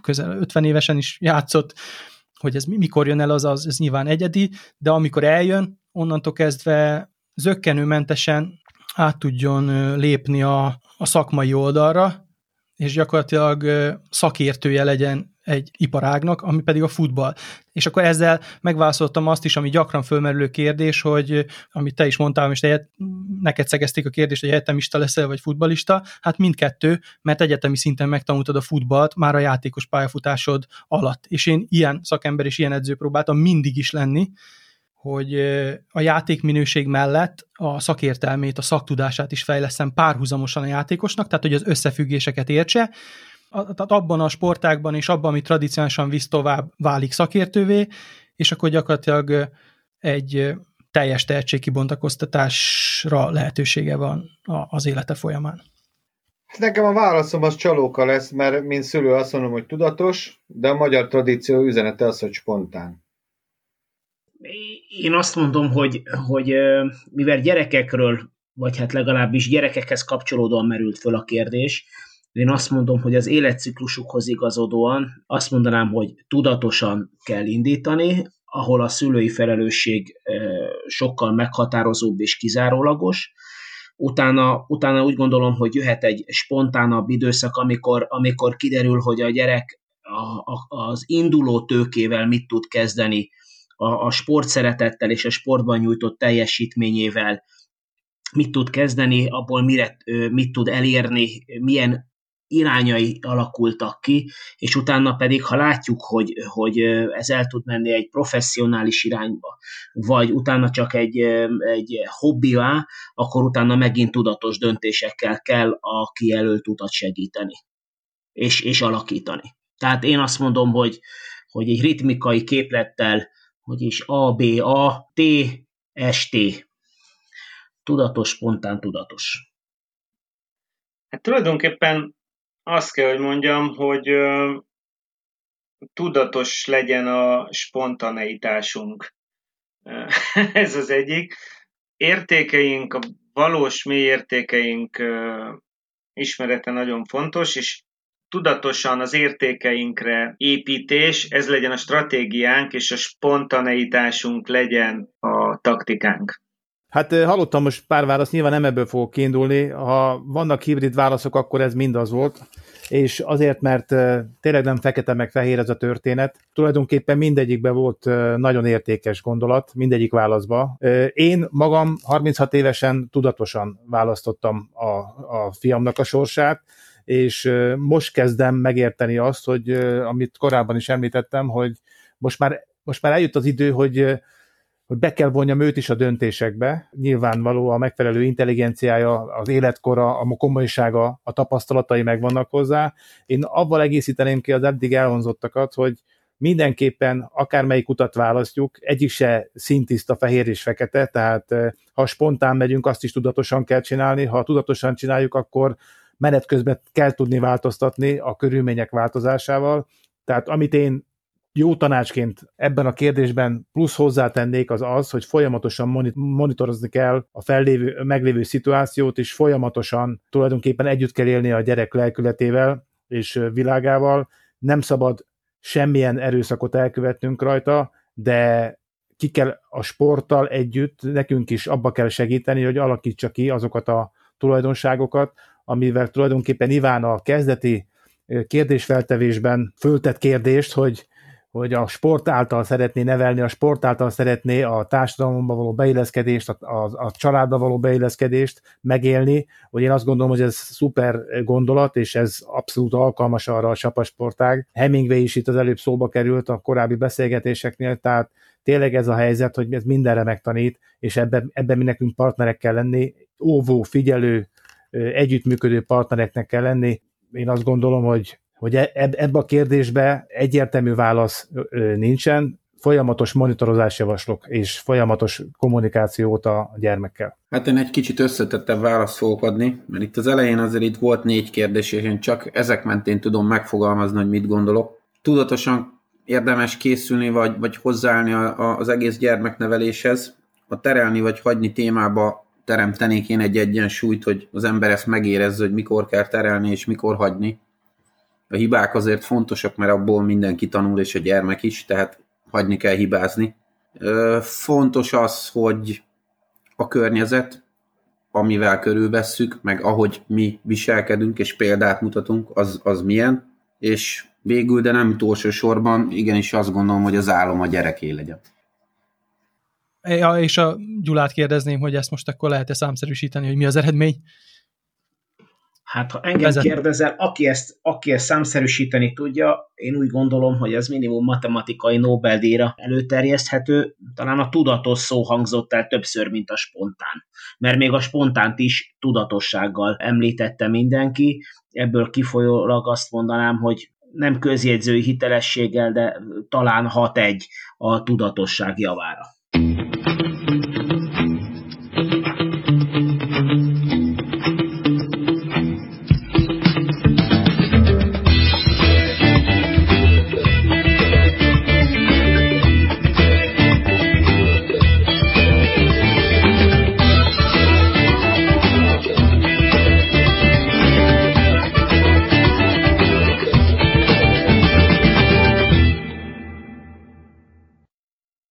közel 50 évesen is játszott, hogy ez mikor jön el, az, az ez nyilván egyedi, de amikor eljön, onnantól kezdve zöggenőmentesen át tudjon lépni a, a szakmai oldalra, és gyakorlatilag szakértője legyen egy iparágnak, ami pedig a futball. És akkor ezzel megválaszoltam azt is, ami gyakran fölmerülő kérdés, hogy amit te is mondtál, és te, neked szegezték a kérdést, hogy egyetemista leszel, vagy futbalista, hát mindkettő, mert egyetemi szinten megtanultad a futballt már a játékos pályafutásod alatt. És én ilyen szakember és ilyen edző próbáltam mindig is lenni, hogy a játékminőség mellett a szakértelmét, a szaktudását is fejleszem párhuzamosan a játékosnak, tehát hogy az összefüggéseket értse, tehát abban a sportákban és abban, ami tradicionálisan visz tovább, válik szakértővé, és akkor gyakorlatilag egy teljes tehetségkibontakoztatásra lehetősége van az élete folyamán. Nekem a válaszom az csalóka lesz, mert mint szülő azt mondom, hogy tudatos, de a magyar tradíció üzenete az, hogy spontán. Én azt mondom, hogy, hogy mivel gyerekekről, vagy hát legalábbis gyerekekhez kapcsolódóan merült föl a kérdés, én azt mondom, hogy az életciklusukhoz igazodóan azt mondanám, hogy tudatosan kell indítani, ahol a szülői felelősség sokkal meghatározóbb és kizárólagos. Utána, utána úgy gondolom, hogy jöhet egy spontánabb időszak, amikor, amikor kiderül, hogy a gyerek a, a, az induló tőkével mit tud kezdeni, a, a sportszeretettel és a sportban nyújtott teljesítményével mit tud kezdeni, abból mire, mit tud elérni, milyen irányai alakultak ki, és utána pedig, ha látjuk, hogy, hogy ez el tud menni egy professzionális irányba, vagy utána csak egy, egy hobbivá, akkor utána megint tudatos döntésekkel kell a kijelölt utat segíteni, és, és alakítani. Tehát én azt mondom, hogy, hogy egy ritmikai képlettel, hogy is A, B, A, T, S, T. Tudatos, spontán, tudatos. Hát tulajdonképpen azt kell, hogy mondjam, hogy ö, tudatos legyen a spontaneitásunk. Ez az egyik. Értékeink, a valós mély értékeink ö, ismerete nagyon fontos, és tudatosan az értékeinkre építés, ez legyen a stratégiánk, és a spontaneitásunk legyen a taktikánk. Hát hallottam most pár választ, nyilván nem ebből fogok kiindulni. Ha vannak hibrid válaszok, akkor ez mind az volt. És azért, mert tényleg nem fekete meg fehér ez a történet. Tulajdonképpen mindegyikben volt nagyon értékes gondolat, mindegyik válaszba. Én magam 36 évesen tudatosan választottam a, a fiamnak a sorsát, és most kezdem megérteni azt, hogy amit korábban is említettem, hogy most már, most már eljött az idő, hogy hogy be kell vonjam őt is a döntésekbe. Nyilvánvaló a megfelelő intelligenciája, az életkora, a komolysága, a tapasztalatai megvannak hozzá. Én avval egészíteném ki az eddig elhangzottakat, hogy mindenképpen akármelyik utat választjuk, egyik se szintiszta fehér és fekete, tehát ha spontán megyünk, azt is tudatosan kell csinálni, ha tudatosan csináljuk, akkor menet közben kell tudni változtatni a körülmények változásával. Tehát amit én jó tanácsként ebben a kérdésben plusz hozzátennék az az, hogy folyamatosan monitorozni kell a fellévő, meglévő szituációt, és folyamatosan tulajdonképpen együtt kell élni a gyerek lelkületével és világával. Nem szabad semmilyen erőszakot elkövetnünk rajta, de ki kell a sporttal együtt, nekünk is abba kell segíteni, hogy alakítsa ki azokat a tulajdonságokat, amivel tulajdonképpen Iván a kezdeti kérdésfeltevésben föltett kérdést, hogy hogy a sport által szeretné nevelni, a sport által szeretné a társadalomba való beilleszkedést, a, a, a családba való beilleszkedést megélni, hogy én azt gondolom, hogy ez szuper gondolat, és ez abszolút alkalmas arra a csapasportág. Hemingway is itt az előbb szóba került a korábbi beszélgetéseknél, tehát tényleg ez a helyzet, hogy ez mindenre megtanít, és ebben, ebben mi nekünk partnerek kell lenni, óvó, figyelő, együttműködő partnereknek kell lenni. Én azt gondolom, hogy hogy e, ebbe a kérdésbe egyértelmű válasz nincsen, folyamatos monitorozás javaslok, és folyamatos kommunikációt a gyermekkel. Hát én egy kicsit összetettebb választ fogok adni, mert itt az elején azért itt volt négy kérdés, és én csak ezek mentén tudom megfogalmazni, hogy mit gondolok. Tudatosan érdemes készülni, vagy, vagy hozzáállni a, a, az egész gyermekneveléshez. A terelni vagy hagyni témába teremtenék én egy egyensúlyt, hogy az ember ezt megérezze, hogy mikor kell terelni és mikor hagyni a hibák azért fontosak, mert abból mindenki tanul, és a gyermek is, tehát hagyni kell hibázni. Fontos az, hogy a környezet, amivel körülvesszük, meg ahogy mi viselkedünk és példát mutatunk, az, az milyen, és végül, de nem utolsó sorban, igenis azt gondolom, hogy az álom a gyereké legyen. Ja, és a Gyulát kérdezném, hogy ezt most akkor lehet-e számszerűsíteni, hogy mi az eredmény? Hát ha engem Vezet- kérdezel, aki ezt, aki ezt számszerűsíteni tudja, én úgy gondolom, hogy ez minimum matematikai Nobel-díjra előterjeszthető, talán a tudatos szó hangzott el többször, mint a spontán. Mert még a spontánt is tudatossággal említette mindenki, ebből kifolyólag azt mondanám, hogy nem közjegyzői hitelességgel, de talán 6-1 a tudatosság javára.